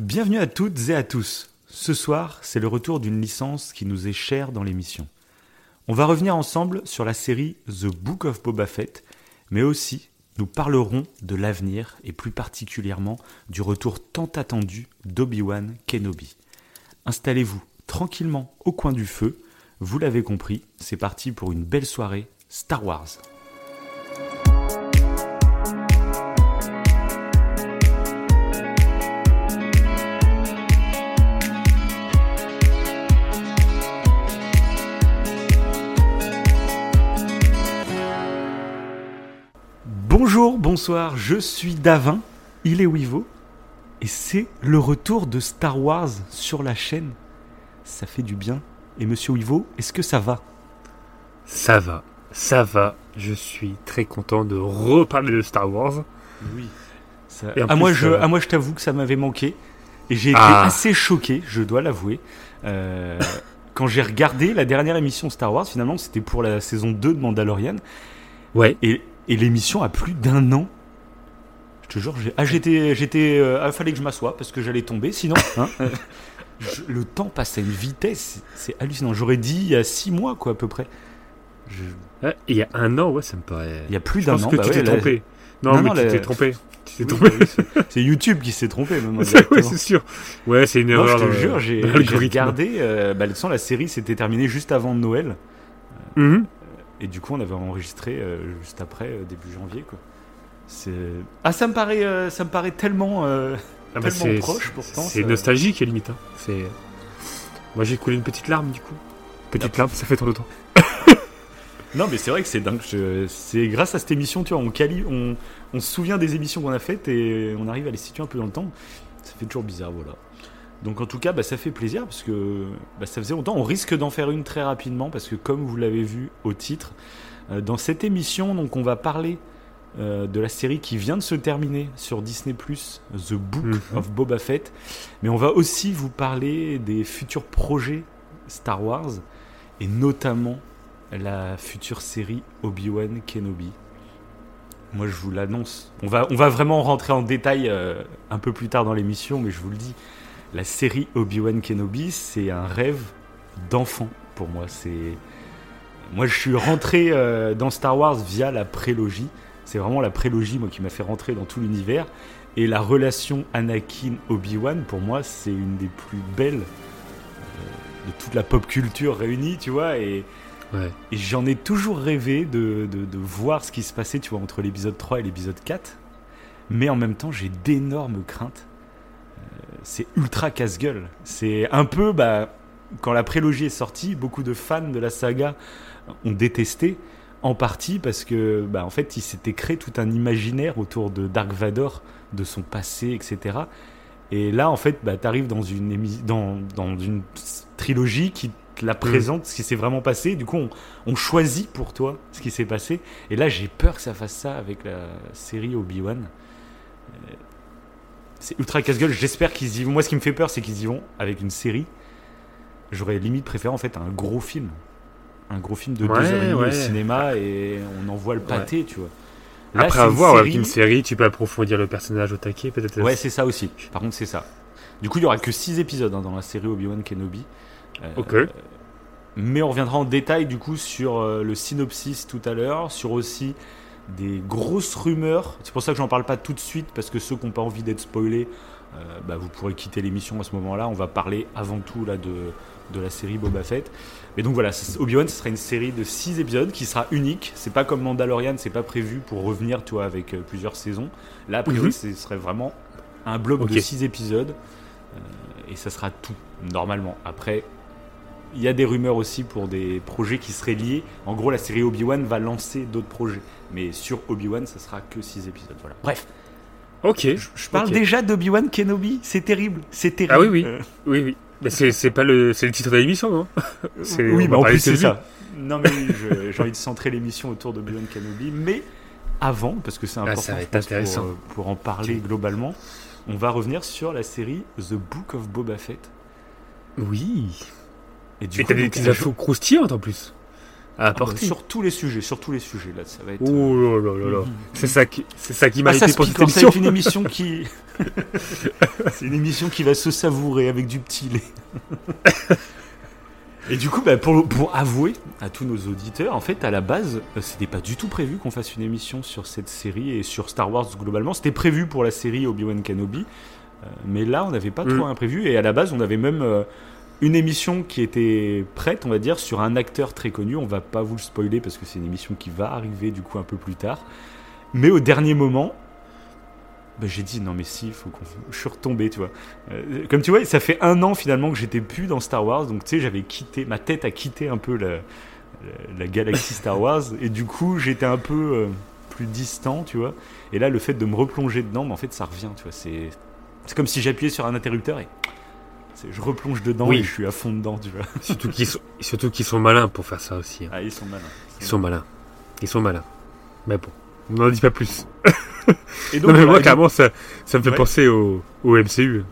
Bienvenue à toutes et à tous. Ce soir, c'est le retour d'une licence qui nous est chère dans l'émission. On va revenir ensemble sur la série The Book of Boba Fett, mais aussi nous parlerons de l'avenir et plus particulièrement du retour tant attendu d'Obi-Wan Kenobi. Installez-vous tranquillement au coin du feu, vous l'avez compris, c'est parti pour une belle soirée Star Wars. Bonjour, bonsoir, je suis Davin, il est Wivo, et c'est le retour de Star Wars sur la chaîne. Ça fait du bien. Et monsieur Wivo, est-ce que ça va? Ça va, ça va. Je suis très content de reparler de Star Wars. Oui. Moi, je, euh, à moi, je t'avoue que ça m'avait manqué. Et j'ai été Ah. assez choqué, je dois l'avouer. Euh, quand j'ai regardé la dernière émission Star Wars, finalement, c'était pour la saison 2 de Mandalorian. Ouais. Et, et l'émission a plus d'un an. Je te jure, j'ai, ah, j'étais, j'étais, euh, ah, fallait que je m'assoie parce que j'allais tomber, sinon. hein, je- le temps passe à une vitesse, c'est hallucinant. J'aurais dit il y a six mois, quoi, à peu près. Je- Ouais, Il y a un an, ouais, ça me paraît. il y a plus Je d'un pense an. que bah tu ouais, t'es trompé. Non, Non, mais non, tu la- t'es trompé. Tu t'es Oui, c'est- YouTube qui s'est trompé, même. ouais, c'est sûr. Ouais, c'est une Non, je erreur. te euh, jure, j'ai, regardé. Euh, bah, le la série s'était terminée juste avant Noël. Mhm. Et du coup, on avait enregistré euh, juste après, euh, début janvier, quoi. Ah, ça me paraît, euh, ça me paraît tellement, euh, Ah bah, tellement c'est- proche, pourtant. C'est ça- nostalgique, limite. hein. C'est. Moi, j'ai coulé une petite larme, du coup. Petite larme, ça fait trop longtemps. Non, mais c'est vrai que c'est dingue. Je- C'est grâce à cette émission, tu vois, on, quali... on... on se souvient des émissions qu'on a faites et on arrive à les situer un peu dans le temps. Ça fait toujours bizarre, voilà. Donc en tout cas, bah, ça fait plaisir parce que bah, ça faisait longtemps. On risque d'en faire une très rapidement parce que comme vous l'avez vu au titre, euh, dans cette émission, donc on va parler euh, de la série qui vient de se terminer sur Disney+, The Book Mhm. of Boba Fett. Mais on va aussi vous parler des futurs projets Star Wars et notamment la future série Obi-Wan Kenobi. Moi, je vous l'annonce. On va, on va vraiment rentrer en détail euh, un peu plus tard dans l'émission, mais je vous le dis, la série Obi-Wan Kenobi, c'est un rêve d'enfant pour moi. C'est moi, je suis rentré euh, dans Star Wars via la prélogie. C'est vraiment la prélogie, moi, qui m'a fait rentrer dans tout l'univers. Et la relation Anakin-Obi-Wan, pour moi, c'est une des plus belles euh, de toute la pop culture réunie, tu vois. Et, Ouais. et j'en ai toujours rêvé de, de, de voir ce qui se passait, tu vois, entre l'épisode 3 et l'épisode 4. Mais en même temps, j'ai d'énormes craintes. C'est ultra casse-gueule. C'est un peu, bah, quand la prélogie est sortie, beaucoup de fans de la saga ont détesté, en partie parce que, bah, en fait, il s'était créé tout un imaginaire autour de Dark Vador, de son passé, etc. Et là, en fait, bah, t'arrives dans une, émi- dans, dans une trilogie qui te la présente, ce qui s'est vraiment passé. Du coup, on, on choisit pour toi ce qui s'est passé. Et là, j'ai peur que ça fasse ça avec la série Obi-Wan. Euh, C'est ultra casse-gueule. J'espère qu'ils y vont. Moi, ce qui me fait peur, c'est qu'ils y vont avec une série. J'aurais limite préféré en fait un gros film. Un gros film de Ouais, deux heures et demie au ouais. cinéma et on envoie le pâté, tu vois. Là, Après avoir avec une série, tu peux approfondir le personnage au taquet, peut-être. Ouais, c'est ça aussi. Par contre, c'est ça. Du coup, il y aura que 6 épisodes hein, dans la série Obi-Wan Kenobi. Euh, Ok. Mais on reviendra en détail du coup sur euh, le synopsis tout à l'heure, sur aussi des grosses rumeurs. C'est pour ça que j'en parle pas tout de suite parce que ceux qui n'ont pas envie d'être spoilés, euh, bah, vous pourrez quitter l'émission à ce moment-là. On va parler avant tout là de, de la série Boba Fett. Mais donc voilà, Obi-Wan, ce sera une série de 6 épisodes qui sera unique. C'est pas comme Mandalorian, c'est pas prévu pour revenir, toi, avec euh, plusieurs saisons. Là, a priori, Mhm. ce serait vraiment un bloc de 6 épisodes. Euh, et ça sera tout, normalement. Après, il y a des rumeurs aussi pour des projets qui seraient liés. En gros, la série Obi-Wan va lancer d'autres projets. Mais sur Obi-Wan, ça sera que 6 épisodes. Voilà. Bref, Ok. je parle déjà d'Obi-Wan Kenobi. C'est terrible. C'est terrible. Ah oui, oui. Euh, Oui, oui. Mais c'est c'est pas le, c'est le titre de l'émission, non C'est- oui, mais en plus, c'est ça. Non, mais oui, je- j'ai envie de centrer l'émission autour d'Obi-Wan Kenobi. Mais avant, parce que c'est Ah, important ça va je être pense, pour, intéressant. euh, pour en parler globalement, on va revenir sur la série The Book of Boba Fett. Oui. Et du Et t'as des petites infos croustillantes en plus. À apporter. sur tous les sujets, sur tous les sujets là, ça va être. Oh là là là là. Mhm. C'est ça qui, c'est ça qui m'a Ah, été pour cette émission. être une émission qui. c'est une émission qui va se savourer avec du petit lait. Et du coup, bah, pour, pour avouer à tous nos auditeurs, en fait, à la base, euh, c'était pas du tout prévu qu'on fasse une émission sur cette série et sur Star Wars globalement. C'était prévu pour la série Obi-Wan Kenobi, euh, mais là, on n'avait pas Mm. trop imprévu. Et à la base, on avait même euh, une émission qui était prête, on va dire, sur un acteur très connu. On va pas vous le spoiler parce que c'est une émission qui va arriver du coup un peu plus tard. Mais au dernier moment, bah, j'ai dit non mais si, faut qu'on. Je suis retombé, tu vois. Euh, comme tu vois, ça fait un an finalement que j'étais plus dans Star Wars, donc tu sais, j'avais quitté, ma tête a quitté un peu la, la, la galaxie Star Wars, et du coup, j'étais un peu euh, plus distant, tu vois. Et là, le fait de me replonger dedans, en fait, ça revient, tu vois. C'est, comme si j'appuyais sur un interrupteur et je replonge dedans Oui. et je suis à fond dedans, tu vois. Surtout qu'ils sont, surtout sont malins pour faire ça aussi. hein. Ah, ils sont malins. Ils sont malins. Ils sont malins. Mais bon, on n'en dit pas plus. Et non mais moi donc- carrément ça, ça me fait Ouais. penser au, au MCU.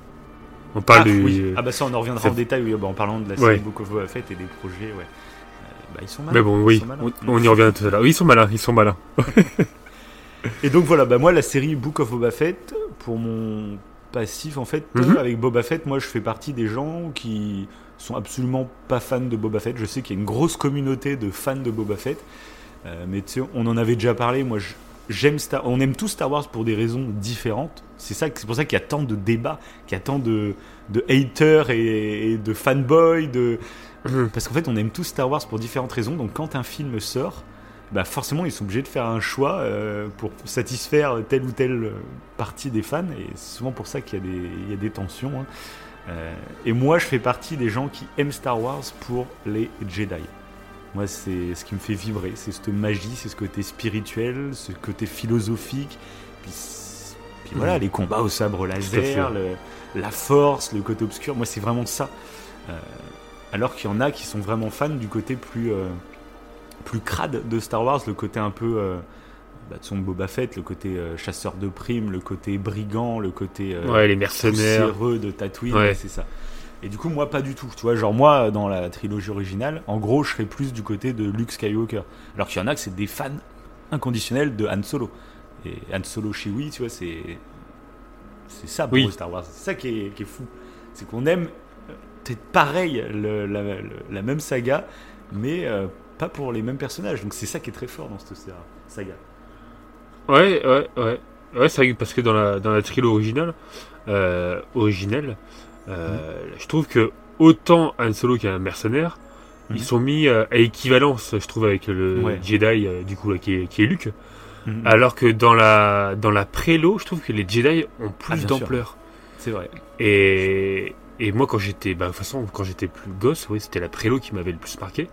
On parle ah, du. oui. Ah bah ça on en reviendra en détail oui, bah, en parlant de la Ouais. série Book of Boba Fett et des projets ouais. Euh, bah, ils sont malins. mais bon oui, on y revient tout à l'heure. Oui, ils sont malins, ils sont malins. Et donc voilà, bah moi la série Book of Boba Fett, pour mon passif en fait, Mhm. avec Boba Fett, moi je fais partie des gens qui sont absolument pas fans de Boba Fett. Je sais qu'il y a une grosse communauté de fans de Boba Fett, Euh, mais tu sais, on en avait déjà parlé. Moi, j'aime Star, on aime tous Star Wars pour des raisons différentes. C'est ça, c'est pour ça qu'il y a tant de débats, qu'il y a tant de, de haters et, et de fanboys, de Mhm. parce qu'en fait, on aime tous Star Wars pour différentes raisons. Donc, quand un film sort, bah forcément, ils sont obligés de faire un choix euh, pour satisfaire telle ou telle partie des fans. Et c'est souvent pour ça qu'il y, a des- il y a des tensions. hein. Euh, et moi, je fais partie des gens qui aiment Star Wars pour les Jedi. Moi, c'est ce qui me fait vibrer. C'est cette magie, c'est ce côté spirituel, ce côté philosophique. Puis, puis voilà, Mhm. les combats au sabre laser, le- la force, le côté obscur. Moi, c'est vraiment ça. Euh, alors qu'il y en a qui sont vraiment fans du côté plus, plus crade de Star Wars, le côté un peu euh, bah, de son Boba Fett, le côté euh, chasseur de primes, le côté brigand, le côté euh, Ouais, les mercenaires. de Tatooine, Ouais. c'est ça. Et du coup, moi, pas du tout. Tu vois, genre moi, dans la trilogie originale, en gros, je serais plus du côté de Luke Skywalker. Alors qu'il y en a que c'est des fans inconditionnels de Han Solo. Et Han Solo Chewie, tu vois, c'est c'est ça pour Oui. Star Wars. C'est ça qui est, qui est fou. C'est qu'on aime peut-être pareil le- la, le- la même saga, mais pas pour les mêmes personnages. Donc c'est ça qui est très fort dans cette sa- saga. Ouais, ouais, ouais. Ouais, c'est vrai que- parce que dans la, dans la trilogie originale, euh, originelle, euh, je trouve que autant Han Solo qui est un mercenaire, Mhm. ils sont mis euh, à équivalence, je trouve, avec le Ouais. Jedi, du coup, là, qui, est, qui est Luke. Mhm. Alors que dans la, dans la prélo, je trouve que les Jedi ont Ah, plus sûr. d'ampleur. C'est vrai. Et, et moi, quand j'étais, bah, de toute façon, quand j'étais plus gosse, oui, c'était la prélo qui m'avait le plus marqué.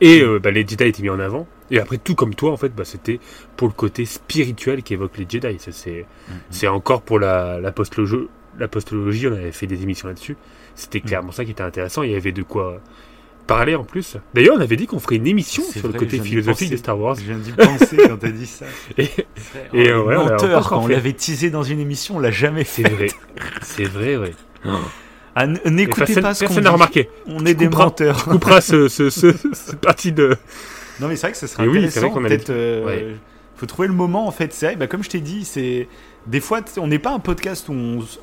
Et euh, bah, les Jedi étaient mis en avant. Et après, tout comme toi, en fait, bah, c'était pour le côté spirituel qu'évoquent les Jedi. Ça, c'est, Mhm. c'est encore pour la, la, postologie, la postologie, on avait fait des émissions là-dessus. C'était clairement ça qui était intéressant. Il y avait de quoi parler en plus. D'ailleurs, on avait dit qu'on ferait une émission C'est sur le côté philosophique penser. de Star Wars. Je viens d'y penser quand t'as dit ça. Et, oh, euh, ouais, on menteur, quand on l'avait teasé dans une émission, on l'a jamais c'est fait. vrai. C'est vrai, ouais. Ah, N'écoutez personne pas ce qu'on dit. remarqué. On est des couperas. menteurs. On coupera ce, ce, ce, cette partie de. Non, mais c'est vrai que ce serait Et oui, intéressant. Peut-être. euh, Ouais. Faut trouver le moment en fait. C'est vrai, bah, comme je t'ai dit, c'est des fois on n'est pas un podcast où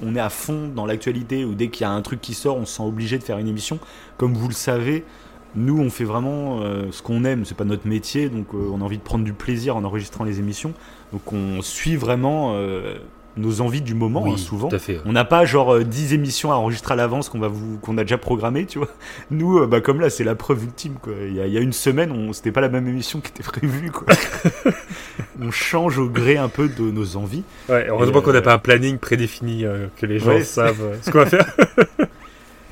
on est à fond dans l'actualité ou dès qu'il y a un truc qui sort, on se sent obligé de faire une émission. Comme vous le savez, nous on fait vraiment euh, ce qu'on aime. C'est pas notre métier, donc euh, on a envie de prendre du plaisir en enregistrant les émissions. Donc on suit vraiment euh, nos envies du moment hein, souvent. tout à fait. On n'a pas genre euh, 10 émissions à enregistrer à l'avance qu'on va vous qu'on a déjà programmé, tu vois. Nous, euh, bah, comme là, c'est la preuve ultime, quoi. Il y a, il y a une semaine, on c'était pas la même émission qui était prévue, quoi. on change au gré un peu de nos envies. Ouais, heureusement qu'on n'a euh, pas un planning prédéfini, euh, que les gens Ouais, savent ce qu'on va faire.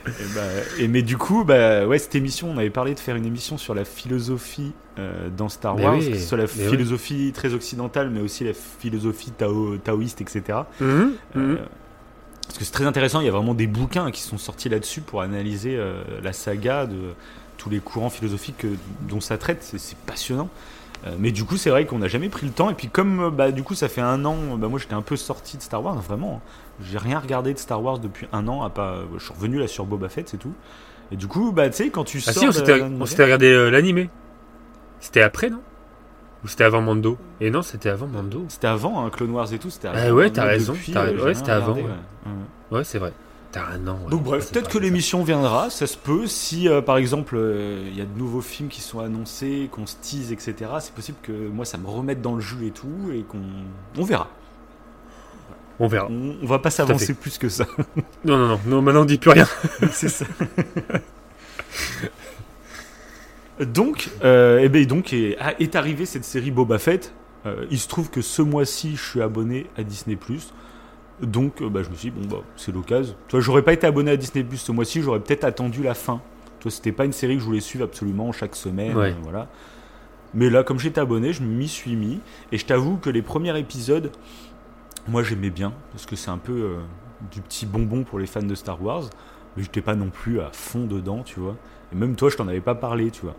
Et, bah, et mais du coup, bah ouais, cette émission, on avait parlé de faire une émission sur la philosophie euh, dans Star Mais Wars, oui, que ce soit la philosophie très occidentale, mais aussi la philosophie tao, taoïste, etc. Mhm, Euh, mhm. parce que c'est très intéressant, il y a vraiment des bouquins qui sont sortis là-dessus pour analyser euh, la saga de tous les courants philosophiques euh, dont ça traite, c'est, passionnant. Euh, mais du coup, c'est vrai qu'on n'a jamais pris le temps. Et puis, comme euh, bah, du coup, ça fait un an, bah, moi j'étais un peu sorti de Star Wars, vraiment. hein. J'ai rien regardé de Star Wars depuis un an. À pas, euh, je suis revenu là sur Boba Fett, c'est tout. Et du coup, bah, tu sais, quand tu Ah sors. si, on de- s'était regardé euh, l'animé. C'était après, non? Ou c'était avant Mando? Et non, c'était avant Mando. C'était avant, hein, Clone Wars et tout. C'était Ah avant, ouais, t'as raison, depuis, t'as euh, Ouais, c'était avant, ouais. ouais. Ouais, c'est vrai. T'as un an. Donc bref, peut-être que l'émission viendra, ça se peut. Si euh, par exemple euh, il y a de nouveaux films qui sont annoncés, qu'on se tease, etc., c'est possible que moi ça me remette dans le jus et tout, et qu'on on verra. On verra. On, on va pas s'avancer plus que ça. Non, non, non, non, maintenant on dit plus rien. c'est ça. donc, euh, eh ben, donc est, ah, est arrivée cette série Boba Fett. Euh, il se trouve que ce mois-ci, je suis abonné à Disney+. Donc, euh, bah, je me suis dit, bon, bah, c'est l'occasion. Tu vois, j'aurais pas été abonné à Disney Plus ce mois-ci, j'aurais peut-être attendu la fin. Tu vois, c'était pas une série que je voulais suivre absolument chaque semaine. Ouais. voilà. Mais là, comme j'étais abonné, je m'y suis mis. Et je t'avoue que les premiers épisodes, moi j'aimais bien, parce que c'est un peu euh, du petit bonbon pour les fans de Star Wars. Mais j'étais pas non plus à fond dedans, tu vois. Et même toi, je t'en avais pas parlé, tu vois.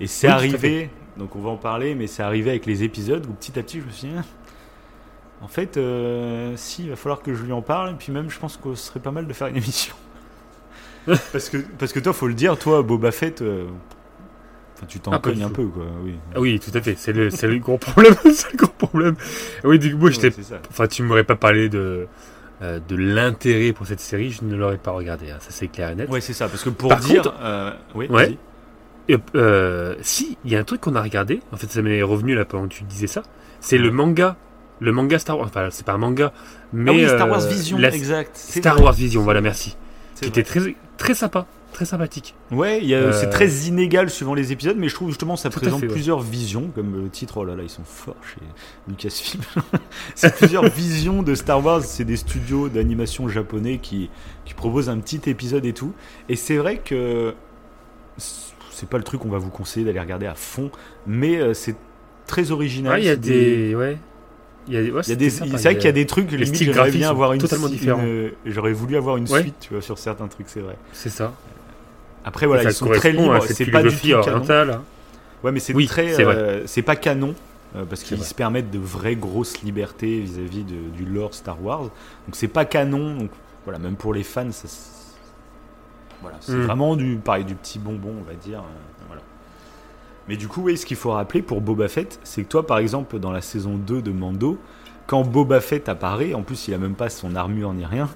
Et c'est Oui, arrivé, donc on va en parler, mais c'est arrivé avec les épisodes où petit à petit, je me suis dit, Ah, en fait, euh, si, il va falloir que je lui en parle, et puis même, je pense que ce serait pas mal de faire une émission. parce, que, parce que toi, faut le dire, toi, Boba Fett, euh, tu t'en Ah, cognes un peu, quoi, oui. Ah oui, tout à fait. C'est le, c'est le gros problème. c'est le gros problème. Oui, du coup, moi, j'étais. Enfin, tu m'aurais pas parlé de, euh, de l'intérêt pour cette série, je ne l'aurais pas regardé. hein. Ça, c'est clair et net. Ouais, c'est ça, parce que pour Par dire. contre- euh, oui, Ouais. Et, euh, si, il y a un truc qu'on a regardé. En fait, ça m'est revenu là pendant que tu disais ça. C'est le manga. Le manga Star Wars. Enfin, c'est pas un manga. Mais ah oui, Star euh, Wars Vision, la- exact. Star vrai. Wars Vision, voilà, merci. Qui vrai. était très, très sympa. Très sympathique. Ouais, Euh, c'est très inégal suivant les épisodes, mais je trouve justement ça Tout présente fait, ouais. plusieurs visions, comme le titre, oh là là, ils sont forts chez Lucasfilm. c'est plusieurs visions de Star Wars, c'est des studios d'animation japonais qui, qui proposent un petit épisode et tout. Et c'est vrai que c'est pas le truc qu'on va vous conseiller d'aller regarder à fond, mais euh, c'est très original. Ouais, il y a des. Ouais. Il y a, ouais, il y a c'était des, sympa, c'est vrai qu'il y a des trucs, limite, styles j'aimerais graphiques bien avoir une totalement différents. J'aurais voulu avoir une Ouais. suite, tu vois, sur certains trucs, c'est vrai. C'est ça. Après, voilà, ça ils sont très libres, c'est pas du tout canon. hein. Ouais, mais c'est Oui, très, euh, c'est pas canon euh, parce qu'ils se permettent de vraies grosses libertés vis-à-vis de- du lore Star Wars. Donc c'est pas canon. Donc voilà, même pour les fans, ça, voilà, c'est Mm. vraiment du pareil du petit bonbon, on va dire. euh, voilà. Mais du coup, oui, ce qu'il faut rappeler pour Boba Fett, c'est que toi, par exemple, dans la saison 2 de Mando, quand Boba Fett apparaît, en plus, il a même pas son armure ni rien.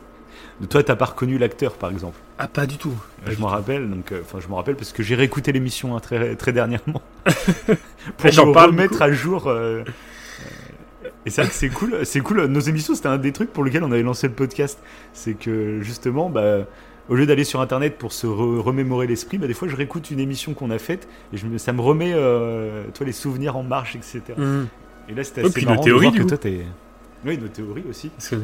Toi, t'as pas reconnu l'acteur, par exemple. Ah, pas du tout. Pas je m'en rappelle, donc, euh, enfin, je m'en rappelle parce que j'ai réécouté l'émission hein, très, très dernièrement pour J'en parle remettre beaucoup. à jour. euh, euh, et que c'est cool, c'est cool. Nos émissions, c'était un des trucs pour lequel on avait lancé le podcast. C'est que justement, bah, au lieu d'aller sur internet pour se re- remémorer l'esprit, bah, des fois, je réécoute une émission qu'on a faite et je me- ça me remet, euh, toi, les souvenirs en marche, etc. Mhm. Et là, c'était assez puis nos marrant de théories, voir du que coup. toi, t'es. Oui, nos théories aussi. Que-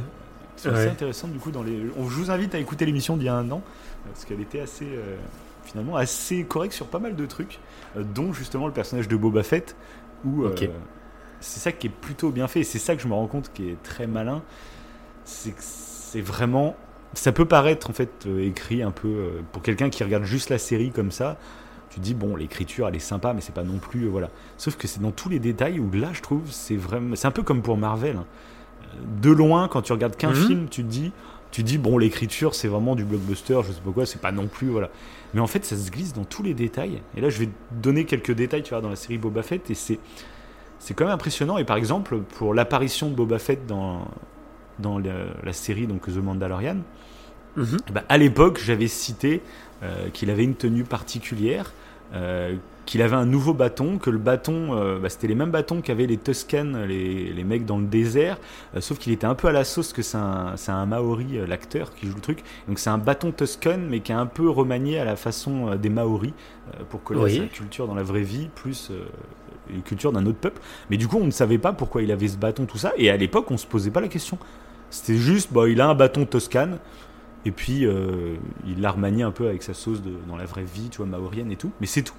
C'est assez intéressant du coup dans les. On, je vous invite à écouter l'émission d'il y a un an euh, parce qu'elle était assez euh, finalement assez correcte sur pas mal de trucs, euh, dont justement le personnage de Boba Fett où c'est ça qui est plutôt bien fait et c'est ça que je me rends compte qui est très malin, c'est que c'est vraiment ça peut paraître en fait euh, écrit un peu euh, pour quelqu'un qui regarde juste la série comme ça. Tu te dis bon l'écriture elle est sympa mais c'est pas non plus euh, voilà. Sauf que c'est dans tous les détails où là je trouve c'est vraiment c'est un peu comme pour Marvel. hein de loin, quand tu regardes qu'un Mhm. film, tu te dis, tu te dis bon, l'écriture c'est vraiment du blockbuster, je sais pas quoi, c'est pas non plus voilà. Mais en fait, ça se glisse dans tous les détails. Et là, je vais te donner quelques détails, tu vois, dans la série Boba Fett, et c'est c'est quand même impressionnant. Et par exemple, pour l'apparition de Boba Fett dans dans la, la série donc The Mandalorian, Ben, à l'époque, j'avais cité euh, qu'il avait une tenue particulière, euh, qu'il avait un nouveau bâton, que le bâton, euh, bah, c'était les mêmes bâtons qu'avaient les Tuscans, les, les mecs dans le désert, euh, sauf qu'il était un peu à la sauce, que c'est un, c'est un Maori, euh, l'acteur, qui joue le truc. Donc c'est un bâton Tuscan, mais qui est un peu remanié à la façon euh, des Maoris, euh, pour coller Oui. sa culture dans la vraie vie, plus euh, une culture d'un autre peuple. Mais du coup, on ne savait pas pourquoi il avait ce bâton, tout ça, et à l'époque, on se posait pas la question. C'était juste, bah, il a un bâton Toscane, et puis euh, il l'a remanié un peu avec sa sauce de, dans la vraie vie, tu vois, maorienne et tout, mais c'est tout.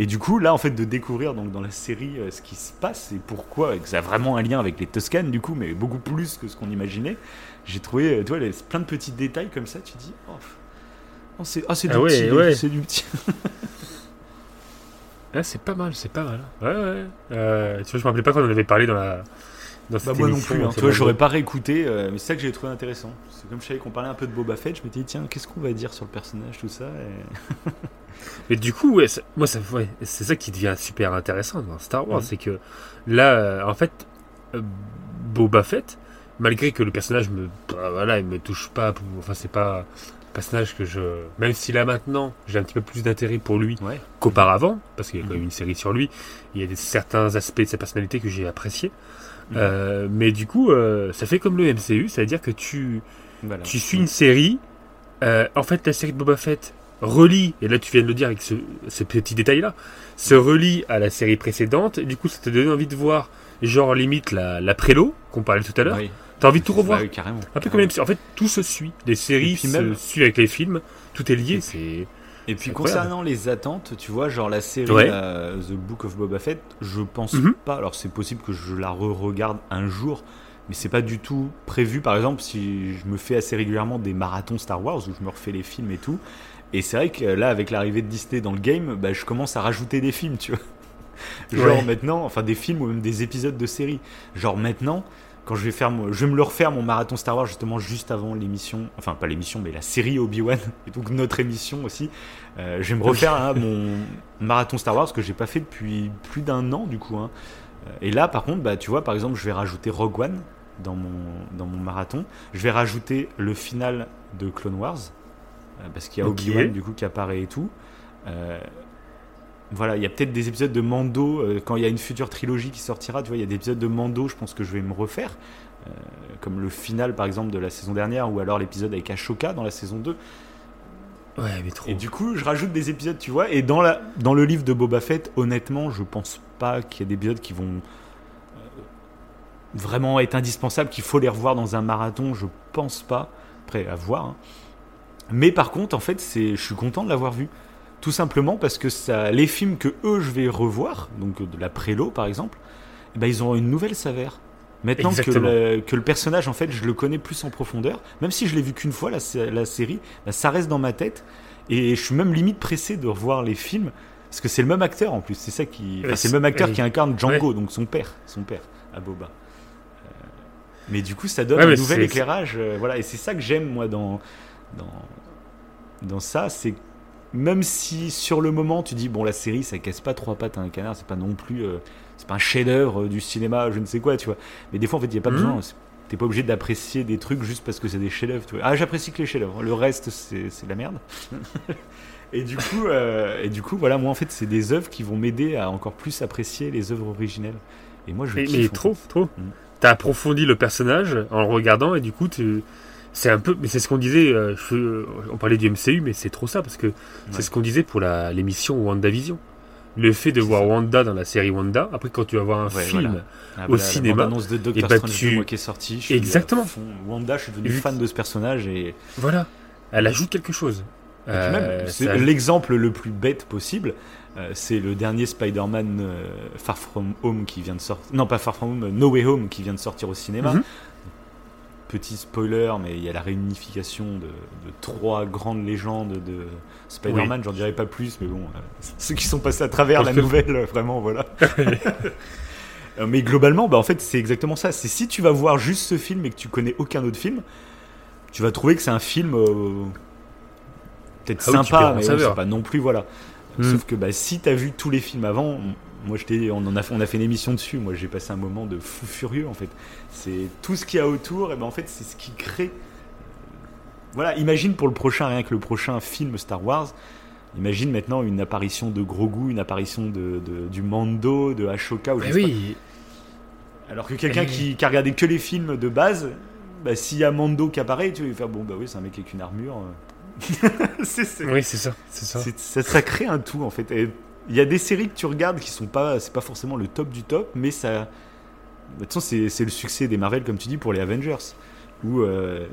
Et du coup, là, en fait, de découvrir donc, dans la série euh, ce qui se passe et pourquoi, et que ça a vraiment un lien avec les Toscanes, du coup, mais beaucoup plus que ce qu'on imaginait, j'ai trouvé, euh, tu vois, les- plein de petits détails comme ça, tu dis, oh, oh, c'est ah, c'est du Ah ouais, petit, ouais. du petit. Ah, c'est pas mal, c'est pas mal. Ouais, ouais. Euh, tu vois, je me rappelais pas qu'on en avait parlé dans la. Dans Bah, moi non plus, hein. tu vois, bon. j'aurais pas réécouté, euh, mais c'est ça que j'ai trouvé intéressant. C'est comme je savais qu'on parlait un peu de Boba Fett, je m'étais dit, tiens, qu'est-ce qu'on va dire sur le personnage, tout ça et... Mais du coup, ouais, ça- moi, ça, ouais, c'est ça qui devient super intéressant dans Star Wars, Mhm. c'est que là, euh, en fait, euh, Boba Fett, malgré que le personnage me, bah, voilà, il me touche pas, enfin, c'est pas un personnage que je, même si là maintenant, j'ai un petit peu plus d'intérêt pour lui Ouais. qu'auparavant, parce qu'il y a quand même Mhm. une série sur lui, il y a des, certains aspects de sa personnalité que j'ai appréciés. Euh, mais du coup, euh, ça fait comme le MCU, c'est-à-dire que tu, Voilà. tu suis une série. euh, en fait, la série de Boba Fett relie, et là tu viens de le dire avec ce, ce petit détail-là, se relie à la série précédente. Et du coup, ça te donne envie de voir, genre limite la, la prélo qu'on parlait tout à l'heure. Oui. T'as envie de tout revoir. Bah oui, carrément. Un peu comme les- En fait, tout se suit. Les séries se même- suivent avec les films. Tout est lié. C'est Et puis concernant les attentes, tu vois, genre la série Ouais. euh, The Book of Boba Fett, je pense Mhm. pas. Alors c'est possible que je la re-regarde un jour, mais c'est pas du tout prévu. Par exemple, si je me fais assez régulièrement des marathons Star Wars où je me refais les films et tout. Et c'est vrai que là, avec l'arrivée de Disney dans le game, bah, je commence à rajouter des films, tu vois. Genre Ouais. maintenant, enfin des films ou même des épisodes de séries. Genre maintenant, quand je vais faire, mon- je vais me le refaire mon marathon Star Wars justement juste avant l'émission, enfin pas l'émission, mais la série Obi-Wan et donc notre émission aussi. Euh, je vais me refaire hein, mon marathon Star Wars que j'ai pas fait depuis plus d'un an du coup. hein. Euh, Et là, par contre, bah tu vois, par exemple, je vais rajouter Rogue One dans mon dans mon marathon. Je vais rajouter le final de Clone Wars euh, parce qu'il y a. Obi-Wan du coup qui apparaît et tout. Euh, voilà, il y a peut-être des épisodes de Mando euh, quand il y a une future trilogie qui sortira. Tu vois, il y a des épisodes de Mando, je pense que je vais me refaire, euh, comme le final par exemple de la saison dernière, ou alors l'épisode avec Ashoka dans la saison 2. ouais, mais trop. Et du coup, je rajoute des épisodes, tu vois. Et dans, la, dans le livre de Boba Fett, honnêtement, je pense pas qu'il y ait des épisodes qui vont euh, vraiment être indispensables, qu'il faut les revoir dans un marathon. Je pense pas. Après, à voir. hein. Mais par contre, en fait, je suis content de l'avoir vu. Tout simplement parce que ça, les films que eux, je vais revoir, donc de la prélo par exemple, eh ben, ils ont une nouvelle saveur. Maintenant que le, que le personnage, en fait, je le connais plus en profondeur, même si je l'ai vu qu'une fois, la, la série, bah, ça reste dans ma tête. Et je suis même limite pressé de revoir les films, parce que c'est le même acteur en plus. C'est ça qui. enfin, c'est le même acteur qui incarne Django, donc son père, son père, à Boba. Euh, Mais du coup, ça donne Ouais, un nouvel éclairage. euh, voilà, et c'est ça que j'aime moi dans dans dans ça, c'est même si sur le moment tu dis bon la série ça casse pas trois pattes à un canard, c'est pas non plus euh, c'est pas un chef-d'œuvre du cinéma, je ne sais quoi, tu vois. Mais des fois en fait il y a pas Mhm. besoin. T'es pas obligé d'apprécier des trucs juste parce que c'est des chefs-d'œuvre. tu vois. Ah j'apprécie que les chefs-d'œuvre. Le reste c'est de la merde. et du coup euh, et du coup voilà moi en fait c'est des œuvres qui vont m'aider à encore plus apprécier les œuvres originelles. Et moi je Mais, mais trop, trop. Mm. T'as approfondi le personnage en le regardant et du coup, tu... c'est un peu. Mais c'est ce qu'on disait. euh, je- On parlait du MCU, mais c'est trop ça parce que Ouais. c'est ce qu'on disait pour la- l'émission WandaVision. Le fait de voir ça. Wanda dans la série Wanda, après quand tu vas voir un Ouais, film, voilà. Ah, au bah, cinéma, La annonce de Doctor et bah, Strange tu- 2, moi, qui est sorti. je suis Exactement. fond. Wanda, je suis devenu fan de ce personnage et voilà, elle ajoute quelque chose. Même, Euh, c'est ça- l'exemple le plus bête possible. euh, c'est le dernier Spider-Man euh, Far From Home qui vient de sortir. Non, pas Far From Home, euh, No Way Home qui vient de sortir au cinéma. Mhm. Petit spoiler, mais il y a la réunification de, de trois grandes légendes de Spider-Man. J'en dirai pas plus, mais bon, euh, ceux qui sont passés à travers la nouvelle, euh, vraiment, voilà. Euh, mais globalement, bah, en fait, c'est exactement ça. C'est si tu vas voir juste ce film et que tu connais aucun autre film, tu vas trouver que c'est un film euh, peut-être Ah oui, sympa, en mais c'est pas non plus voilà. Mm. Sauf que bah, si t'as vu tous les films avant, moi je t'ai- on en a fait, on a fait une émission dessus. Moi j'ai passé un moment de fou furieux en fait. C'est tout ce qu'il y a autour et ben en fait c'est ce qui crée. Voilà, imagine pour le prochain rien que le prochain film Star Wars. Imagine maintenant une apparition de Grogu, une apparition de, de- du Mando, de Ashoka ou je sais pas. oui, Alors que quelqu'un qui, qui a regardé que les films de base, bah, s'il y a Mando qui apparaît, tu vas faire bon bah oui c'est un mec avec une armure. euh. oui, c'est ça, c'est ça. ça, ça crée un tout en fait. Et Il y a des séries que tu regardes qui sont pas, c'est pas forcément le top du top, mais ça, de toute façon c'est, le succès des Marvel comme tu dis pour les Avengers, où euh,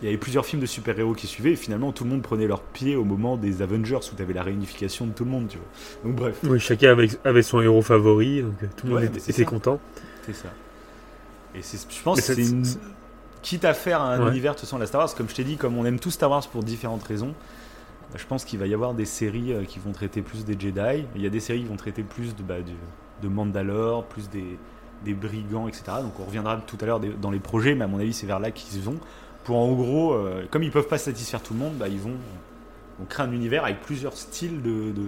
il y avait plusieurs films de super-héros qui suivaient et finalement tout le monde prenait leur pied au moment des Avengers où tu avais la réunification de tout le monde, tu vois. Donc bref, Oui, chacun avait, avait son héros favori, donc euh, tout le monde était, content. c'est ça. Et c'est, je pense que c'est une, quitte à faire un Ouais. univers de toute façon la Star Wars, comme je t'ai dit, comme on aime tous Star Wars pour différentes raisons, je pense qu'il va y avoir des séries euh, qui vont traiter plus des Jedi. Il y a des séries qui vont traiter plus de, bah, de Mandalore, plus des, des brigands, etc. Donc on reviendra tout à l'heure dans les projets, mais à mon avis c'est vers là qu'ils vont. Pour en gros, euh, comme ils peuvent pas satisfaire tout le monde, bah, ils vont on crée un univers avec plusieurs styles de, de,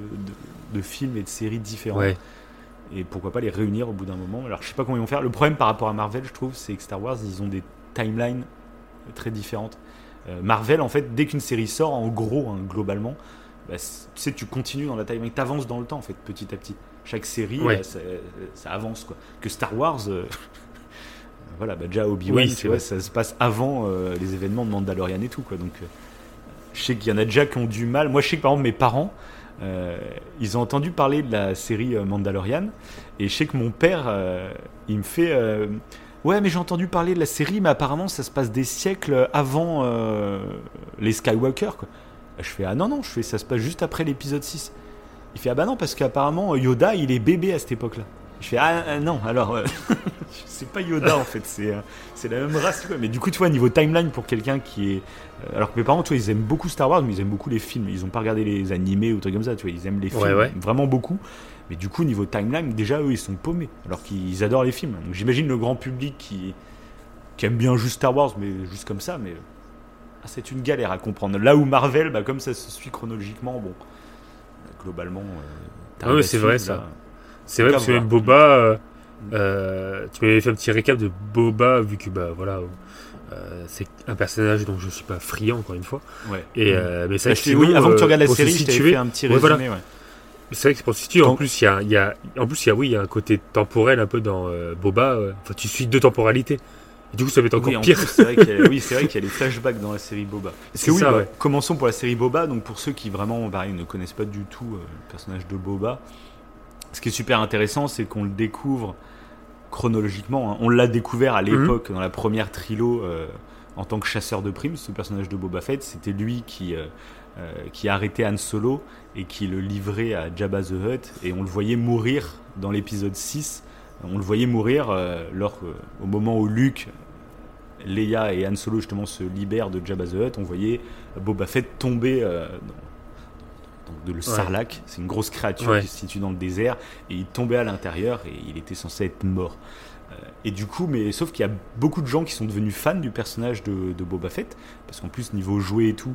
de, films et de séries différents. Et pourquoi pas les réunir au bout d'un moment. Alors je sais pas comment ils vont faire. Le problème par rapport à Marvel, je trouve, c'est que Star Wars, ils ont des timelines très différentes. Euh, Marvel, en fait, dès qu'une série sort, en gros, hein, globalement, bah, tu sais, tu continues dans la timeline, tu avances dans le temps, en fait, petit à petit. Chaque série, bah, ça, avance, quoi. Que Star Wars, euh, voilà, bah, déjà Obi-Wan, ça se passe avant euh, les événements de Mandalorian et tout, quoi. Donc, je sais qu'il y en a déjà qui ont du mal. Moi, je sais que par exemple, mes parents, ils ont entendu parler de la série Mandalorian, et je sais que mon père, il me fait Ouais, mais j'ai entendu parler de la série, mais apparemment ça se passe des siècles avant euh, les Skywalker. Quoi. Je fais Ah non, non, je fais ça se passe juste après l'épisode 6. Il fait Ah bah non, parce qu'apparemment Yoda il est bébé à cette époque-là. Je fais Ah euh, non, alors euh, c'est pas Yoda en fait, c'est c'est la même race. Quoi. Mais du coup, tu vois, niveau timeline pour quelqu'un qui est. alors que mes parents, tu vois, ils aiment beaucoup Star Wars, mais ils aiment beaucoup les films. Ils ont pas regardé les animés ou trucs comme ça, tu vois, ils aiment les films vraiment beaucoup. Mais du coup, niveau timeline, déjà, eux, ils sont paumés. Alors qu'ils adorent les films. Donc j'imagine le grand public qui, qui aime bien juste Star Wars, mais juste comme ça. Mais ah, c'est une galère à comprendre. Là où Marvel, bah, comme ça se suit chronologiquement, bon, globalement. Euh, ah c'est vrai ça. C'est vrai parce que Boba, euh, euh, tu m'avais fait un petit récap de Boba, vu que bah voilà. c'est un personnage dont je suis pas friand encore une fois. Ouais. Et mais ça, bah, oui, avant que tu regardes la série, je t'ai fait un petit résumé. Ouais, c'est vrai que c'est pour situer. En plus, il y a, y a, en plus, il y a, oui, il y a un côté temporel un peu dans euh, Boba. Euh, enfin, tu suis deux temporalités. Et du coup, ça va être encore oui, pire. C'est vrai oui, c'est vrai qu'il y a les flashbacks dans la série Boba. C'est oui, ça, bah, Commençons pour la série Boba. Donc, pour ceux qui vraiment, pareil, ne connaissent pas du tout euh, le personnage de Boba, ce qui est super intéressant, c'est qu'on le découvre chronologiquement. Hein. On l'a découvert à l'époque, mhm. dans la première trilo, en tant que chasseur de primes. Ce personnage de Boba Fett, c'était lui qui euh, qui a arrêté Han Solo et qui le livrait à Jabba the Hutt. Et on le voyait mourir dans l'épisode 6. On le voyait mourir euh, lors, euh, au moment où Luke, Leia et Han Solo justement se libèrent de Jabba the Hutt. On voyait Boba Fett tomber de le Sarlacc. C'est une grosse créature qui se situe dans le désert. Et il tombait à l'intérieur et il était censé être mort. Et du coup, mais sauf qu'il y a beaucoup de gens qui sont devenus fans du personnage de, de Boba Fett, parce qu'en plus, niveau jouet et tout,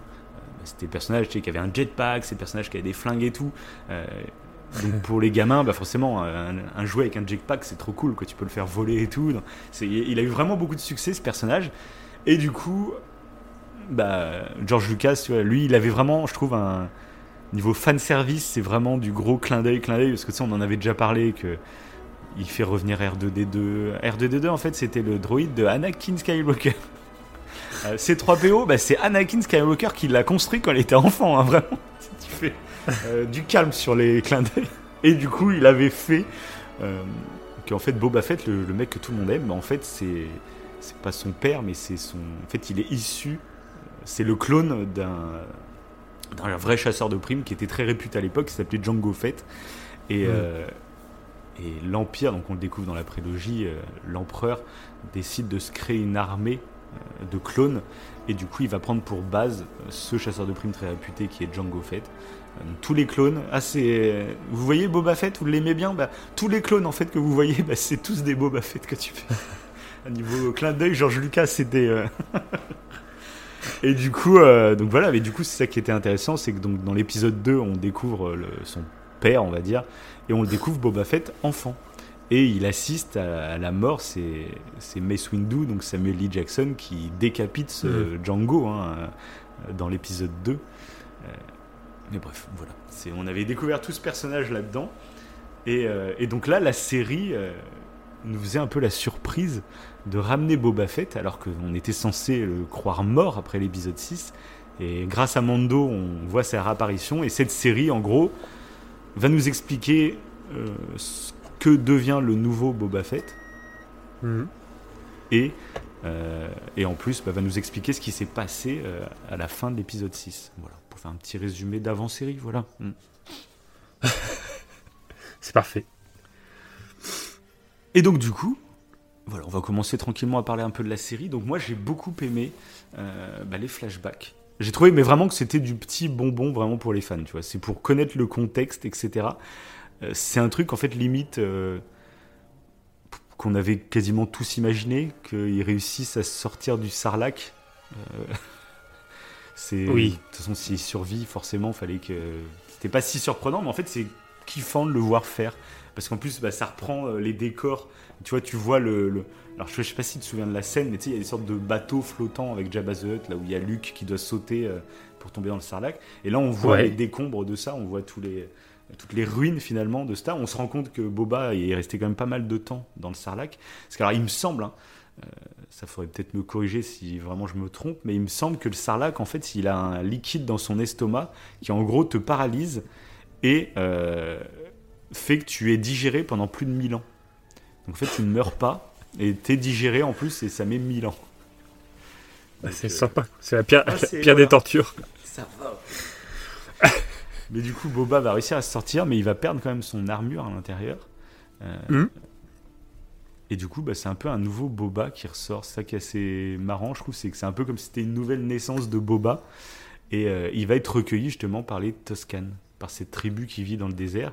c'était le personnage qui avait un jetpack, c'est le personnage qui avait des flingues et tout. Euh, donc pour les gamins, bah forcément, un, jouet avec un jetpack, c'est trop cool, quoi. Tu peux le faire voler et tout. il a eu vraiment beaucoup de succès, ce personnage. Et du coup, bah, George Lucas, tu lui, il avait vraiment, je trouve, un niveau fan service, c'est vraiment du gros clin d'œil, clin d'œil, parce que tu sais, on en avait déjà parlé que il fait revenir R2D2. R2D2, en fait, c'était le droïde de Anakin Skywalker. Euh, C3PO, bah, c'est Anakin Skywalker qui l'a construit quand il était enfant, hein, vraiment. Tu fais euh, du calme sur les clins d'œil. Et du coup, il avait fait euh, qu'en fait, Boba Fett, le, mec que tout le monde aime, en fait, c'est c'est pas son père, mais c'est son. En fait, il est issu. C'est le clone d'un d'un vrai chasseur de primes qui était très réputé à l'époque, qui s'appelait Django Fett. Et, et l'Empire, donc on le découvre dans la prélogie, l'empereur décide de se créer une armée euh, de clones. Et du coup, il va prendre pour base euh, ce chasseur de primes très réputé qui est Django Fett. Euh, tous les clones, ah c'est, vous voyez Boba Fett, vous l'aimez bien, bah, tous les clones en fait que vous voyez, bah, c'est tous des Boba Fett que tu fais. À niveau clin d'œil, George Lucas, c'était. Et du coup, donc voilà, mais du coup, c'est ça qui était intéressant, c'est que donc dans l'épisode 2, on découvre son père, on va dire, et on le découvre Boba Fett enfant. Et il assiste à, la mort, c'est Mace Windu, donc Samuel Lee Jackson, qui décapite ce mm. Django hein, dans l'épisode 2. Euh, mais bref, voilà. On avait découvert tout ce personnage là-dedans. Et, euh, et, donc là, la série euh, nous faisait un peu la surprise de ramener Boba Fett, alors qu'on était censé le croire mort après l'épisode 6. Et grâce à Mando, on voit sa réapparition. Et cette série, en gros, va nous expliquer ce que devient le nouveau Boba Fett. Mhm. Et, euh, et en plus, bah, va nous expliquer ce qui s'est passé euh, à la fin de l'épisode 6. Voilà, pour faire un petit résumé d'avant-série, voilà. Mm. C'est parfait. Et donc, du coup, voilà, on va commencer tranquillement à parler un peu de la série. Donc, moi, j'ai beaucoup aimé euh, bah, les flashbacks. J'ai trouvé, mais vraiment, que c'était du petit bonbon vraiment pour les fans, tu vois. C'est pour connaître le contexte, etc. Euh, c'est un truc en fait limite euh, qu'on avait quasiment tous imaginé, qu'ils réussissent à sortir du sarlac. Euh, C'est, Oui. De toute façon, s'il survit, forcément, fallait que. C'était pas si surprenant, mais en fait, c'est kiffant de le voir faire. Parce qu'en plus, bah, ça reprend les décors. Tu vois, tu vois le. le- Alors, je sais pas si tu te souviens de la scène, mais tu sais, il y a des sortes de bateaux flottants avec Jabba the Hutt, là où il y a Luke qui doit sauter pour tomber dans le sarlac. Et là, on voit Ouais. les décombres de ça, on voit tous les, toutes les ruines finalement de ça. On se rend compte que Boba est resté quand même pas mal de temps dans le sarlac. Parce que, alors, il me semble, hein, euh, ça faudrait peut-être me corriger si vraiment je me trompe, mais il me semble que le sarlac, en fait, il a un liquide dans son estomac qui en gros te paralyse et euh, fait que tu es digéré pendant plus de 1000 ans. Donc en fait, tu ne meurs pas et t'es digéré en plus et ça met 1000 ans. Bah, c'est euh, sympa. C'est la pire, Ah, la c'est- pire voilà. des tortures. Ça va. mais du coup, Boba va réussir à se sortir, mais il va perdre quand même son armure à l'intérieur. Euh, Mhm. Et du coup, bah, c'est un peu un nouveau Boba qui ressort. C'est ça qui est assez marrant, je trouve, c'est que c'est un peu comme si c'était une nouvelle naissance de Boba. Et euh, il va être recueilli justement par les Toscanes, par cette tribu qui vit dans le désert.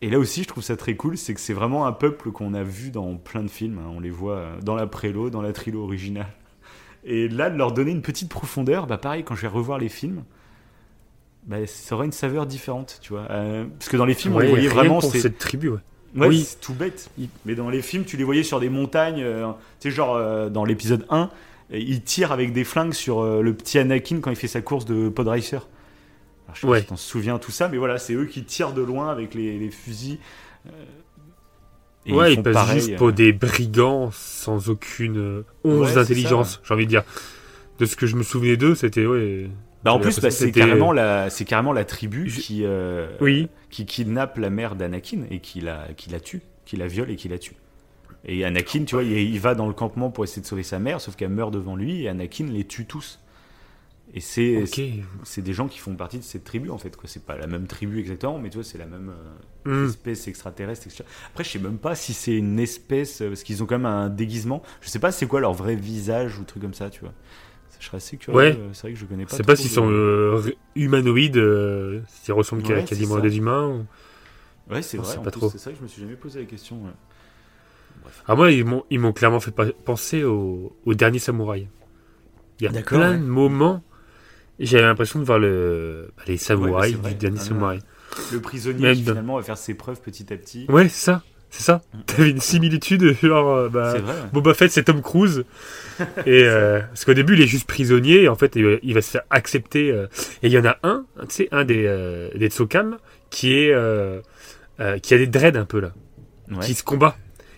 Et là aussi, je trouve ça très cool, c'est que c'est vraiment un peuple qu'on a vu dans plein de films. hein. On les voit euh, dans la prélo, dans la trilo originale. Et là, de leur donner une petite profondeur, bah pareil, quand je vais revoir les films, bah, ça aura une saveur différente, tu vois. Euh, parce que dans les films, on les voyait vraiment, pour cette tribu. Ouais. Ouais, Oui. c'est tout bête. Mais dans les films, tu les voyais sur des montagnes. euh, tu sais, genre euh, dans l'épisode 1, et ils tirent avec des flingues sur euh, le petit Anakin quand il fait sa course de pod racer. Alors, je sais pas Ouais. si t'en souviens tout ça, mais voilà, c'est eux qui tirent de loin avec les, les fusils. et ouais, ils font passent pareil, juste pour des brigands sans aucune once d'intelligence, j'ai envie de dire. De ce que je me souvenais d'eux, c'était ouais. Bah, en plus, bah, que c'est carrément la, c'est carrément la tribu Je- qui, euh, Oui. qui kidnappe la mère d'Anakin et qui la, qui la tue, qui la viole et qui la tue. Et Anakin, tu vois, il, il va dans le campement pour essayer de sauver sa mère, sauf qu'elle meurt devant lui et Anakin les tue tous. Et c'est des gens qui font partie de cette tribu en fait. quoi. C'est pas la même tribu exactement, mais tu vois, c'est la même euh, Hmm. espèce extraterrestre. etc. Après, je sais même pas si c'est une espèce, euh, parce qu'ils ont quand même un déguisement. Je sais pas c'est quoi leur vrai visage ou truc comme ça, tu vois. Je serais assez curieux. Ouais. euh, C'est vrai que je connais pas. Je sais pas s'ils de- sont euh, humanoïdes, euh, s'ils ressemblent Ouais, quasiment à des humains. ou- Ouais, c'est vrai. pas trop. C'est ça que je me suis jamais posé la question. ouais. Bref. Ah, moi, ils m'ont, clairement fait penser au, au dernier samouraï. Il y a plein de moments, j'avais l'impression de voir le, bah, les samouraïs c'est vrai. du dernier Ah, samouraï. Le prisonnier qui finalement va faire ses preuves petit à petit. Ouais, c'est ça, c'est ça. Mm. T'avais une similitude, genre, euh, bah, C'est vrai. ouais. Boba Fett, c'est Tom Cruise. et euh, parce qu'au début, il est juste prisonnier, et en fait, il, il va se faire accepter. euh, et il y en a un, tu sais, un des, euh, des Tsokam, qui est, euh, euh, qui a des dreads un peu là, Ouais. qui se combat.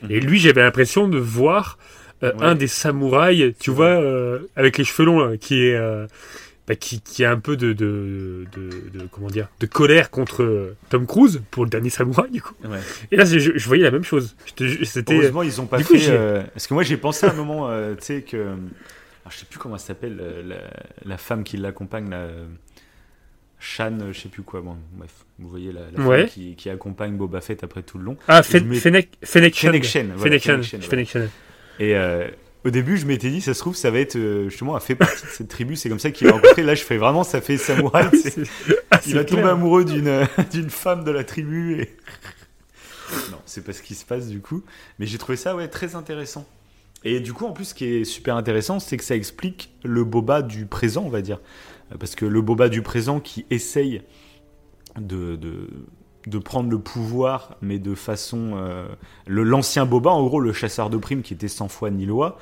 Et lui, j'avais l'impression de voir euh, Ouais. un des samouraïs, tu vois, euh, avec les cheveux longs, là, qui est, euh, bah, qui, qui a un peu de, de, de, de- comment dire, de colère contre Tom Cruise pour le dernier samouraï, du coup. Ouais. Et là, je, je voyais la même chose. C'était. Heureusement, ils ont pas du fait. euh, Parce que moi, j'ai pensé à un moment, euh, tu sais, que. Alors, je sais plus comment elle s'appelle, euh, la, la femme qui l'accompagne, la. Shan, je sais plus quoi. Bon, bref, vous voyez la, la Ouais. femme qui, qui accompagne Boba Fett après tout le long. Ah, Fennec Fennec Shand. Fennec. Et au début, je m'étais dit, ça se trouve, ça va être euh, justement, elle fait partie de cette tribu. C'est comme ça qu'il a rencontré. Là, je fais vraiment, ça fait samouraï. Ah, Il va tomber amoureux d'une d'une femme de la tribu. Et... non, c'est pas ce qui se passe du coup. Mais j'ai trouvé ça ouais, très intéressant. Et du coup, en plus, ce qui est super intéressant, c'est que ça explique le boba du présent, on va dire. Parce que le boba du présent qui essaye de, de, de prendre le pouvoir, mais de façon. euh, le L'ancien boba, en gros, le chasseur de primes qui était sans foi ni loi,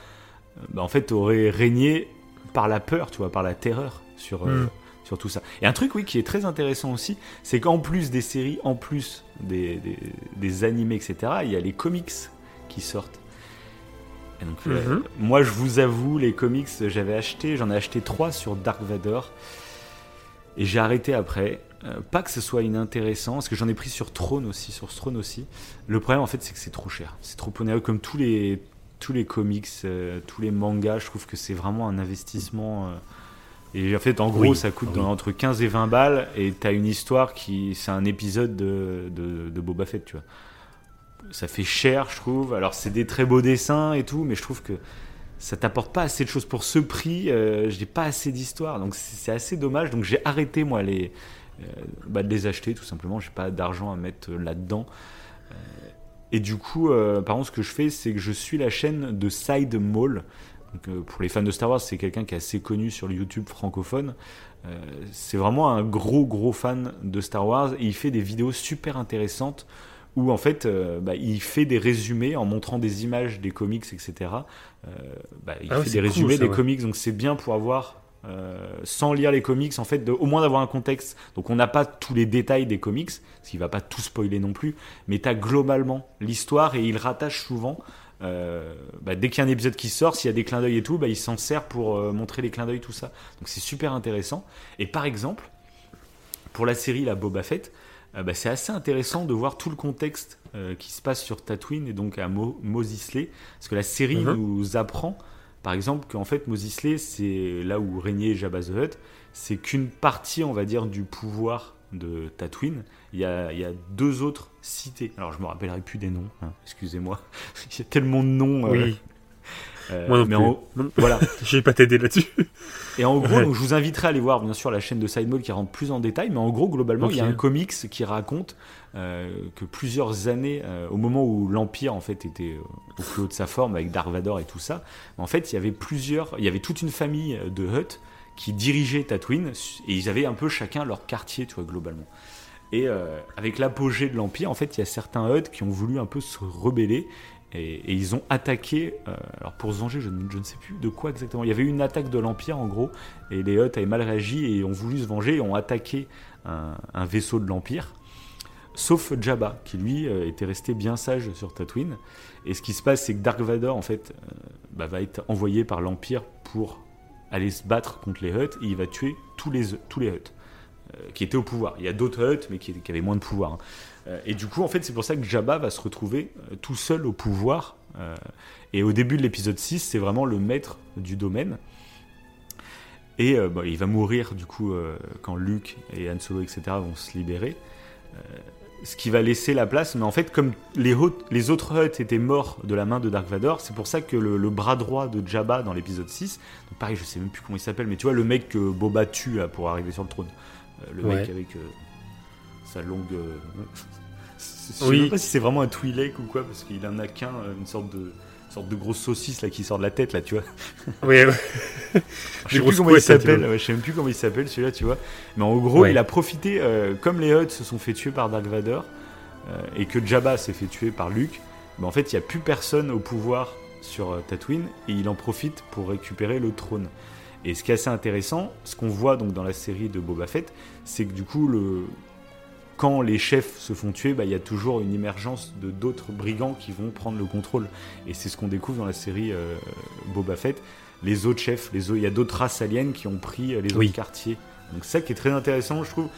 euh, bah, en fait, aurait régné par la peur, tu vois, par la terreur sur, euh, Mm. sur tout ça. Et un truc, oui, qui est très intéressant aussi, c'est qu'en plus des séries, en plus des, des, des animés, etc., il y a les comics qui sortent. Et donc, Mhm. moi, je vous avoue, les comics, j'avais acheté, j'en ai acheté trois sur Dark Vador. Et j'ai arrêté après. Euh, pas que ce soit inintéressant, parce que j'en ai pris sur Throne aussi, sur Throne aussi. Le problème, en fait, c'est que c'est trop cher. C'est trop onéreux, comme tous les, tous les comics, euh, tous les mangas. Je trouve que c'est vraiment un investissement. euh, et en fait, en gros, Oui, ça coûte oui. entre 15 et 20 balles, et t'as une histoire qui. C'est un épisode de, de, de Boba Fett, tu vois. Ça fait cher, je trouve. Alors, c'est des très beaux dessins et tout, mais je trouve que ça t'apporte pas assez de choses pour ce prix. J'ai pas assez d'histoire, donc c'est assez dommage. Donc, j'ai arrêté, moi, les, bah, de les acheter, tout simplement. J'ai pas d'argent à mettre euh, là-dedans. Euh, et du coup, euh, par contre, ce que je fais, c'est que je suis la chaîne de Side Mall. Donc, euh, pour les fans de Star Wars, c'est quelqu'un qui est assez connu sur le YouTube francophone. Euh, c'est vraiment un gros gros fan de Star Wars et il fait des vidéos super intéressantes où en fait euh, bah, il fait des résumés en montrant des images des comics, etc. Euh, bah, il Ah fait des cool, résumés ça, des ouais. comics, donc c'est bien pour avoir euh, sans lire les comics, en fait, de, au moins d'avoir un contexte. Donc on n'a pas tous les détails des comics, parce qu'il va pas tout spoiler non plus, mais tu as globalement l'histoire et il rattache souvent. euh, bah, dès qu'il y a un épisode qui sort, s'il y a des clins d'œil et tout, bah, il s'en sert pour euh, montrer les clins d'œil, tout ça. Donc c'est super intéressant. Et par exemple, pour la série La Boba Fett, bah, c'est assez intéressant de voir tout le contexte qui se passe sur Tatooine et donc à Mo Mos Eisley, parce que la série Mhm. nous apprend, par exemple, qu'en fait Mos Eisley, c'est là où régnait Jabba the Hutt, c'est qu'une partie, on va dire, du pouvoir de Tatooine. Il y a, il y a deux autres cités. Alors je me rappellerai plus des noms, hein, excusez-moi. Il y a tellement de noms. euh, Oui, moi non mais plus. en- voilà. Je vais pas t'aider là-dessus. Et en gros, Ouais. donc, je vous inviterai à aller voir bien sûr la chaîne de Sidemall qui rentre plus en détail, mais en gros, globalement, il y a un comics qui raconte euh, que plusieurs années, euh, au moment où l'Empire en fait était euh, au plus haut de sa forme avec Dark Vador et tout ça, en fait, il y avait plusieurs, il y avait toute une famille de Hutt qui dirigeait Tatooine et ils avaient un peu chacun leur quartier, tu vois, globalement. Et euh, avec l'apogée de l'Empire, en fait, il y a certains Hutt qui ont voulu un peu se rebeller et, ils ont attaqué. euh, alors pour se venger, je, je ne sais plus de quoi exactement. Il y avait une attaque de l'Empire en gros, et les Hutt avaient mal réagi et ont voulu se venger et ont attaqué un, vaisseau de l'Empire. Sauf Jabba, qui lui euh, était resté bien sage sur Tatooine. Et ce qui se passe, c'est que Dark Vador, en fait, euh, bah, va être envoyé par l'Empire pour aller se battre contre les Hutt, et il va tuer tous les, tous les Hutt euh, qui étaient au pouvoir. Il y a d'autres Hutt, mais qui, qui avaient moins de pouvoir. hein. Euh, et du coup, en fait, c'est pour ça que Jabba va se retrouver euh, tout seul au pouvoir. euh, et au début de l'épisode 6, c'est vraiment le maître du domaine. Et euh, bah, il va mourir, du coup, euh, quand Luke et Han Solo, etc., vont se libérer. Euh, ce qui va laisser la place, mais en fait, comme les, les autres Hutt étaient morts de la main de Dark Vador, c'est pour ça que le, le bras droit de Jabba dans l'épisode 6, donc pareil, je sais même plus comment il s'appelle, mais tu vois, le mec que Boba tue là, pour arriver sur le trône. Le Ouais. mec avec sa longue. Je sais Oui. même pas si c'est vraiment un Twi'lek ou quoi, parce qu'il en a qu'un, euh, une sorte de sorte de grosse saucisse là qui sort de la tête là, tu vois. Oui, ouais. Je sais plus comment il s'appelle, ouais, je sais même plus comment il s'appelle celui-là, tu vois. Mais en gros, Ouais. il a profité, euh, comme les Hutt se sont fait tuer par Dark Vador euh, et que Jabba s'est fait tuer par Luke, ben, en fait, il n'y a plus personne au pouvoir sur euh, Tatooine et il en profite pour récupérer le trône. Et ce qui est assez intéressant, ce qu'on voit donc dans la série de Boba Fett, c'est que du coup, le... quand les chefs se font tuer, bah, il y a toujours une émergence de d'autres brigands qui vont prendre le contrôle. Et c'est ce qu'on découvre dans la série euh, Boba Fett. Les autres chefs, les il y a d'autres races aliens qui ont pris euh, les Oui. autres quartiers. Donc ça qui est très intéressant, je trouve.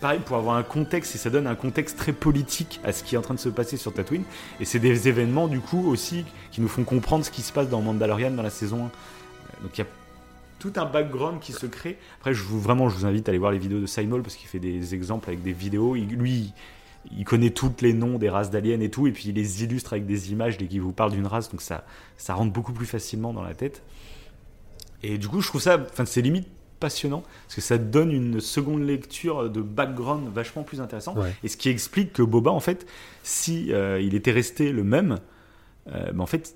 Pareil, pour avoir un contexte, et ça donne un contexte très politique à ce qui est en train de se passer sur Tatooine. Et c'est des événements, du coup, aussi, qui nous font comprendre ce qui se passe dans Mandalorian dans la saison 1. Euh, Donc il y a tout un background qui se crée. Après, je vous, vraiment, je vous invite à aller voir les vidéos de Simon parce qu'il fait des exemples avec des vidéos. Il- lui, il connaît tous les noms des races d'aliens et tout, et puis il les illustre avec des images dès qu'il vous parle d'une race, donc ça, ça rentre beaucoup plus facilement dans la tête. Et du coup, je trouve ça, enfin, c'est limite passionnant parce que ça donne une seconde lecture de background vachement plus intéressant. Ouais. Et ce qui explique que Boba, en fait, si euh, il était resté le même, euh, ben, en fait,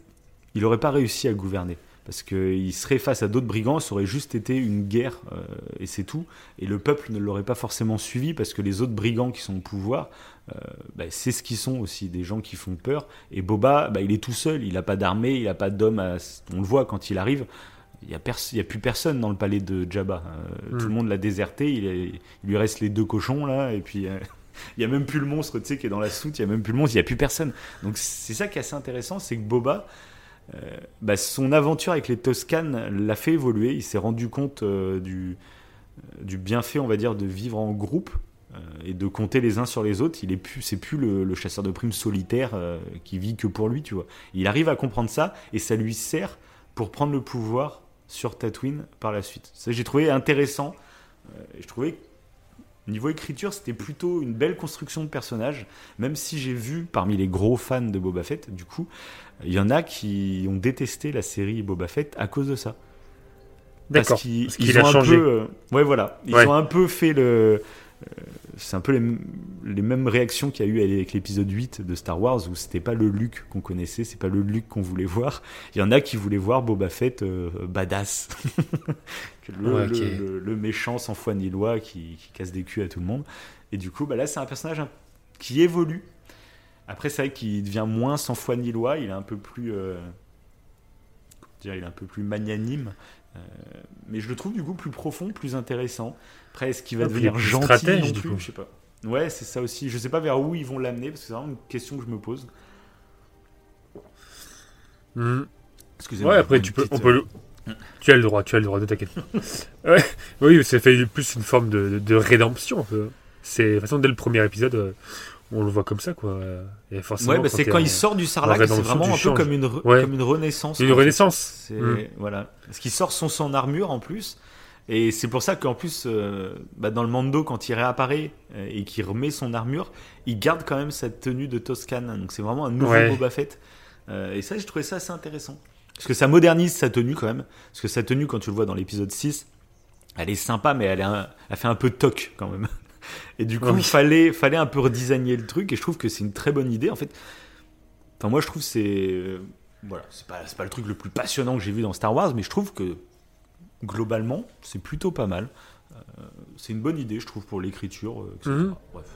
il n'aurait pas réussi à gouverner. Parce qu'il serait face à d'autres brigands, ça aurait juste été une guerre, euh, et c'est tout. Et le peuple ne l'aurait pas forcément suivi, parce que les autres brigands qui sont au pouvoir, euh, bah, c'est ce qu'ils sont aussi, des gens qui font peur. Et Boba, bah, il est tout seul, il n'a pas d'armée, il n'a pas d'homme, à- on le voit quand il arrive. Il n'y a, plus personne dans le palais de Jabba. Euh, Mm. Tout le monde l'a déserté, il, lui reste les deux cochons là, et puis... euh, il n'y a même plus le monstre, tu sais, qui est dans la soute, il n'y a même plus le monstre, il n'y a plus personne. Donc c'est ça qui est assez intéressant, c'est que Boba, bah, son aventure avec les Toscanes l'a fait évoluer. Il s'est rendu compte euh, du, euh, du bienfait, on va dire, de vivre en groupe euh, et de compter les uns sur les autres. Il est plus, c'est plus le, le chasseur de primes solitaire euh, qui vit que pour lui, tu vois. Il arrive à comprendre ça et ça lui sert pour prendre le pouvoir sur Tatooine par la suite. Ça, j'ai trouvé intéressant. Euh, je trouvais Niveau écriture, c'était plutôt une belle construction de personnage, même si j'ai vu parmi les gros fans de Boba Fett, du coup, il y en a qui ont détesté la série Boba Fett à cause de ça. D'accord. Parce qu'ils a ont un changé. peu, euh, ouais, voilà, ils Ouais. ont un peu fait le c'est un peu les, les mêmes réactions qu'il y a eu avec l'épisode 8 de Star Wars où c'était pas le Luke qu'on connaissait, c'est pas le Luke qu'on voulait voir. Il y en a qui voulaient voir Boba Fett euh, badass. Le, Ouais, ok. le- le- le méchant sans foi ni loi qui, qui casse des culs à tout le monde. Et du coup, bah là, c'est un personnage qui évolue. Après, c'est vrai qu'il devient moins sans foi ni loi, il est un peu plus. euh, dire, il est un peu plus magnanime. Euh, mais je le trouve du coup plus profond, plus intéressant. Après, est-ce qu'il va Ah, devenir gentil stratège, non du plus? coup. Je sais pas. Ouais, c'est ça aussi. Je sais pas vers où ils vont l'amener parce que c'est vraiment une question que je me pose. Mhm. Excusez-moi. Ouais, après, tu peux, petite, on peut le... Tu as le droit, tu as le droit, ne t'inquiète ouais, oui, ça fait plus une forme de, de- de rédemption. un peu. C'est, de toute façon, dès le premier épisode, euh, on le voit comme ça, quoi. Et forcément, Ouais, bah, c'est quand il sort du sarlac, c'est vraiment un peu comme une, re- Ouais. comme une renaissance. Une fait. renaissance. Mm. voilà, parce qu'il sort son son armure en plus, et c'est pour ça qu'en plus, euh, bah, dans le Mando, quand il réapparaît euh, et qu'il remet son armure, il garde quand même cette tenue de Toscane. Donc c'est vraiment un nouveau Ouais. Boba Fett. Euh, et ça, j'ai trouvé ça assez intéressant, parce que ça modernise sa tenue quand même. Parce que sa tenue, quand tu le vois dans l'épisode 6 elle est sympa, mais elle, est un- elle fait un peu toc quand même. Et du coup, Oui. fallait, fallait un peu redesigner le truc, et je trouve que c'est une très bonne idée. En fait, enfin, moi, je trouve que c'est. euh, Voilà, c'est pas, c'est pas le truc le plus passionnant que j'ai vu dans Star Wars, mais je trouve que globalement, c'est plutôt pas mal. Euh, c'est une bonne idée, je trouve, pour l'écriture, euh, etc. Mhm. Bref.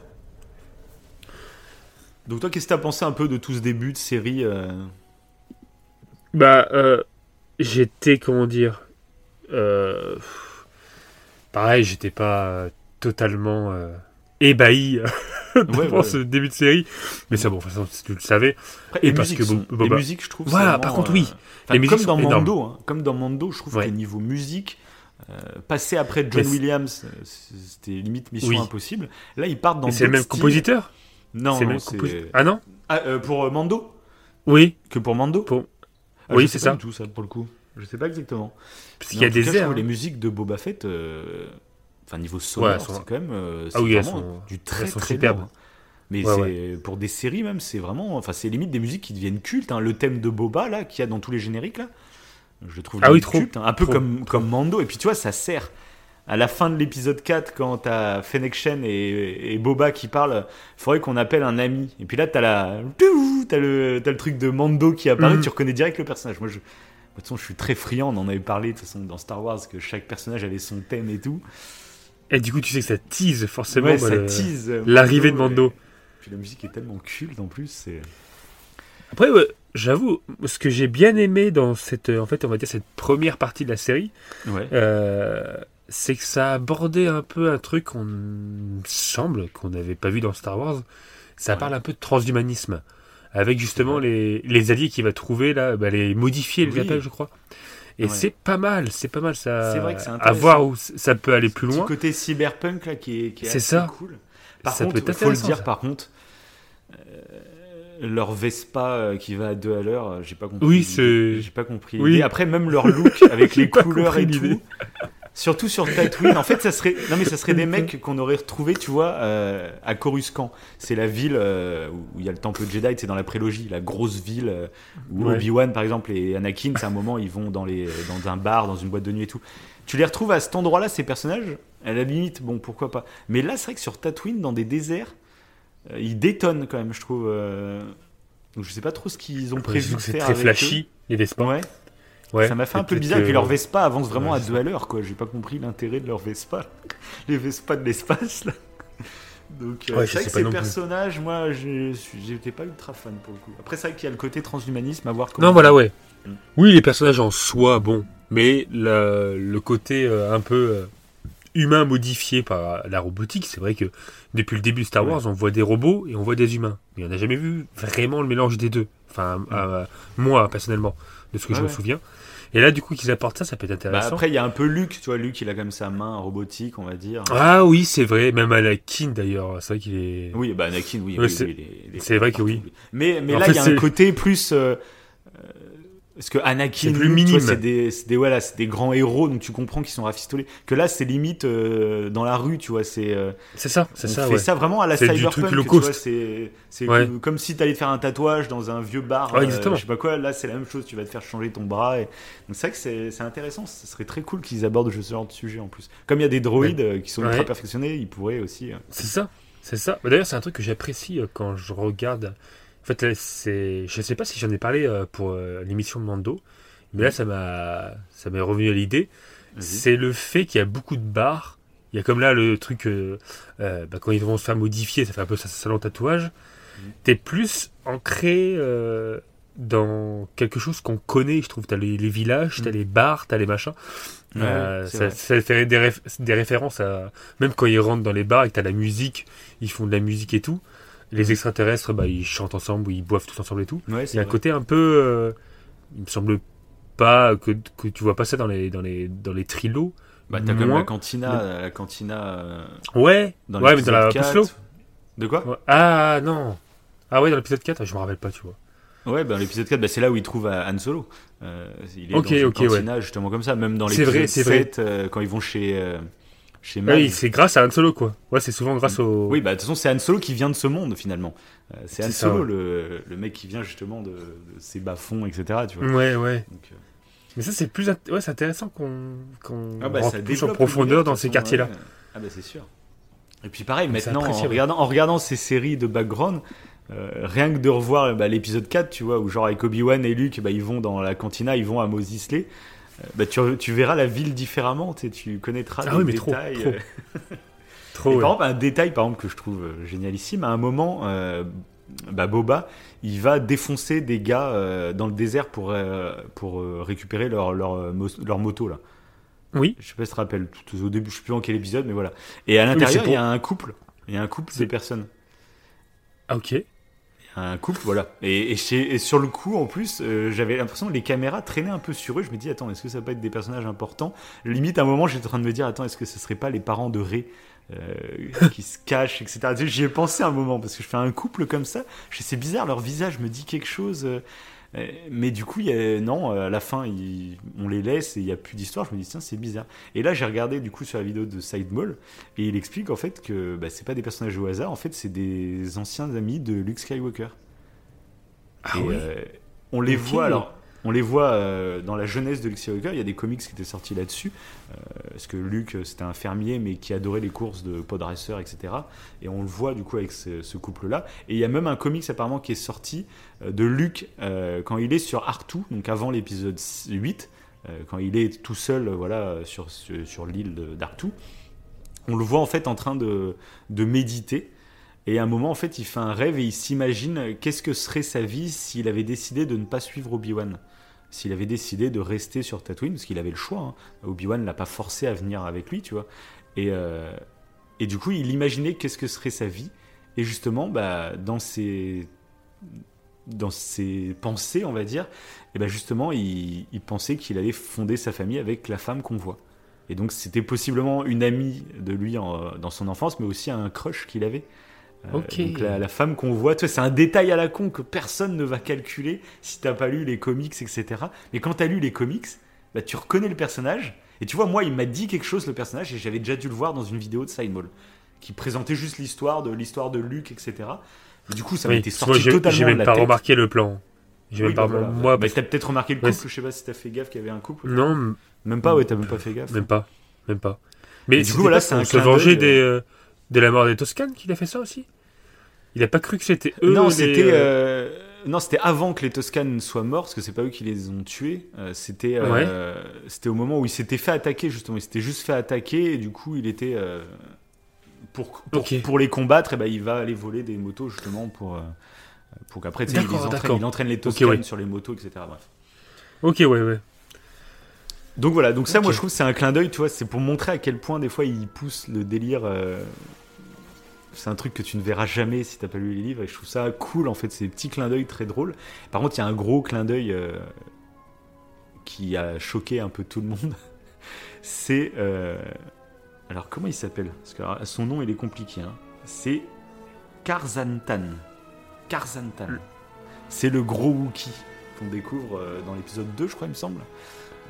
Donc, toi, qu'est-ce que t'as pensé un peu de tout ce début de série euh, Bah, euh, j'étais, comment dire, euh, pareil, j'étais pas totalement euh, ébahi devant Ouais, ouais. ce début de série, mais ça, bon, de toute façon, tu le savais. Après, Et les parce musiques que Boba- les musiques, je trouve. Voilà, vraiment, par contre, oui. enfin, Les musiques comme dans. Mando, hein, comme dans Mando, je trouve Ouais. que niveau musique, euh, passer après John Williams, euh, c'était limite mission Oui. impossible. Là, ils partent dans c'est le même styles. compositeur Non, C'est le non, même c'est- compositeur Ah non Ah, euh, pour euh, Mando Oui, Que pour Mando Pour- Ah, oui, je c'est ça. du tout ça pour le coup. Je sais pas exactement. parce qu'il y a des cas, je airs. trouve hein. les musiques de Boba Fett, euh, enfin niveau sonore, elles sont- c'est quand même euh, Ah c'est oui, sont- du très très superbes. lourd. Mais Ouais, c'est pour des séries même, c'est vraiment, enfin c'est limite des musiques qui deviennent cultes. hein. Le thème de Boba là, qu'il y a dans tous les génériques là, je trouve Ah oui, trop, culte, hein. un peu trop, comme comme Mando. Et puis tu vois, ça sert. À la fin de l'épisode 4, quand t'as Fennec Shen et, et Boba qui parlent, faudrait qu'on appelle un ami. Et puis là, t'as la, t'as le, t'as le truc de Mando qui apparaît, Mhm. tu reconnais direct le personnage. Moi, je, de toute façon, je suis très friand. On en avait parlé de toute façon dans Star Wars que chaque personnage avait son thème et tout. Et du coup, tu sais que ça tease forcément Ouais, bah, l'arrivée de Mando. et- Puis la musique est tellement culte en plus. C'est... Après, ouais, j'avoue, ce que j'ai bien aimé dans cette, euh, en fait, on va dire cette première partie de la série, Ouais. euh, c'est que ça abordait un peu un truc qu'on semble qu'on n'avait pas vu dans Star Wars. Ça parle un peu de transhumanisme, avec justement les, les alliés qu'il va trouver là, bah, les modifiés, les Oui. appelle, je crois. Et Ouais. c'est pas mal, c'est pas mal ça. C'est vrai que c'est à voir où ça peut aller plus loin. côté cyberpunk là qui est, qui est C'est assez ça. cool. Par Ça contre, peut être faut le dire ça. par contre, euh, leur Vespa euh, qui va à deux à l'heure, euh, j'ai pas compris. Oui, c'est- J'ai pas compris. Oui. l'idée. Après même leur look avec les couleurs et tout. Surtout sur Tatooine, en fait, ça serait non mais ça serait des mecs qu'on aurait retrouvés, tu vois, euh, à Coruscant. C'est la ville euh, où il y a le temple Jedi, c'est dans la prélogie, la grosse ville euh, où Ouais. Obi-Wan par exemple et Anakin, c'est un moment ils vont dans les dans un bar, dans une boîte de nuit et tout. Tu les retrouves à cet endroit-là, ces personnages, à la limite, bon pourquoi pas. Mais là, c'est vrai que sur Tatooine, dans des déserts, ils détonnent quand même, je trouve. Donc je sais pas trop ce qu'ils ont prévu c'est très avec flashy, les eux. Vespa. Ouais. Ouais, Ça m'a fait un peu bizarre. Et que- puis leur Vespa avance vraiment Ouais, à deux à l'heure, quoi. J'ai pas compris l'intérêt de leur Vespa. Les Vespa de l'espace, là. Donc, euh, Ouais, c'est vrai que ces plus. personnages, moi, j'étais pas ultra fan pour le coup. Après, c'est vrai qu'il y a le côté transhumanisme à voir comment. Non, voilà, ouais. Oui, les personnages en soi, bon. Mais le, le côté euh, un peu euh, humain modifié par la robotique, c'est vrai que depuis le début de Star. Wars, on voit des robots et on voit des humains. Mais on n'a jamais vu vraiment le mélange des deux. Enfin, Mm. euh, moi, personnellement, de ce que je me souviens. Et là, du coup, qu'ils apportent ça, ça peut être Bah, intéressant. après, il y a un peu Luke, tu vois. Luke, il a comme sa main robotique, on va dire. Ah oui, c'est vrai. Même Anakin, d'ailleurs. C'est vrai qu'il est... Oui, bah Anakin, oui. Ouais, oui, c'est- oui, vrai que oui. Mais, mais En là, il y a un côté plus. euh, euh, Parce que Anakin, C'est des, c'est des, voilà, c'est des grands héros, donc tu comprends qu'ils sont rafistolés. Que là, c'est limite euh, dans la rue, tu vois. C'est, euh, C'est ça, c'est on ça, fait ouais. ça vraiment à la C'est du cyberpunk. truc tu low vois, cost. c'est, c'est Ouais. comme, comme si t'allais te faire un tatouage dans un vieux bar. Ouais, euh, exactement. je sais pas quoi. Là, c'est la même chose. Tu vas te faire changer ton bras. Et... Donc c'est vrai que c'est, c'est intéressant. Ce serait très cool qu'ils abordent ce genre de sujet en plus. Comme il y a des droïdes euh, qui sont ultra perfectionnés, ils pourraient aussi. euh, C'est ça, c'est ça. D'ailleurs, c'est un truc que j'apprécie euh, quand je regarde. En fait, c'est, je sais pas si j'en ai parlé euh, pour euh, l'émission de Mando, mais là, ça m'a, ça m'est revenu à l'idée. C'est le fait qu'il y a beaucoup de bars. Il y a comme là le truc euh, bah, quand ils vont se faire modifier, ça fait un peu ça salon tatouage. Mhm. T'es plus ancré euh, dans quelque chose qu'on connaît. Je trouve, t'as les, les villages, t'as Mhm. les bars, t'as les machins. Ouais, Euh, ça, ça fait des, réf- des références à. Même quand ils rentrent dans les bars et que t'as la musique, ils font de la musique et tout. Les extraterrestres, bah, ils chantent ensemble ils boivent tous ensemble et tout. Ouais, Il y a un vrai. côté un peu. euh, il me semble pas que, que tu vois pas ça dans les, dans les, dans les trilos. Bah, t'as comme la cantina, la cantina euh, Ouais, dans ouais, mais dans la l'épisode plus slow. 4. De quoi? Ah non Ah ouais, dans l'épisode 4, je me rappelle pas, tu vois. Ouais, ben l'épisode 4, bah, c'est là où il trouve euh, Han Solo. Euh, il est Ok, dans une ok, ouais. cantina, justement comme ça. Même dans C'est l'épisode vrai, c'est vrai. 7, euh, quand ils vont chez, chez Maz. Oui, c'est grâce à Han Solo, quoi. Ouais, c'est souvent grâce au. Oui, bah de toute façon, c'est Han Solo qui vient de ce monde, finalement. Euh, c'est Han ça, Solo, ouais. le, le mec qui vient justement de, de ces bas-fonds, etc. Tu vois. Ouais, ouais. Donc, euh, Mais ça, c'est plus. int- Ouais, c'est intéressant qu'on qu'on ah bah, rentre plus en profondeur dans ces quartiers-là. ouais. Ah bah c'est sûr. Et puis pareil, Donc, maintenant, en regardant, en regardant ces séries de background, euh, rien que de revoir bah, l'épisode 4, tu vois, où genre avec Obi-Wan et Luke, bah, ils vont dans la cantina, ils vont à Mos Eisley, euh, bah, tu, tu verras la ville différemment, tu connaîtras Ah des oui, mais trop, détails. trop. euh. Trop. Et ouais. par exemple, un détail par exemple, que je trouve euh, génialissime, à un moment, euh, bah, Boba, il va défoncer des gars euh, dans le désert pour, euh, pour euh, récupérer leur, leur, euh, mo- leur moto, là. Oui. Je sais pas si tu te rappelles, tout au début, je sais plus en quel épisode, mais voilà. Et à l'intérieur, il y a un couple. Il y a un couple de personnes. Ah, ok. Un couple, voilà. Et, sur le coup, en plus, euh, j'avais l'impression que les caméras traînaient un peu sur eux. Je me dis, attends, est-ce que ça pas être des personnages importants? Limite, à un moment, j'étais en train de me dire, attends, est-ce que ce serait pas les parents de Ray euh, qui se cachent, etc. J'y ai pensé un moment, parce que je fais un couple comme ça. C'est bizarre, leur visage me dit quelque chose. Euh, euh, mais du coup, y a, non, à la fin, on les laisse et il n'y a plus d'histoire. Je me dis, tiens, c'est bizarre. Et là, j'ai regardé du coup sur la vidéo de Sidemall et il explique en fait que bah, c'est pas des personnages au hasard, en fait, c'est des anciens amis de Luke Skywalker. Ah Et, ouais. euh, on les voit alors. On les voit euh, dans la jeunesse de Luke Skywalker. Il y a des comics qui étaient sortis là-dessus. Euh, parce que Luke, c'était un fermier, mais qui adorait les courses de pod racer, etc. Et on le voit du coup avec ce, couple-là. Et il y a même un comics apparemment qui est sorti euh, de Luke quand il est sur Artu, donc avant l'épisode 8, euh, quand il est tout seul, voilà, sur, sur, l'île d'Artu. On le voit en fait en train de, de méditer. Et à un moment, en fait, il fait un rêve et il s'imagine qu'est-ce que serait sa vie s'il avait décidé de ne pas suivre Obi-Wan. S'il avait décidé de rester sur Tatooine, parce qu'il avait le choix. hein. Obi-Wan l'a pas forcé à venir avec lui, tu vois. Et, euh, et du coup, il imaginait qu'est-ce que serait sa vie. Et justement, bah, dans ses, dans ses pensées, on va dire, et ben justement, il, pensait qu'il allait fonder sa famille avec la femme qu'on voit. Et donc, c'était possiblement une amie de lui dans son enfance, mais aussi un crush qu'il avait. Euh, donc la, la femme qu'on voit, c'est un détail à la con que personne ne va calculer si t'as pas lu les comics, etc. Mais quand t'as lu les comics, bah, tu reconnais le personnage. Et tu vois, moi, il m'a dit quelque chose, le personnage, et j'avais déjà dû le voir dans une vidéo de Sidemall, qui présentait juste l'histoire de l'histoire de Luke, etc. Et du coup, ça m'a Oui, été moi, sorti j'ai totalement j'ai même la pas tête. remarqué le plan. J'ai Oui, même pas. bah, voilà. Moi, Bah, t'as peut-être remarqué le couple, je sais pas si t'as fait gaffe qu'il y avait un couple. non, Même pas, ouais, t'as même pas fait gaffe. même pas. Même pas. Mais du coup, voilà, là, c'est un se venger d'œil, des, euh, de la mort des Toscanes qu'il a fait ça aussi? Il a pas cru que c'était eux non, c'était euh, euh, non, c'était avant que les Toscanes soient morts, parce que c'est pas eux qui les ont tués. Euh, c'était euh, c'était au moment où il s'était fait attaquer justement. Il s'était juste fait attaquer et du coup, il était pour pour, les combattre. Et ben, il va aller voler des motos justement pour pour qu'après, il, entraîne, d'accord. il entraîne les Toscanes ouais. sur les motos, etc. Bref. Ok, ouais, ouais. Donc voilà, donc ça, moi je trouve que c'est un clin d'œil, tu vois, c'est pour montrer à quel point des fois il pousse le délire. euh, C'est un truc que tu ne verras jamais si t'as pas lu les livres, et je trouve ça cool en fait, c'est des petits clins d'œil très drôles. Par contre, il y a un gros clin d'œil euh, qui a choqué un peu tout le monde. c'est. euh, Alors comment il s'appelle? Parce que alors, son nom il est compliqué. hein. C'est Karzantan. Karzantan. Mm. C'est le gros Wookie qu'on découvre dans l'épisode 2, je crois, il me semble.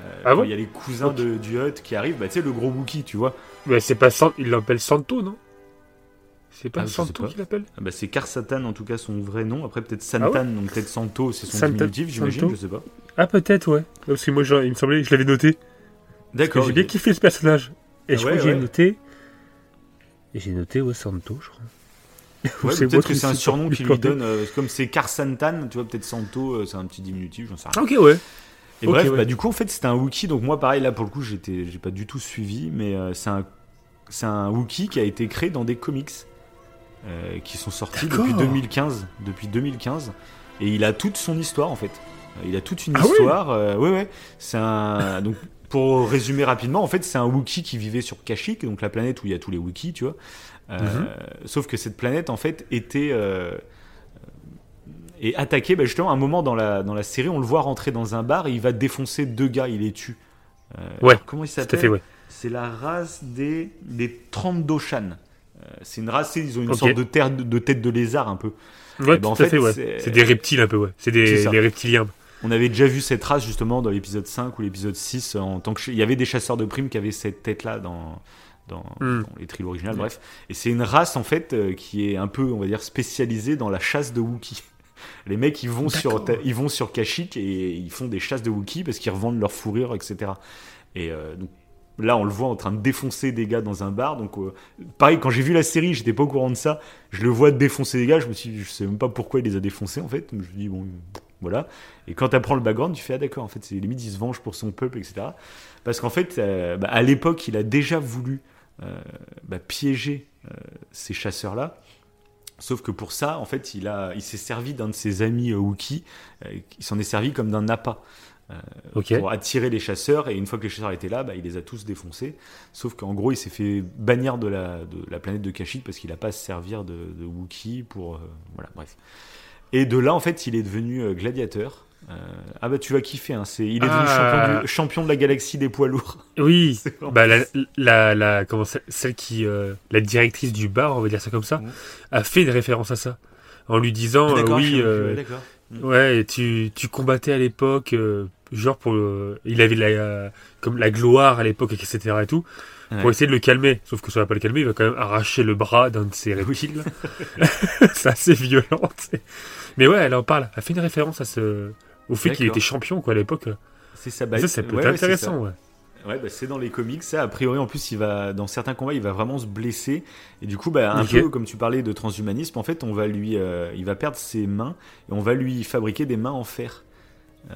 Euh, Ah bon Il y a les cousins de, du Hut qui arrivent, bah, tu sais, le gros Wookie, tu vois. Mais c'est pas San- il l'appelle Santo, non? C'est pas Ah, je Santo qu'il l'appelle? Ah bah, c'est Karsatan, en tout cas, son vrai nom. Après, peut-être Santan, Ah donc peut-être Santo, c'est son Santan- diminutif, j'imagine, je sais pas. Ah, peut-être, ouais. Parce que moi, genre, il me semblait, je l'avais noté. D'accord. J'ai bien kiffé ce personnage. Et Ah je ouais, crois que j'ai noté. Et j'ai noté, ouais, Santo, je crois. Ou Ouais, peut-être que c'est un surnom plus qui lui donne, euh, comme c'est Karsantan, tu vois, peut-être Santo, euh, c'est un petit diminutif, j'en sais rien. Ah, ok, ouais. Et Ok, bref, ouais. bah, du coup, en fait, c'était un Wookie. Donc, moi, pareil, là, pour le coup, j'étais, j'ai pas du tout suivi, mais euh, c'est un, c'est un Wookie qui a été créé dans des comics euh, qui sont sortis D'accord. depuis 2015. Depuis 2015. Et il a toute son histoire, en fait. Euh, Il a toute une Ah oui histoire. euh, ouais, ouais. C'est un. Donc, pour résumer rapidement, en fait, c'est un Wookie qui vivait sur Kashyyyk, donc la planète où il y a tous les Wookiees, tu vois. Euh, Mhm. Sauf que cette planète, en fait, était. Euh, est attaquée, bah, justement, à un moment dans la, dans la série, on le voit rentrer dans un bar et il va défoncer deux gars, il les tue. Euh, Ouais, comment il s'appelle ouais. C'est la race des, des Trandoshan. Euh, c'est une race, ils ont une sorte de, terre, de tête de lézard un peu. Ouais, Eh ben, en tout à fait, fait, ouais. c'est- des reptiles un peu, ouais. C'est des, des reptiliens. On avait déjà vu cette race justement dans l'épisode 5 ou l'épisode 6 en tant que il y avait des chasseurs de primes qui avaient cette tête là dans dans, Hmm. dans les trilogies originales bref et c'est une race en fait euh, qui est un peu on va dire spécialisée dans la chasse de Wookiee. Les mecs ils vont sur ils vont sur Kashyyyk et ils font des chasses de Wookiee parce qu'ils revendent leur fourrure etc. Et euh, donc Là, on le voit en train de défoncer des gars dans un bar. Donc, euh, pareil, quand j'ai vu la série, j'étais pas au courant de ça. Je le vois défoncer des gars. Je me suis, dit, je sais même pas pourquoi il les a défoncés en fait. Je me dis bon, voilà. Et quand tu apprends le background, tu fais ah d'accord. En fait, c'est limite il se venge pour son peuple, etc. Parce qu'en fait, euh, bah, à l'époque, il a déjà voulu bah, piéger ces chasseurs-là. Sauf que pour ça, en fait, il a, il s'est servi d'un de ses amis euh, Wookie. Euh, il s'en est servi comme d'un appât Ok. pour attirer les chasseurs. Et une fois que les chasseurs étaient là, bah, il les a tous défoncés. Sauf qu'en gros, il s'est fait bannir de la, de la planète de Kashyyyk parce qu'il n'a pas à se servir de, de Wookiee pour. euh, voilà, bref. Et de là, en fait, il est devenu euh, gladiateur. Euh, ah bah tu vas kiffer, hein, c'est, il est devenu Ah. champion, du- champion de la galaxie des poids lourds. Oui, vraiment- bah, la, la, la- comment, ça- celle qui, euh, la directrice du bar, on va dire ça comme ça, Mhm. a fait une référence à ça. En lui disant, euh, D'accord, je oui, suis- euh, ouais, tu, tu combattais à l'époque, euh, genre pour il avait la, euh, comme la gloire à l'époque, etc. et tout, pour essayer de le calmer. Sauf que ça va pas le calmer, il va quand même arracher le bras d'un de ses reptiles. C'est assez violent. Mais ouais, elle en parle. Elle fait une référence à ce, au fait qu'il était champion, quoi, à l'époque. C'est ça, bah, ça, ça peut ouais, être ouais, c'est intéressant, ouais. Ouais, bah, c'est dans les comics, ça. A priori, en plus, il va, dans certains combats, il va vraiment se blesser. Et du coup, bah, un Ok. peu comme tu parlais de transhumanisme, en fait, on va lui, euh, il va perdre ses mains et on va lui fabriquer des mains en fer. Euh,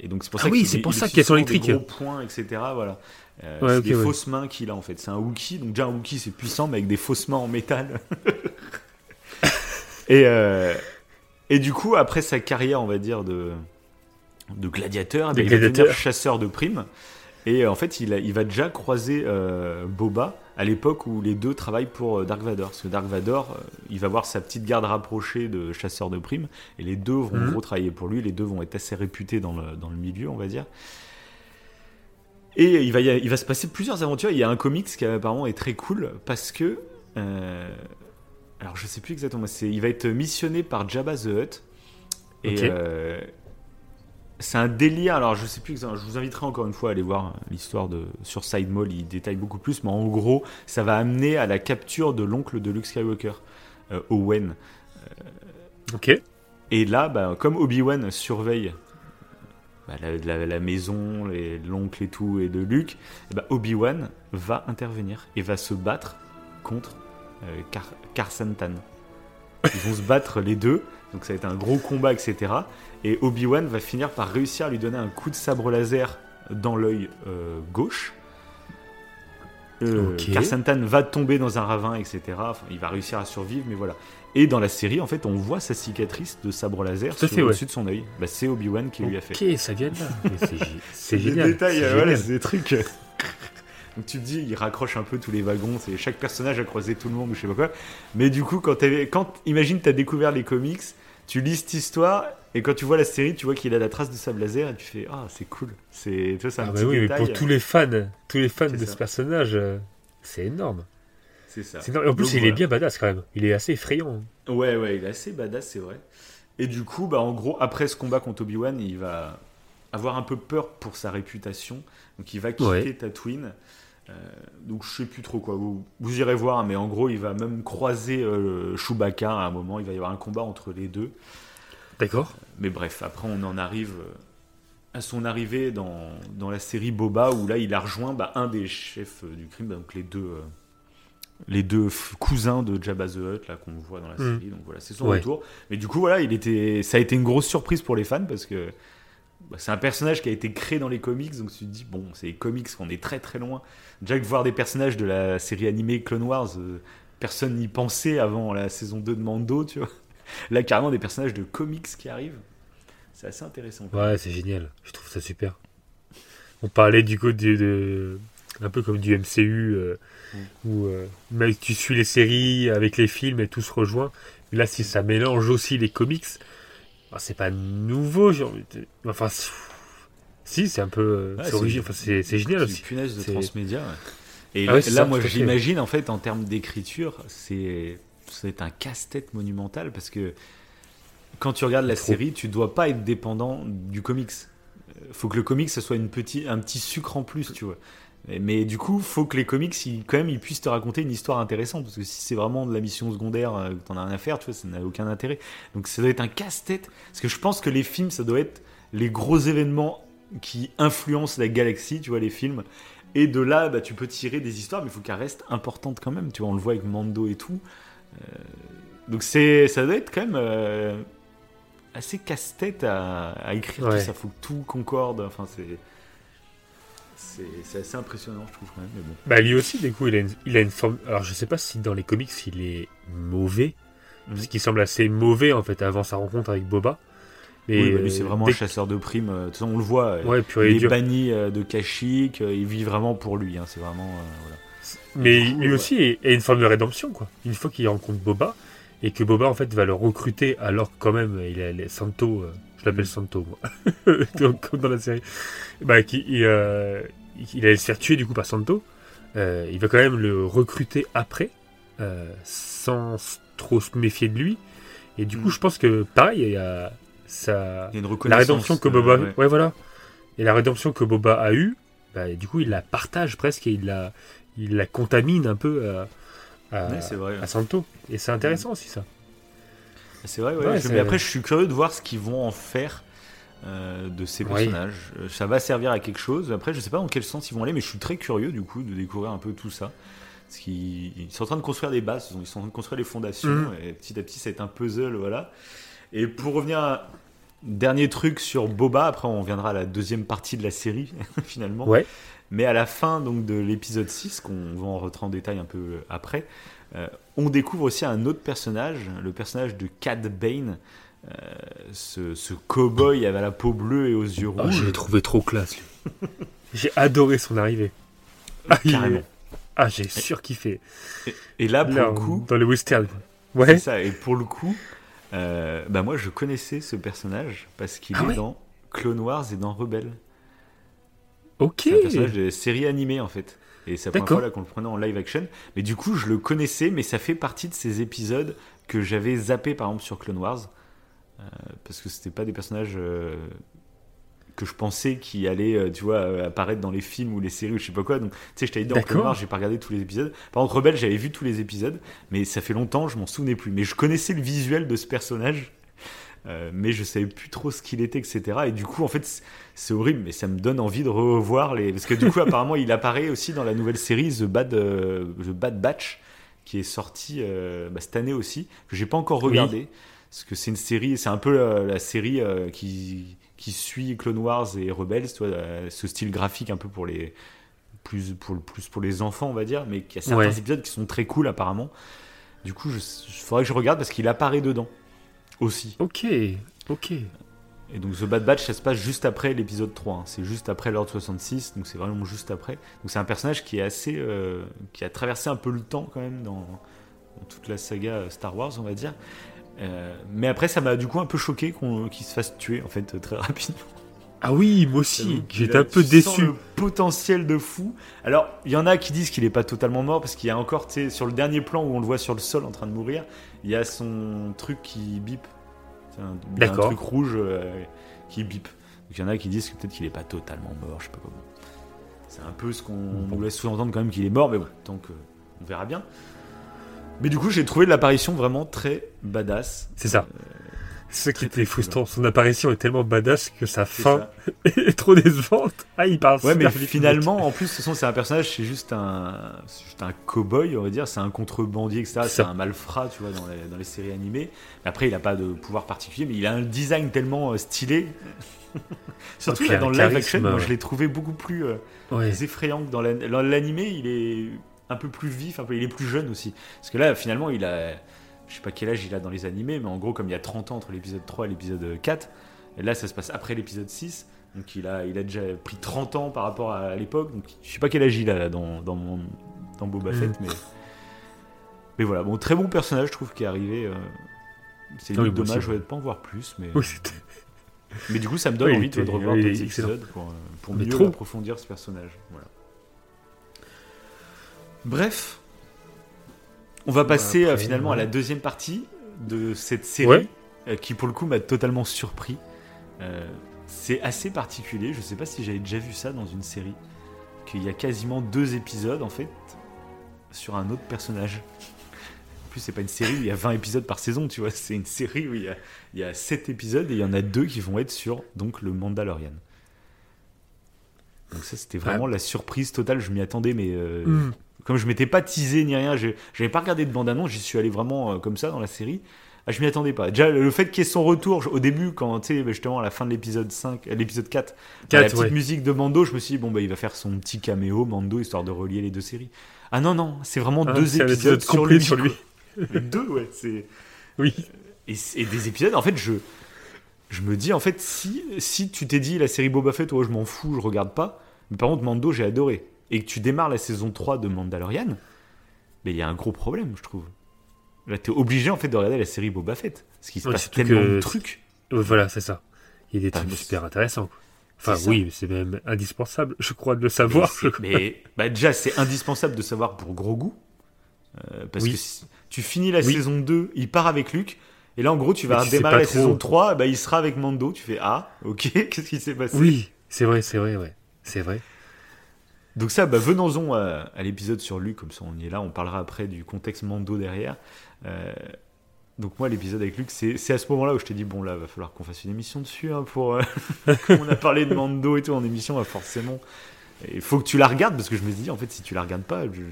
et donc, c'est pour Ah ça oui, qu'il- c'est pour ça utilise qu'elles sont souvent des électriques. gros points, etc. Voilà. Euh, Ouais, c'est ok, des ouais. fausses mains qu'il a, en fait. C'est un Wookie. Donc, déjà, un Wookie, c'est puissant, mais avec des fausses mains en métal. et, euh, et du coup, après sa carrière, on va dire, de, de gladiateur, De eh ben, il va gladiateur. devenir chasseur de primes. Et euh, en fait, il, a- il va déjà croiser euh, Boba à l'époque où les deux travaillent pour euh, Dark Vador. Parce que Dark Vador, il va voir sa petite garde rapprochée de chasseurs de primes. Et les deux vont Mhm. gros travailler pour lui. Les deux vont être assez réputés dans le, dans le milieu, on va dire. Et il va, il se passer plusieurs aventures. Il y a un comics qui apparemment est très cool parce que. euh, alors je sais plus exactement. Il va être missionné par Jabba the Hutt. Et euh, c'est un délire. Alors je sais plus. Je vous inviterai encore une fois à aller voir l'histoire de sur Side Mall. Il détaille beaucoup plus. Mais en gros, ça va amener à la capture de l'oncle de Luke Skywalker, euh, Owen. Ok. Et là, bah, comme Obi-Wan surveille bah, la, la- la maison, l'oncle et tout, et de Luke, bah, Obi-Wan va intervenir et va se battre contre euh, Car Karsantan. Ils vont se battre les deux, donc ça va être un gros combat, etc. Et Obi-Wan va finir par réussir à lui donner un coup de sabre laser dans l'œil euh, gauche. Euh, Ok. Karsantan va tomber dans un ravin, etc. Enfin, il va réussir à survivre, mais voilà. Et dans la série, en fait, on voit sa cicatrice de sabre laser ouais. au-dessus de son œil. Bah, c'est Obi-Wan qui lui a fait. Ok, ça vient de là. C'est gé- C'est Des génial. détails, c'est euh, voilà, génial. c'est des trucs. Donc tu te dis, il raccroche un peu tous les wagons, c'est chaque personnage a croisé tout le monde ou je sais pas quoi. Mais du coup, quand, quand imagine, t'as découvert les comics, tu lis cette histoire et quand tu vois la série, tu vois qu'il a la trace de sable laser et tu fais, ah, c'est cool. C'est, tu vois, un Ah bah petit oui, mais pour tous les fans, tous les fans de ça. ce personnage, euh, c'est énorme. C'est ça. C'est énorme. Et en plus, Donc, il est bien badass quand même. Il est assez effrayant. Ouais, ouais, il est assez badass, c'est vrai. Et du coup, bah, en gros, après ce combat contre Obi-Wan, il va avoir un peu peur pour sa réputation. Donc il va quitter Ouais. Tatooine. Euh, donc je sais plus trop quoi. Vous, vous irez voir, mais en gros, il va même croiser euh, Chewbacca à un moment. Il va y avoir un combat entre les deux. D'accord. Mais bref, après, on en arrive euh, à son arrivée dans, dans la série Boba, où là, il a rejoint bah, un des chefs euh, du crime, donc les deux, euh, les deux cousins de Jabba the Hutt, là, qu'on voit dans la Mm. série. Donc voilà, c'est son Ouais. retour. Mais du coup, voilà, il était, ça a été une grosse surprise pour les fans, parce que bah, c'est un personnage qui a été créé dans les comics, donc tu te dis, bon, c'est les comics, on est très très loin. Déjà que voir des personnages de la série animée Clone Wars, euh, personne n'y pensait avant la saison 2 de Mando, tu vois. Là, carrément, des personnages de comics qui arrivent. C'est assez intéressant. Ouais, c'est génial. Je trouve ça super. On parlait du coup de, de- un peu comme du MCU euh, Mm. où euh, même tu suis les séries avec les films et tout se rejoint. Mais là, si ça mélange aussi les comics, bah, c'est pas nouveau. Enfin, c'est- si, c'est un peu, euh, Ouais, c'est c'est- origi- enfin, c'est c'est génial C'est aussi. une punaise de C'est- transmédia. ouais. Et Ah là, ouais, c'est là, ça, moi, j'imagine, en fait, en termes d'écriture, c'est c'est un casse-tête monumental parce que quand tu regardes la Trop. série, tu dois pas être dépendant du comics. Euh, Faut que le comics, ce soit une petit, un petit sucre en plus, tu vois. Mais, mais du coup, faut que les comics, ils, quand même, ils puissent te raconter une histoire intéressante. Parce que si c'est vraiment de la mission secondaire, euh, t'en as rien à faire, tu vois, ça n'a aucun intérêt. Donc ça doit être un casse-tête. Parce que je pense que les films, ça doit être les gros événements qui influencent la galaxie, tu vois, les films. Et de là, bah, tu peux tirer des histoires, mais il faut qu'elles restent importantes quand même. Tu vois, on le voit avec Mando et tout. Euh, donc c'est, ça doit être quand même euh, assez casse-tête à, à écrire Ouais. tout ça. Faut que tout concorde. Enfin, c'est, assez impressionnant, je trouve quand même. Mais bon. Bah, lui aussi, du coup, il a, une, il a une forme. Alors, je sais pas si dans les comics il est mauvais, Mhm. parce qu'il semble assez mauvais en fait avant sa rencontre avec Boba. Mais oui, bah, lui, c'est vraiment dès un chasseur de primes. Euh, De toute façon, on le voit. Ouais, il est banni de Kashyyyk. Il vit vraiment pour lui. hein, c'est vraiment. euh, voilà. Mais lui aussi a une forme de rédemption, quoi. Une fois qu'il rencontre Boba, et que Boba, en fait, va le recruter, alors que quand même, il a les Santo, euh, je l'appelle Santo, moi, comme dans la série, bah, qu'il il, euh, il allait se faire tuer, du coup, par Santo. Euh, il va quand même le recruter après, euh, sans trop se méfier de lui. Et du coup, Mm. je pense que, pareil, il y a ça... Il y a une La rédemption que Boba... ouais. ouais. voilà. Et la rédemption que Boba a eue, bah, du coup, il la partage presque et il la, il la contamine un peu à, à, Ouais, c'est vrai. à Santo. Et c'est intéressant aussi, ça. C'est vrai, ouais. Je- Mais après, je suis curieux de voir ce qu'ils vont en faire euh, de ces personnages. Euh, Ça va servir à quelque chose. Après, je sais pas dans quel sens ils vont aller, mais je suis très curieux du coup de découvrir un peu tout ça. Parce qu'ils ils sont en train de construire des bases, ils sont en train de construire les fondations, Mhm. et petit à petit, c'est un puzzle, voilà. Et pour revenir à dernier truc sur Boba, après on viendra à la deuxième partie de la série finalement. Ouais. Mais à la fin donc de l'épisode 6, qu'on va en rentrer en détail un peu après, euh, on découvre aussi un autre personnage, le personnage de Cad Bane, euh, ce, ce cow-boy avec la peau bleue et aux yeux Oh, rouges. je l'ai trouvé trop classe, lui. J'ai adoré son arrivée. Ah, est- Carrément. Ah, j'ai surkiffé. Et, et là, pour Là, le coup, Dans le western. c'est Ouais. ça. Et pour le coup, euh, bah moi, je connaissais ce personnage parce qu'il Ah est ouais dans Clone Wars et dans Rebelle. Ok. C'est un personnage de série animée en fait. Et c'est la première fois là qu'on le prenait en live action. Mais du coup, je le connaissais, mais ça fait partie de ces épisodes que j'avais zappé par exemple sur Clone Wars. Euh, parce que c'était pas des personnages euh, que je pensais qui allaient, euh, tu vois, apparaître dans les films ou les séries ou je sais pas quoi. Donc, tu sais, je t'avais dit en Clone. Wars, j'ai pas regardé tous les épisodes. Par contre, Rebelle, j'avais vu tous les épisodes, mais ça fait longtemps, je m'en souvenais plus. Mais je connaissais le visuel de ce personnage. Euh, mais je savais plus trop ce qu'il était, etc. Et du coup, en fait, c'est- horrible, mais ça me donne envie de revoir les. Parce que du coup, apparemment, il apparaît aussi dans la nouvelle série The Bad, euh, The Bad Batch, qui est sortie euh, bah, cette année aussi, que j'ai pas encore Oui. regardé. Parce que c'est une série, c'est un peu la, la série qui, qui suit Clone Wars et Rebels, ce style graphique un peu pour les plus pour, plus pour les enfants, on va dire, mais qui a certains Ouais. épisodes qui sont très cool apparemment. Du coup, il faudrait que je regarde parce qu'il apparaît dedans aussi. Ok. Ok. Et donc The Bad Batch, ça se passe juste après l'épisode 3. hein. C'est juste après l'ordre 66, donc c'est vraiment juste après. Donc c'est un personnage qui est assez, euh, qui a traversé un peu le temps quand même dans, dans toute la saga Star Wars, on va dire. Euh, mais après, ça m'a du coup un peu choqué qu'il se fasse tuer en fait très rapidement. Ah oui, moi aussi. J'étais un peu tu sens déçu. Le potentiel de fou. Alors, il y en a qui disent qu'il est pas totalement mort parce qu'il y a encore, tu sais, sur le dernier plan où on le voit sur le sol en train de mourir, il y a son truc qui bip. C'est un, un truc rouge euh, qui bip. Donc il y en a qui disent que peut-être qu'il est pas totalement mort, je sais pas comment. C'est un peu ce qu'on Bon. nous laisse sous-entendre quand même qu'il est mort, mais bon, tant que on verra bien. Mais du coup, j'ai trouvé l'apparition vraiment très badass. C'est ça. C'est ce qui était frustrant. Son apparition est tellement badass que sa fin est trop décevante. Ah, il parle Ouais, mais finalement, en plus, toute façon, c'est un personnage, c'est juste un, c'est juste un cow-boy, on va dire, c'est un contrebandier, etc. C'est un malfrat, tu vois, dans les, dans les séries animées. Mais après, il a pas de pouvoir particulier, mais il a un design tellement euh, stylé. Surtout là, dans le live action, moi, euh. je l'ai trouvé beaucoup plus euh, Ouais. effrayant que dans l'animé. Il est un peu plus vif, un peu, il est plus jeune aussi. Parce que là, finalement, il a, je sais pas quel âge il a dans les animés, mais en gros, comme il y a 30 ans entre l'épisode 3 et l'épisode 4, et là, ça se passe après l'épisode 6. Donc il a, il a déjà pris 30 ans par rapport à l'époque. Donc je sais pas quel âge il a là, dans, dans, mon, dans Boba Mm. Fett, mais, mais voilà. Bon, très bon personnage, je trouve, qui est arrivé. euh, c'est Ah dommage aussi. ouais, de pas en voir plus. Mais, Oui, mais du coup, ça me donne Oui, envie de revoir d'autres épisodes pour, euh, pour mieux trop. approfondir ce personnage. Voilà. Bref, on va passer après, euh, finalement à la deuxième partie de cette série Ouais. euh, qui, pour le coup, m'a totalement surpris. Euh, c'est assez particulier. Je sais pas si j'avais déjà vu ça dans une série. Qu'il y a quasiment deux épisodes en fait sur un autre personnage. En plus, c'est pas une série où il y a 20 épisodes par saison, tu vois. C'est une série où il y a, il y a 7 épisodes et il y en a deux qui vont être sur donc le Mandalorian. Donc ça, c'était vraiment la surprise totale. Je m'y attendais, mais euh, Mm. Comme je m'étais pas teasé ni rien, j'avais pas regardé de bande-annonce, j'y suis allé vraiment euh, comme ça dans la série. Ah, je m'y attendais pas. Déjà, le fait qu'il y ait son retour, je- au début, quand, tu sais, justement, à la fin de l'épisode 5, euh, l'épisode 4, bah, la Quatre, petite ouais. musique de Mando, je me suis dit, bon, bah, il va faire son petit caméo, Mando, histoire de relier les deux séries. Ah non, non, c'est vraiment Ah, deux épisodes épisode sur lui. sur lui. deux, ouais, c'est... Oui. Et, et des épisodes, en fait, je, je me dis, en fait, si, si tu t'es dit la série Boba Fett, ouais, je m'en fous, je regarde pas, mais par contre, Mando, j'ai adoré, et que tu démarres la saison 3 de Mandalorian, mais il y a un gros problème, je trouve. Là, t'es obligé, en fait, de regarder la série Boba Fett, parce qu'il se Ouais, passe tellement que- de trucs. Voilà, c'est ça. Il y a des Ah, trucs super intéressants. Enfin, oui, c'est même indispensable, je crois, de le savoir. mais bah, déjà, c'est indispensable de savoir pour Grogu. Euh, parce Oui. que si tu finis la Oui. saison 2, il part avec Luke. Et là, en gros, tu vas tu démarrer la trop. saison 3, bah, il sera avec Mando. Tu fais Ah, ok, qu'est-ce qui s'est passé? Oui, c'est vrai, c'est vrai, ouais. C'est vrai. Donc, ça, bah, venons-en à, l'épisode sur Luke, comme ça on y est là. On parlera après du contexte Mando derrière. Euh, donc, moi, l'épisode avec Luke, c'est à ce moment-là où je t'ai dit Bon, là, va falloir qu'on fasse une émission dessus. hein, pour, euh, on a parlé de Mando et tout en émission, bah, forcément. Il faut que tu la regardes parce que je me suis dit, en fait, si tu la regardes pas, je-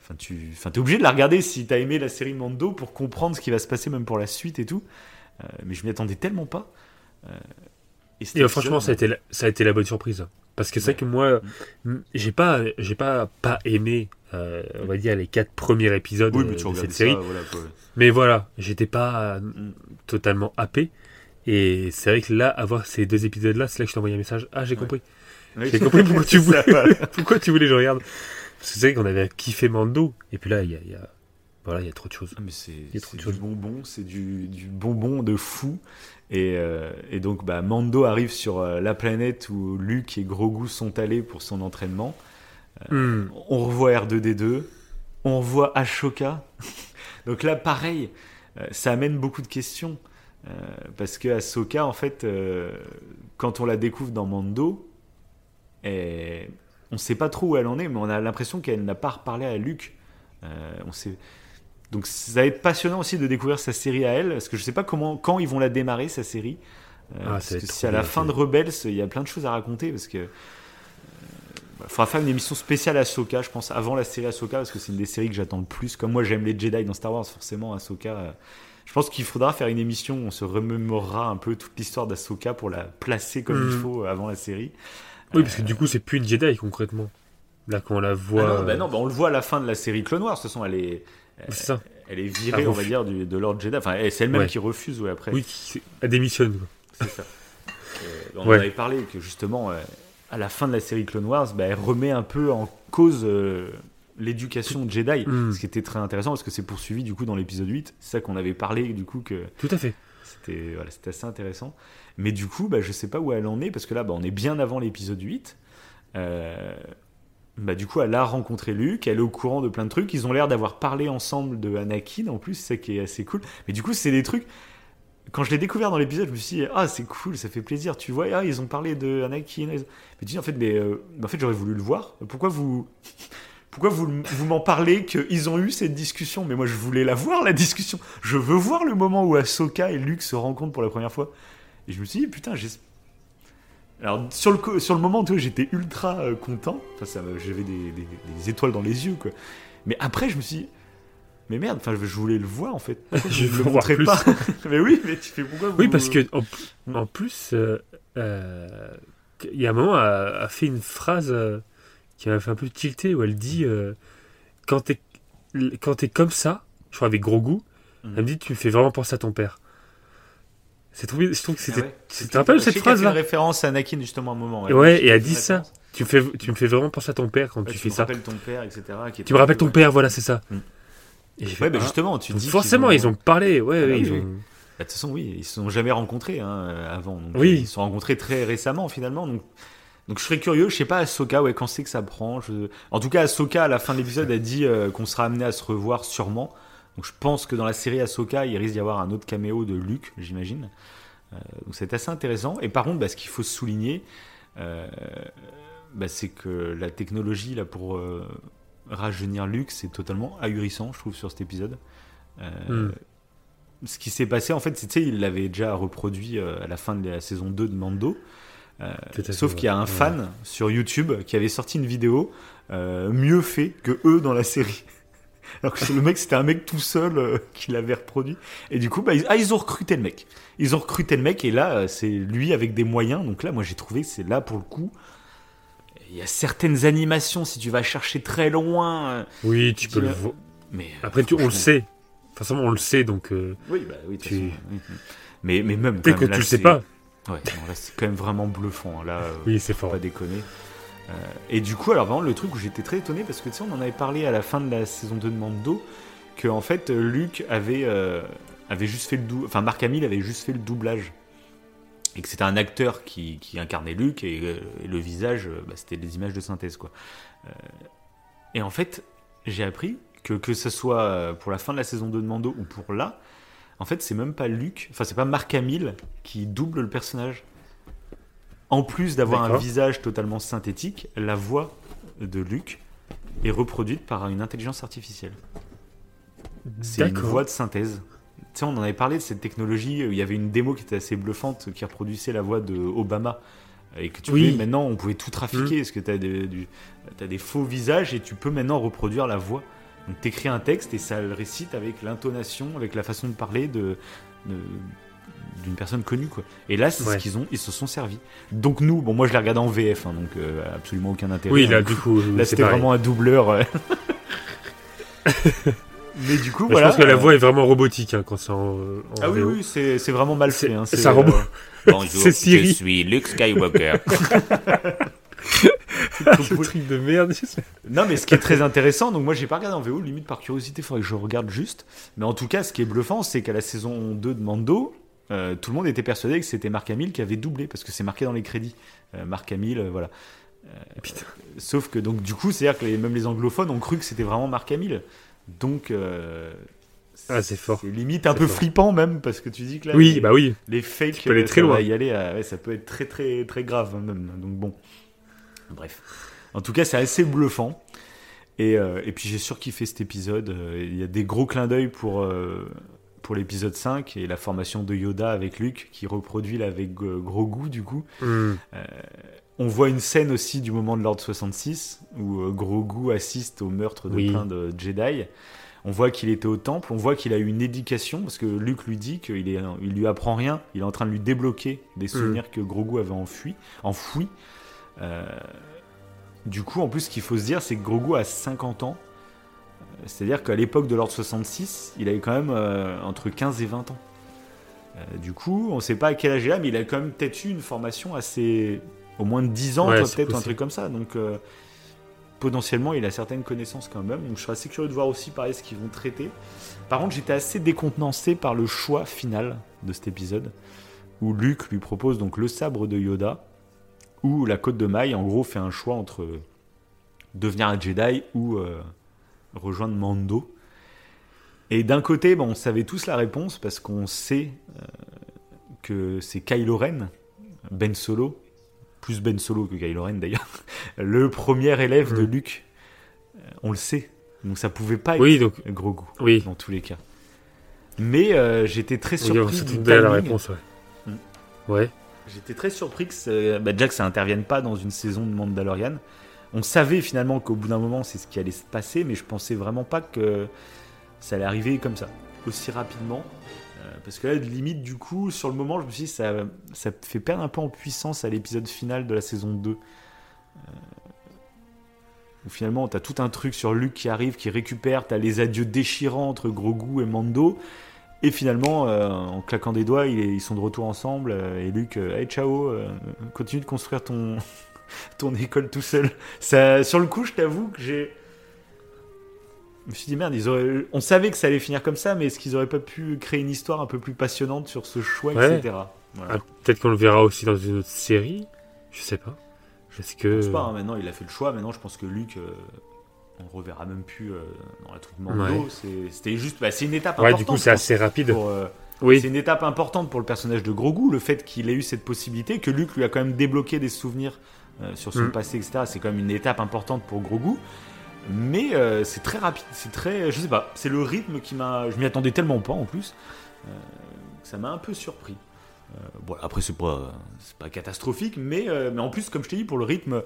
Enfin, tu es obligé de la regarder si t'as aimé la série Mando pour comprendre ce qui va se passer même pour la suite et tout. Euh, mais je m'y attendais tellement pas. Et euh, franchement, ça a, été la, ça a été la bonne surprise. Parce que c'est Ouais. vrai que moi, m- j'ai pas, j'ai pas, pas aimé, euh, on va dire, les quatre premiers épisodes Oui, mais tu de cette série. ça, voilà, quoi. Mais voilà, j'étais pas euh, Mm. totalement happé. Et c'est vrai que là, avoir ces deux épisodes-là, c'est là que je t'ai envoyé un message. Ah, j'ai Ouais. compris. J'ai compris pourquoi tu voulais, pourquoi tu voulais que je regarde. Parce que c'est vrai qu'on avait kiffé Mando. Et puis là, il y a, y a- voilà, il y a trop de choses. Ah, mais c'est du bonbon, c'est du, du bonbon de fou. Et, euh, et donc, bah, Mando arrive sur euh, la planète où Luke et Grogu sont allés pour son entraînement. Hmm. On revoit R2D2, on revoit Ashoka. Donc là, pareil, euh, ça amène beaucoup de questions. Euh, parce que Ahsoka, en fait, euh, quand on la découvre dans Mando, on ne sait pas trop où elle en est, mais on a l'impression qu'elle n'a pas reparlé à Luke. Euh, on sait... Donc ça va être passionnant aussi de découvrir sa série à elle, parce que je ne sais pas comment, quand ils vont la démarrer, sa série. Euh, Ah, parce que si à la fin de Rebels, il y a plein de choses à raconter, parce que il faudra faire une émission spéciale Ahsoka, je pense, avant la série Ahsoka, parce que c'est une des séries que j'attends le plus. Comme moi, j'aime les Jedi dans Star Wars, forcément, Ahsoka. euh, je pense qu'il faudra faire une émission où on se remémorera un peu toute l'histoire d'Ahsoka pour la placer comme il Mhm. faut euh, avant la série. Oui, parce que du coup, c'est plus une Jedi concrètement. Là, quand on la Ah voit. non, bah non, bah on le voit à la fin de la série Clone Wars. De toute façon, elle est, c'est ça. elle est virée, Ah, on va dire, du- de Lord Jedi. Enfin, c'est elle-même Ouais. qui refuse, ouais, après. Oui, qui- elle démissionne. C'est ça. Euh, on en avait parlé que justement, euh, à la fin de la série Clone Wars, bah, elle remet un peu en cause euh, l'éducation Jedi, Mm. ce qui était très intéressant parce que c'est poursuivi du coup dans l'épisode 8. C'est ça qu'on avait parlé du coup que Tout à fait. c'était voilà, c'était assez intéressant. Mais du coup, bah, je sais pas où elle en est parce que là, bah, on est bien avant l'épisode 8. Euh, bah, du coup, elle a rencontré Luke, elle est au courant de plein de trucs. Ils ont l'air d'avoir parlé ensemble de Anakin en plus, c'est ça qui est assez cool. Mais du coup, c'est des trucs quand je l'ai découvert dans l'épisode, je me suis dit, ah, c'est cool, ça fait plaisir. Tu vois, ah, ils ont parlé de Anakin. Mais tu dis, en fait, mais, euh, en fait j'aurais voulu le voir. Pourquoi vous. Pourquoi vous, vous m'en parlez qu'ils ont eu cette discussion? Mais moi, je voulais la voir, la discussion. Je veux voir le moment où Ahsoka et Luke se rencontrent pour la première fois. Et je me suis dit, putain, j'espère. Alors, sur le, sur le moment, j'étais ultra euh, content. Enfin, j'avais des, des, des, étoiles dans les yeux, quoi. Mais après, je me suis dit, mais merde, enfin, je voulais le voir en fait. je veux le montrer pas. mais oui, mais tu fais pourquoi Oui, parce que en, plus, euh, euh, il y a un moment, elle a fait une phrase qui m'a fait un peu tilter où elle dit quand t'es quand t'es comme ça, je crois avec gros goût, mhm. elle me dit tu me fais vraiment penser à ton père. C'est trop Je trouve que c'était. Ah tu te rappelles cette phrase là référence à Anakin justement un moment. Ouais, et elle dit ça. Tu me fais, tu me fais vraiment penser à ton père quand tu fais ça. Tu me rappelles ton père, etc. tu me rappelles ton père, voilà, c'est ça. Mm ouais, bah justement, tu dis. Forcément, ils ont, parlé, ouais, ah ils ont... Bah, de toute façon, oui, ils se sont jamais rencontrés hein, avant. oui. Ils se sont rencontrés très récemment, finalement. Donc, donc je serais curieux, je sais pas, Ahsoka, ouais, quand c'est que ça prend. En tout cas, Ahsoka, à la fin de l'épisode, a dit euh, qu'on sera amené à se revoir sûrement. Donc je pense que dans la série Ahsoka, il risque d'y avoir un autre caméo de Luke, j'imagine. Euh, donc c'est assez intéressant. Et par contre, bah, ce qu'il faut souligner, euh, bah, c'est que la technologie là pour rajeunir Luke, c'est totalement ahurissant, je trouve, sur cet épisode. Euh, hmm. Ce qui s'est passé, en fait, sais, il l'avait déjà reproduit euh, à la fin de la saison 2 de Mando. Euh, sauf qu'il y a un fan sur YouTube qui avait sorti une vidéo mieux fait que eux dans la série. Alors que le mec, c'était un mec tout seul qui l'avait reproduit. Et du coup, bah, ils, ah, ils ont recruté le mec. Ils ont recruté le mec, et là, c'est lui avec des moyens. Donc là, moi, j'ai trouvé que c'est là, pour le coup, il y a certaines animations, si tu vas chercher très loin. Euh, oui, tu peux le voir. Mais après, tu, on le sait. Forcément, on le sait, donc. Euh, oui, bah oui, tu... mais, mais même. Peut-être que tu le sais pas. Ouais, c'est quand même vraiment bluffant. Hein, là, euh, oui, c'est fort. Pas déconner. Et du coup, alors vraiment, le truc où j'étais très étonné, parce que tu sais, on en avait parlé à la fin de la saison 2 de Mando, que en fait, Luc avait, avait juste fait le doublage. Enfin, Marc Hamill avait juste fait le doublage et que c'était un acteur qui, incarnait et, euh, le visage, euh, bah, c'était des images de synthèse quoi. Euh, et en fait, j'ai appris que que ce soit pour la fin de la saison 2 de Mando ou pour là, en fait, c'est même pas Luke, enfin c'est pas Mark Hamill qui double le personnage. En plus d'avoir un visage totalement synthétique, la voix de Luke est reproduite par une intelligence artificielle. C'est une voix de synthèse on en avait parlé de cette technologie. Il y avait une démo qui était assez bluffante qui reproduisait la voix de Obama. Et que tu oui. maintenant, on pouvait tout trafiquer. Mm. Parce que tu as, des faux visages et tu peux maintenant reproduire la voix. Donc, tu écris un texte et ça le récite avec l'intonation, avec la façon de parler de, d'une personne connue quoi. Et là c'est ce qu'ils ont, ils se sont servis. Donc nous, bon moi je l'ai regardé en VF, hein, donc euh, absolument aucun intérêt. Oui là du coup, là c'était vraiment un doubleur. Mais du coup, voilà. Je pense que la voix est vraiment robotique hein, quand c'est en, Ah oui, oui, c'est vraiment mal fait. Hein, c'est un robot. Euh, bonjour, je suis Luke Skywalker. Ce truc de merde. non, mais ce qui est très intéressant, donc moi j'ai pas regardé en VO, limite par curiosité, il faudrait que je regarde juste. Mais en tout cas, ce qui est bluffant, c'est qu'à la saison 2 de Mando, euh, tout le monde était persuadé que c'était Marc Hamill qui avait doublé, parce que c'est marqué dans les crédits. Euh, Marc Hamill, voilà. sauf que donc du coup, c'est-à-dire que même les anglophones ont cru que c'était vraiment Marc Hamill. Donc, euh, ah, c'est fort. C'est limite un peu flippant même parce que tu dis que là, oui, les, bah oui, les fakes, aller très loin. y aller, ça peut être très très très grave hein, même. Donc bon, bref. En tout cas, c'est assez bluffant. Et, euh, et puis j'ai surkiffé cet épisode. Euh, il y a des gros clins d'œil pour pour l'épisode 5 et la formation de Yoda avec Luke qui reproduit là avec gros goût du coup. Hmm. On voit une scène aussi du moment de l'ordre 66 où euh, Grogu assiste au meurtre de plein de Jedi. On voit qu'il était au temple, on voit qu'il a eu une éducation parce que Luke lui dit qu'il est, il lui apprend rien, il est en train de lui débloquer des mm. souvenirs que Grogu avait enfui, enfouis. Euh, du coup, en plus, ce qu'il faut se dire, c'est que Grogu a 50 ans. C'est-à-dire qu'à l'époque de l'ordre 66, il avait quand même euh, entre 15 et 20 ans. du coup, on ne sait pas à quel âge il a, mais il a quand même peut-être eu une formation assez au moins de 10 ans, peut-être un truc comme ça. Donc euh, potentiellement, il a certaines connaissances quand même. Donc je serais assez curieux de voir aussi pareil ce qu'ils vont traiter. Par contre, j'étais assez décontenancé par le choix final de cet épisode, où Luke lui propose donc le sabre de Yoda, ou la côte de maille, en gros, fait un choix entre devenir un Jedi ou euh, rejoindre Mando. Et d'un côté, bon, on savait tous la réponse parce qu'on sait euh, que c'est Kylo Ren, Ben Solo, plus Ben Solo que Kylo Ren d'ailleurs, le premier élève de Mhm. Luke. Euh, On le sait. Donc ça pouvait pas être Oui, donc. Grogu Oui. dans tous les cas. Mais euh, j'étais très Oui, surpris c'est du une belle timing. réponse, ouais. Mm. Ouais. J'étais très surpris que ça, bah, déjà que ça intervienne pas dans une saison de Mandalorian. On savait finalement qu'au bout d'un moment c'est ce qui allait se passer, mais je pensais vraiment pas que ça allait arriver comme ça, aussi rapidement. Euh, parce que là, limite, du coup, sur le moment, je me suis dit, ça, ça fait perdre un peu en puissance à l'épisode final de la saison 2. Euh, où finalement, t'as tout un truc sur Luke qui arrive, qui récupère, t'as les adieux déchirants entre Grogu et Mando. Et finalement, euh, en claquant des doigts, ils, sont de retour ensemble. et Luke, hey ciao, continue de construire ton, ton école tout seul. Ça, sur le coup, je t'avoue que j'ai. Je me suis dit merde, ils auraient... on savait que ça allait finir comme ça, mais est-ce qu'ils auraient pas pu créer une histoire un peu plus passionnante sur ce choix, Ouais. etc. Voilà. Ah, Peut-être qu'on le verra aussi dans une autre série. Je sais pas. Je que. pense pas, hein, maintenant il a fait le choix, maintenant je pense que Luke, euh, on reverra même plus euh, dans la truc Mando. Ouais. C'était juste, bah, c'est une étape Ouais, importante. du coup, c'est je assez rapide. pour, euh, Oui. C'est une étape importante pour le personnage de Grogu, le fait qu'il ait eu cette possibilité, que Luke lui a quand même débloqué des souvenirs sur son Mm. passé, etc. C'est quand même une étape importante pour Grogu. Mais euh, c'est très rapide, c'est très. Je sais pas, c'est le rythme qui m'a. Je m'y attendais tellement pas en plus. euh, ça m'a un peu surpris. Euh, bon, après, c'est pas, pas catastrophique, mais, euh, mais en plus, comme je t'ai dit, pour le rythme.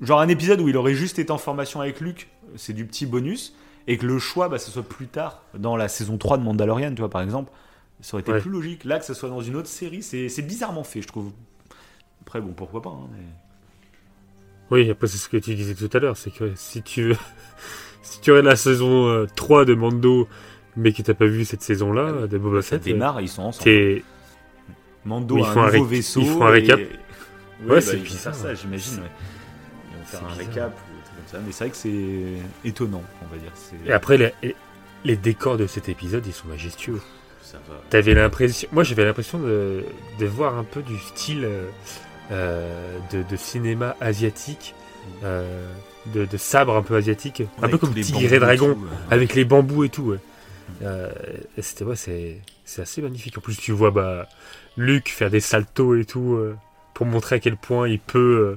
Genre un épisode où il aurait juste été en formation avec Luke, c'est du petit bonus et que le choix, bah, ce soit plus tard, dans la saison 3 de Mandalorian, tu vois, par exemple, ça aurait été Ouais. plus logique. Là, que ce soit dans une autre série, c'est bizarrement fait, je trouve. Après, bon, pourquoi pas. hein, mais- Oui, après, c'est ce que tu disais tout à l'heure. C'est que si tu veux. si tu aurais la saison euh, 3 de Mando, mais que t'as pas vu cette saison-là, Ah de Boba Fett, euh, démarre, ils sont ensemble. Mando ils a font un nouveau vaisseau. ils font un et- récap. Ouais, Ouais, bah, c'est bizarre. ça, j'imagine. Ouais. Ils vont faire un bizarre. récap ou comme ça. Mais c'est vrai que c'est étonnant, on va dire. Et après, les, décors de cet épisode, ils sont majestueux. Ça va. T'avais l'impression. Moi, j'avais l'impression de, de voir un peu du style euh, euh, de, de cinéma asiatique, euh, de, de sabre un peu asiatique, un peu comme Tigre et Dragon, tout, euh. avec les bambous et tout. Ouais. Euh, c'était ouais, c'est c'est assez magnifique. En plus, tu vois bah Luke faire des saltos et tout euh, pour montrer à quel point il peut euh,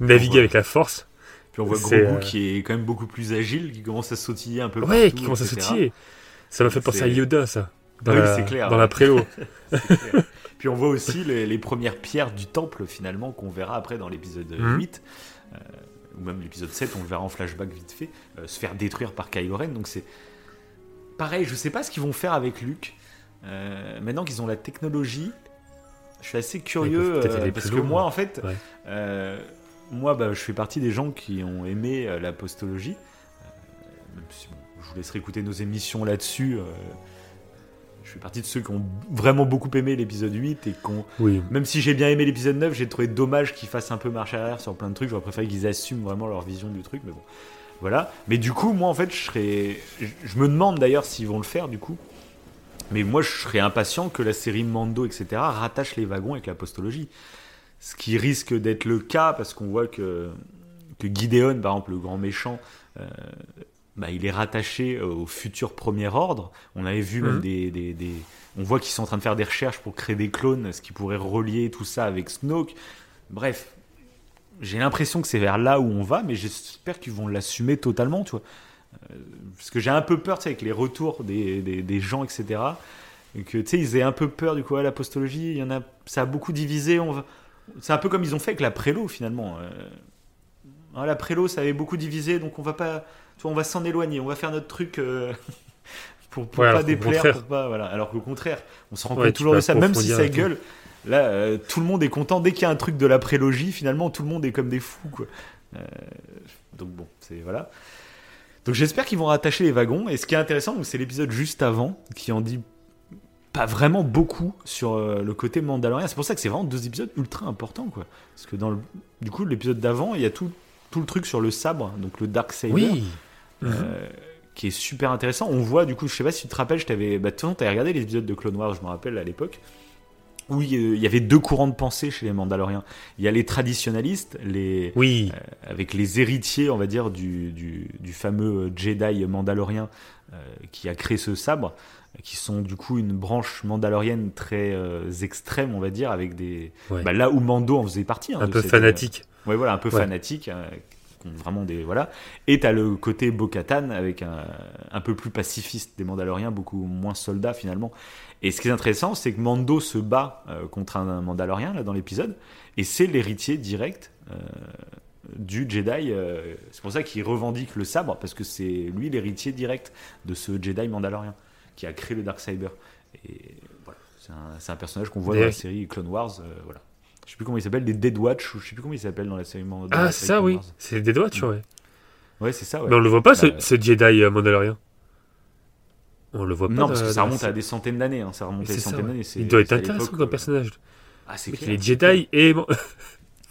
naviguer Ouais. avec la force. Puis on voit Grogu euh, qui est quand même beaucoup plus agile, qui commence à sautiller un peu Ouais, partout, qui commence à sautiller. Ça m'a fait penser à Yoda, ça. Dans Oui, la, c'est clair, Dans ouais. la prélo. Puis on voit aussi les, les premières pierres du temple finalement qu'on verra après dans l'épisode Mhm. 8 euh, ou même l'épisode 7 on le verra en flashback vite fait euh, se faire détruire par Kylo Ren donc c'est pareil je sais pas ce qu'ils vont faire avec Luke Euh, maintenant qu'ils ont la technologie je suis assez curieux euh, parce que loin. moi en fait Ouais. moi bah, je fais partie des gens qui ont aimé l'apostologie Euh, même si, bon, je vous laisserai écouter nos émissions là-dessus je fais partie de ceux qui ont vraiment beaucoup aimé l'épisode 8 et qui ont Oui. même si j'ai bien aimé l'épisode 9, j'ai trouvé dommage qu'ils fassent un peu marche arrière sur plein de trucs. J'aurais préféré qu'ils assument vraiment leur vision du truc, mais bon. Voilà. Mais du coup, moi, en fait, je serais. Je, me demande d'ailleurs s'ils vont le faire, du coup. Mais moi, je serais impatient que la série Mando, etc., rattache les wagons avec l'apostologie. Ce qui risque d'être le cas, parce qu'on voit que, que Gideon, par exemple, le grand méchant, euh, bah, il est rattaché au futur premier ordre. On avait vu même Mhm. des, des- des- On voit qu'ils sont en train de faire des recherches pour créer des clones, ce qui pourrait relier tout ça avec Snoke. Bref, j'ai l'impression que c'est vers là où on va, mais j'espère qu'ils vont l'assumer totalement, tu vois. Euh, parce que j'ai un peu peur, tu sais, avec les retours des, des- gens, etc. Et que, tu sais, ils aient un peu peur, du coup, à l'apostologie. Il y en a... Ça a beaucoup divisé. On va... C'est un peu comme ils ont fait avec la prélo, finalement. Euh, hein, la prélo, ça avait beaucoup divisé, donc on va pas... Tu vois, on va s'en éloigner. On va faire notre truc... euh, pour, pour Ouais, pas déplaire, pour pas, voilà. Alors qu'au contraire, on se rend Ouais, compte tu toujours de ça, même si ça gueule. Là, euh, tout le monde est content. Dès qu'il y a un truc de la prélogie, finalement, tout le monde est comme des fous, quoi. Euh, donc bon, c'est voilà. Donc j'espère qu'ils vont rattacher les wagons. Et ce qui est intéressant, c'est l'épisode juste avant qui en dit pas vraiment beaucoup sur le côté Mandalorian. C'est pour ça que c'est vraiment deux épisodes ultra importants, quoi. Parce que dans le, du coup, l'épisode d'avant, il y a tout, tout le truc sur le sabre, donc le dark saber. Oui. Euh, qui est super intéressant. On voit, du coup, je sais pas si tu te rappelles, je t'avais. Bah, de toute façon, t'avais regardé les épisodes de Clone Wars, je me rappelle à l'époque. Euh, il y avait deux courants de pensée chez les Mandaloriens. Il y a les traditionalistes, les, Oui. euh, avec les héritiers, on va dire, du, du, du fameux Jedi mandalorien euh, qui a créé ce sabre, qui sont du coup une branche mandalorienne très euh, extrême, on va dire, avec des. Ouais. Bah, là où Mando en faisait partie. hein, un peu cette- fanatique. Ouais, voilà, un peu Ouais. fanatique. Qui ont vraiment des voilà. Et t'as le côté Bo-Katan avec un, un peu plus pacifiste des Mandaloriens, beaucoup moins soldats finalement. Et ce qui est intéressant, c'est que Mando se bat euh, contre un Mandalorien là dans l'épisode, et c'est l'héritier direct euh, du Jedi. euh, c'est pour ça qu'il revendique le sabre parce que c'est lui l'héritier direct de ce Jedi Mandalorien qui a créé le Darksaber. Et voilà, c'est un, c'est un personnage qu'on voit dans la série Clone Wars. voilà. Je sais plus comment il s'appelle, des Dead Watch, ou je sais plus comment il s'appelle dans la série. dans Ah, c'est ça, oui. C'est doigts, tu vois. Ouais, c'est ça, ouais. Mais on le voit pas, ce, ce Jedi euh, Mandalorien. On le voit pas. non, parce que ça remonte à des centaines d'années. Hein. Ça remonte à des centaines ouais. d'années. Il doit être intéressant comme euh, personnage. Ah, c'est clair. Il est Jedi et.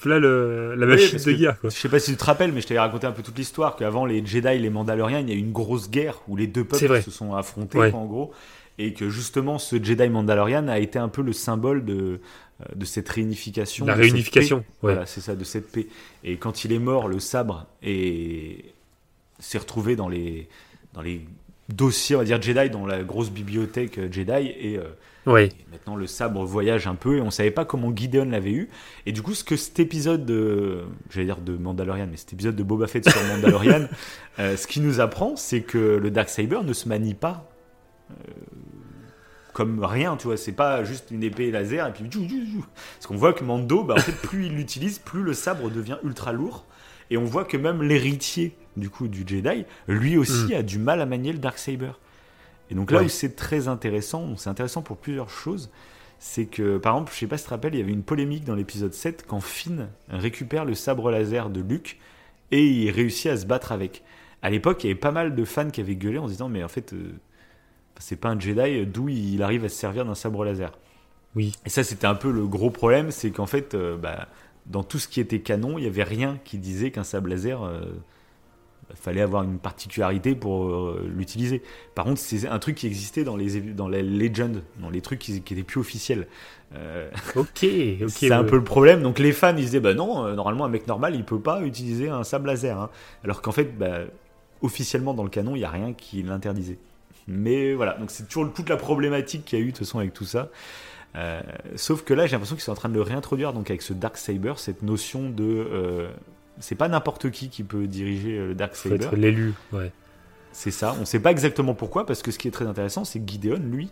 Là, le, la Oui, machine parce de guerre, quoi. Je sais pas si tu te rappelles, mais je t'avais raconté un peu toute l'histoire qu'avant les Jedi et les Mandaloriens, il y a eu une grosse guerre où les deux peuples se sont affrontés, Ouais. quoi, en gros, et que justement ce Jedi Mandalorian a été un peu le symbole de, euh, de cette réunification. La réunification, ouais. Voilà, c'est ça, de cette paix. Et quand il est mort, le sabre est... s'est retrouvé dans les, dans les dossiers, on va dire Jedi, dans la grosse bibliothèque euh, Jedi, et. euh, et maintenant, le sabre voyage un peu et on savait pas comment Gideon l'avait eu. Et du coup, ce que cet épisode de, j'allais dire de Mandalorian, mais cet épisode de Boba Fett sur Mandalorian, euh, ce qui nous apprend, c'est que le Darksaber ne se manie pas comme rien, tu vois. C'est pas juste une épée laser et puis. Parce qu'on voit que Mando, bah, en fait, plus il l'utilise, plus le sabre devient ultra lourd. Et on voit que même l'héritier du coup du Jedi, lui aussi a du mal à manier le Darksaber. Et donc là Ouais. où c'est très intéressant, c'est intéressant pour plusieurs choses, c'est que par exemple, je sais pas si tu te rappelles, il y avait une polémique dans l'épisode 7 quand Finn récupère le sabre laser de Luke et il réussit à se battre avec. À l'époque, il y avait pas mal de fans qui avaient gueulé en se disant mais en fait euh, c'est pas un Jedi, d'où il arrive à se servir d'un sabre laser. Oui. Et ça, c'était un peu le gros problème, c'est qu'en fait, euh, bah, dans tout ce qui était canon, il n'y avait rien qui disait qu'un sabre laser, euh, fallait avoir une particularité pour euh, l'utiliser. Par contre, c'est un truc qui existait dans les, dans les Legends, dans les trucs qui, qui étaient plus officiels. Euh, Ok, ok. c'est un ouais. peu le problème. Donc les fans, ils disaient, bah non, normalement, un mec normal, il peut pas utiliser un sabre laser. hein. Alors qu'en fait, bah, officiellement, dans le canon, il n'y a rien qui l'interdisait. Mais voilà, donc c'est toujours toute la problématique qu'il y a eu de toute façon avec tout ça. Euh, sauf que là, j'ai l'impression qu'ils sont en train de le réintroduire donc avec ce Dark Saber, cette notion de. euh, c'est pas n'importe qui qui peut diriger euh, le Dark Faut Saber. être l'élu, ouais. C'est ça. On sait pas exactement pourquoi, parce que ce qui est très intéressant, c'est que Gideon, lui,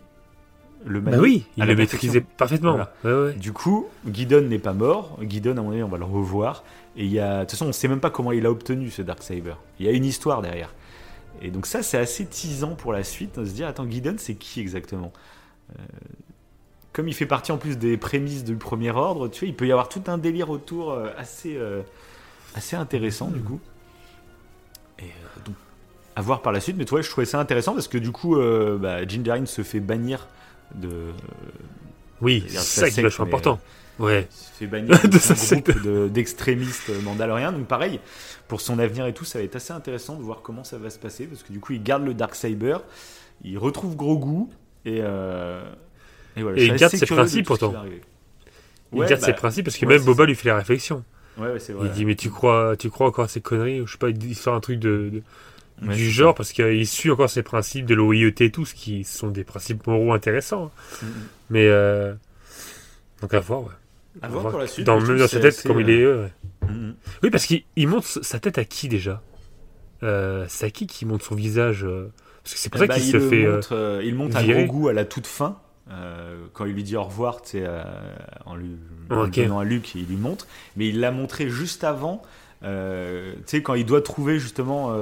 le Bah oui, il le maîtrisait parfaitement. Voilà. Ouais, ouais. Du coup, Gideon n'est pas mort. Gideon, à mon avis, on va le revoir. Et il y a, de toute façon, on sait même pas comment il a obtenu ce Dark Saber. Il y a une histoire derrière. Et donc ça, c'est assez teasant pour la suite, de se dire, attends, Gideon, c'est qui exactement? Euh, Comme il fait partie en plus des prémices du Premier Ordre, tu vois, il peut y avoir tout un délire autour euh, assez, euh, assez intéressant du coup. Et euh, donc, à voir par la suite. Mais toi, je trouvais ça intéressant parce que du coup, bah, Jinjarin se fait bannir de, Oui, c'est ça qui est vachement important. Ouais. il se fait bannir De secte. groupe de- d'extrémistes mandaloriens. Donc pareil, pour son avenir et tout, ça va être assez intéressant de voir comment ça va se passer. Parce que du coup, il garde le Dark Saber, il retrouve et, euh, et voilà. Et je il garde ses principes, pourtant. Il Ouais, garde bah, ses principes parce que ouais, même Boba ça. lui fait la réflexion. Ouais, vrai. Il dit mais tu crois, tu crois encore à ces conneries ou je sais pas, il sort un truc de, du genre parce qu'il suit encore ses principes de l'OIET et tout, ce qui sont des principes moraux intéressants. ça. Mm, mm. Mais euh, donc à voir. Ouais. À voir pour la suite. Dans, même dans sa tête comme il est. ouais. euh, mm, mm. Oui parce qu'il il montre sa tête à qui déjà? Euh, C'est à qui qui montre son visage euh, Parce que c'est pour ça Eh bah, qu'il il se fait. montre, euh, il monte à virer. Grogu à la toute fin. euh, quand il lui dit au revoir, en lui en le donnant à Luke, il lui montre. Mais il l'a montré juste avant, tu sais, quand il doit trouver justement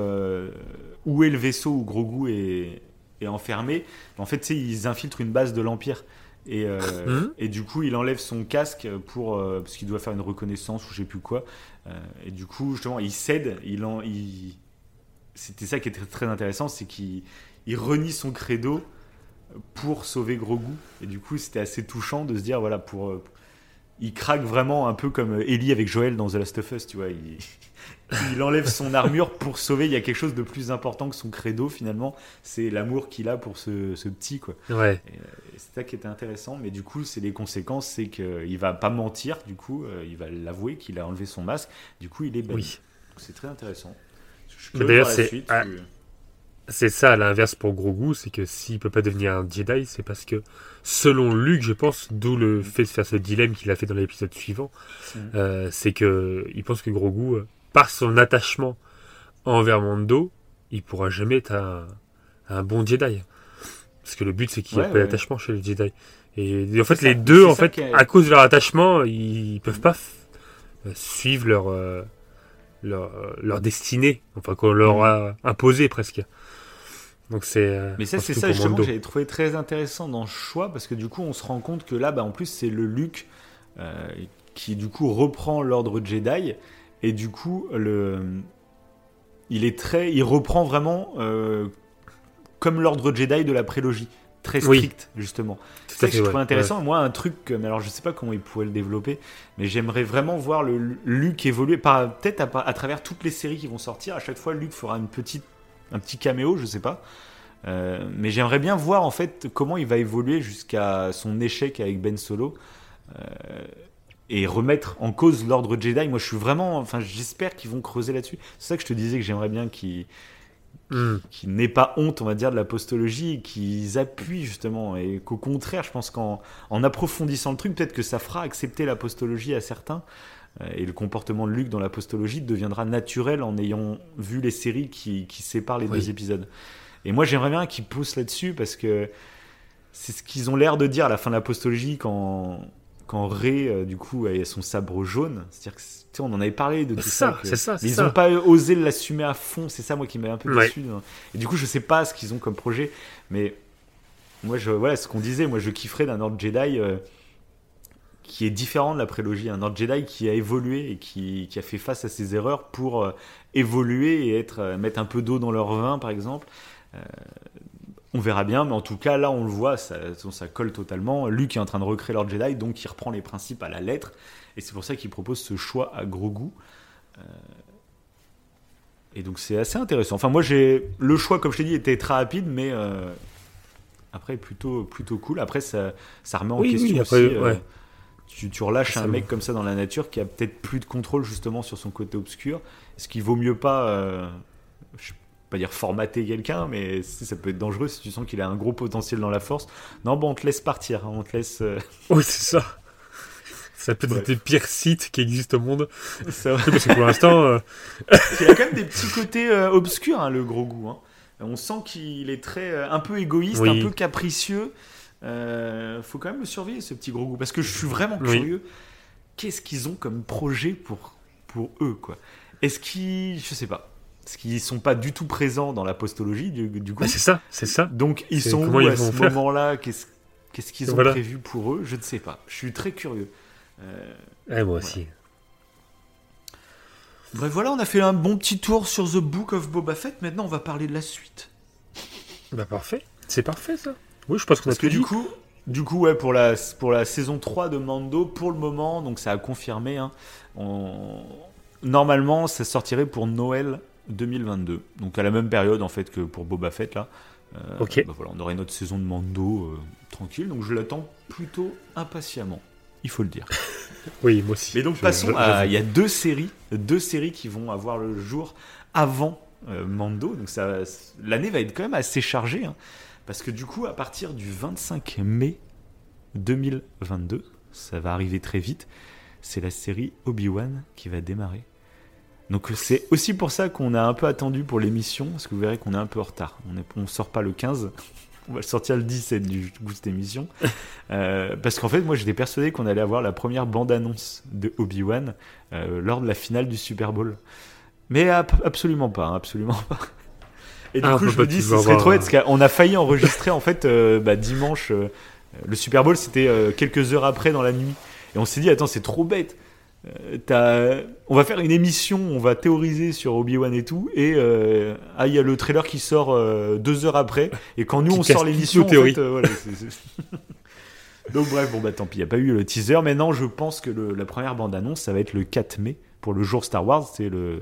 où est le vaisseau où Grogu est, est enfermé. En fait, tu sais, ils infiltrent une base de l'Empire. Et, euh, Mhm. et du coup, il enlève son casque pour euh, parce qu'il doit faire une reconnaissance ou je sais plus quoi. Euh, et du coup, justement, il cède. Il en, il... C'était ça qui était très intéressant, c'est qu'il il renie son credo pour sauver Grogu. Et du coup, c'était assez touchant de se dire, voilà, pour. il craque vraiment un peu comme Ellie avec Joël dans The Last of Us, tu vois. Il, il enlève son armure pour sauver. Il y a quelque chose de plus important que son credo finalement. C'est l'amour qu'il a pour ce, ce, petit, quoi. Ouais. Et, c'est ça qui était intéressant. Mais du coup, c'est les conséquences, c'est qu'il va pas mentir. Du coup, il va l'avouer qu'il a enlevé son masque. Du coup, il est banni. Oui. C'est très intéressant. D'ailleurs, c'est. Ah, c'est ça, à l'inverse pour Grogu, c'est que s'il peut pas devenir un Jedi, c'est parce que, selon Luke, je pense, d'où le fait de faire ce dilemme qu'il a fait dans l'épisode suivant, Mm. euh, c'est que il pense que Grogu, euh, par son attachement envers Mando, il pourra jamais être un, un bon Jedi. Parce que le but, c'est qu'il n'y a Ouais, pas ouais. d'attachement chez les Jedi. Et, en fait, les deux, en fait, à cause de leur attachement, ils peuvent pas euh, suivre leur, euh, leur, euh, leur destinée, enfin qu'on leur Mm. a imposé presque. Donc c'est. Mais ça, c'est ça justement que j'avais trouvé très intéressant dans ce choix parce que du coup, on se rend compte que là, bah, en plus, c'est le Luke euh, qui du coup reprend l'ordre Jedi et du coup, le, il est très, il reprend vraiment euh, comme l'ordre Jedi de la prélogie, très Oui. strict justement. C'est ça que je ouais, trouve intéressant. Moi, un truc, comme- alors je sais pas comment il pourrait le développer, mais j'aimerais vraiment voir le Luke évoluer, peut-être à, à travers toutes les séries qui vont sortir. À chaque fois, Luke fera une petite, un petit caméo, je sais pas. Euh, mais j'aimerais bien voir en fait comment il va évoluer jusqu'à son échec avec Ben Solo euh, et remettre en cause l'ordre Jedi. Moi, je suis vraiment, enfin, j'espère qu'ils vont creuser là-dessus. C'est ça que je te disais que j'aimerais bien qu'ils qui n'aient pas honte, on va dire, de l'apostologie, et qu'ils appuient justement, et qu'au contraire, je pense qu'en en approfondissant le truc, peut-être que ça fera accepter l'apostologie à certains, euh, et le comportement de Luc dans l'apostologie deviendra naturel en ayant vu les séries qui, qui séparent les Oui. deux épisodes. Et moi, j'aimerais bien qu'ils poussent là-dessus, parce que c'est ce qu'ils ont l'air de dire à la fin de l'apostologie quand quand Rey, euh, du coup, a son sabre jaune, c'est-à-dire que, tu sais, on en avait parlé de tout ça, ça. que- c'est ça, mais ils n'ont pas osé l'assumer à fond, c'est ça, moi, qui m'a un peu Ouais. déçu. hein. Et du coup, je sais pas ce qu'ils ont comme projet, mais moi, je, voilà, ce qu'on disait, moi, je kifferais d'un ordre Jedi euh, qui est différent de la prélogie, un ordre Jedi qui a évolué et qui, qui a fait face à ses erreurs pour euh, évoluer et être, euh, mettre un peu d'eau dans leur vin, par exemple. On verra bien, mais en tout cas, là, on le voit, ça, ça colle totalement. Luke est en train de recréer l'ordre Jedi, donc il reprend les principes à la lettre, et c'est pour ça qu'il propose ce choix à Grogu. Euh, et donc c'est assez intéressant. Enfin, moi, j'ai le choix, comme je t'ai dit, était très rapide, mais euh, après plutôt plutôt cool. Après, ça, ça remet en Oui, oui, question après, aussi. euh, ouais. tu, tu relâches un me- mec comme ça dans la nature qui a peut-être plus de contrôle justement sur son côté obscur. Est-ce qu'il vaut mieux pas, euh, je pas dire formater quelqu'un, mais ça peut être dangereux si tu sens qu'il a un gros potentiel dans la force. Non, bon, on te laisse partir, hein, on te laisse. euh, Oui, c'est ça. Ça peut être Ouais. des pires sites qui existent au monde. ça va. Parce que pour l'instant, euh, Il a quand même des petits côtés euh, obscurs, hein, le gros goût. hein. On sent qu'il est très euh, un peu égoïste, Oui. un peu capricieux. Faut quand même le surveiller ce petit gros goût parce que je suis vraiment Oui. curieux. Qu'est-ce qu'ils ont comme projet pour pour eux quoi? Est-ce qu'ils, je sais pas, est-ce qu'ils sont pas du tout présents dans l'apostologie du, du coup bah, c'est ça, c'est ça. Donc ils sont où ils à ce moment-là? Qu'est-ce qu'ils ont Voilà. prévu pour eux? Je ne sais pas. Je suis très curieux. Euh, Ouais, moi aussi. Bref, voilà, on a fait un bon petit tour sur The Book of Boba Fett. Maintenant, on va parler de la suite. Bah parfait. C'est parfait ça. Oui, je pense qu'on a Parce que tout du dit. coup, du coup ouais, pour, la, pour la saison 3 de Mando, pour le moment, donc ça a confirmé, hein, on- normalement, ça sortirait pour Noël 2022. Donc à la même période, en fait, que pour Boba Fett, là. Euh, Ok. bah voilà, on aurait notre saison de Mando euh, tranquille, donc je l'attends plutôt impatiemment. Il faut le dire. Oui, moi aussi. Mais donc Je- passons je- à. Il y a deux séries, deux séries qui vont avoir le jour avant euh, Mando. Donc ça, l'année va être quand même assez chargée, hein, parce que du coup, à partir du 25 mai 2022, ça va arriver très vite. C'est la série Obi-Wan qui va démarrer. Donc c'est aussi pour ça qu'on a un peu attendu pour l'émission, parce que vous verrez qu'on est un peu en retard. On ne sort pas le 15, on va le sortir le 17 du coup cette émission. Euh, parce qu'en fait, moi j'étais persuadé qu'on allait avoir la première bande-annonce de Obi-Wan euh, lors de la finale du Super Bowl. Mais absolument pas, hein, absolument pas. Et du Ah, coup, je me dis, ce serait trop euh. bête, parce qu'on a failli enregistrer en fait euh, bah, dimanche. le Super Bowl, c'était quelques heures après dans la nuit. Et on s'est dit, attends, c'est trop bête. Euh, on va faire une émission, on va théoriser sur Obi-Wan et tout, et euh, ah, il y a le trailer qui sort euh, deux heures après, et quand nous Qui on sort l'émission, en fait, voilà, Donc bref, bon bah tant pis, il n'y a pas eu le teaser. Maintenant, je pense que le- la première bande-annonce, ça va être le 4 mai pour le jour Star Wars. C'est le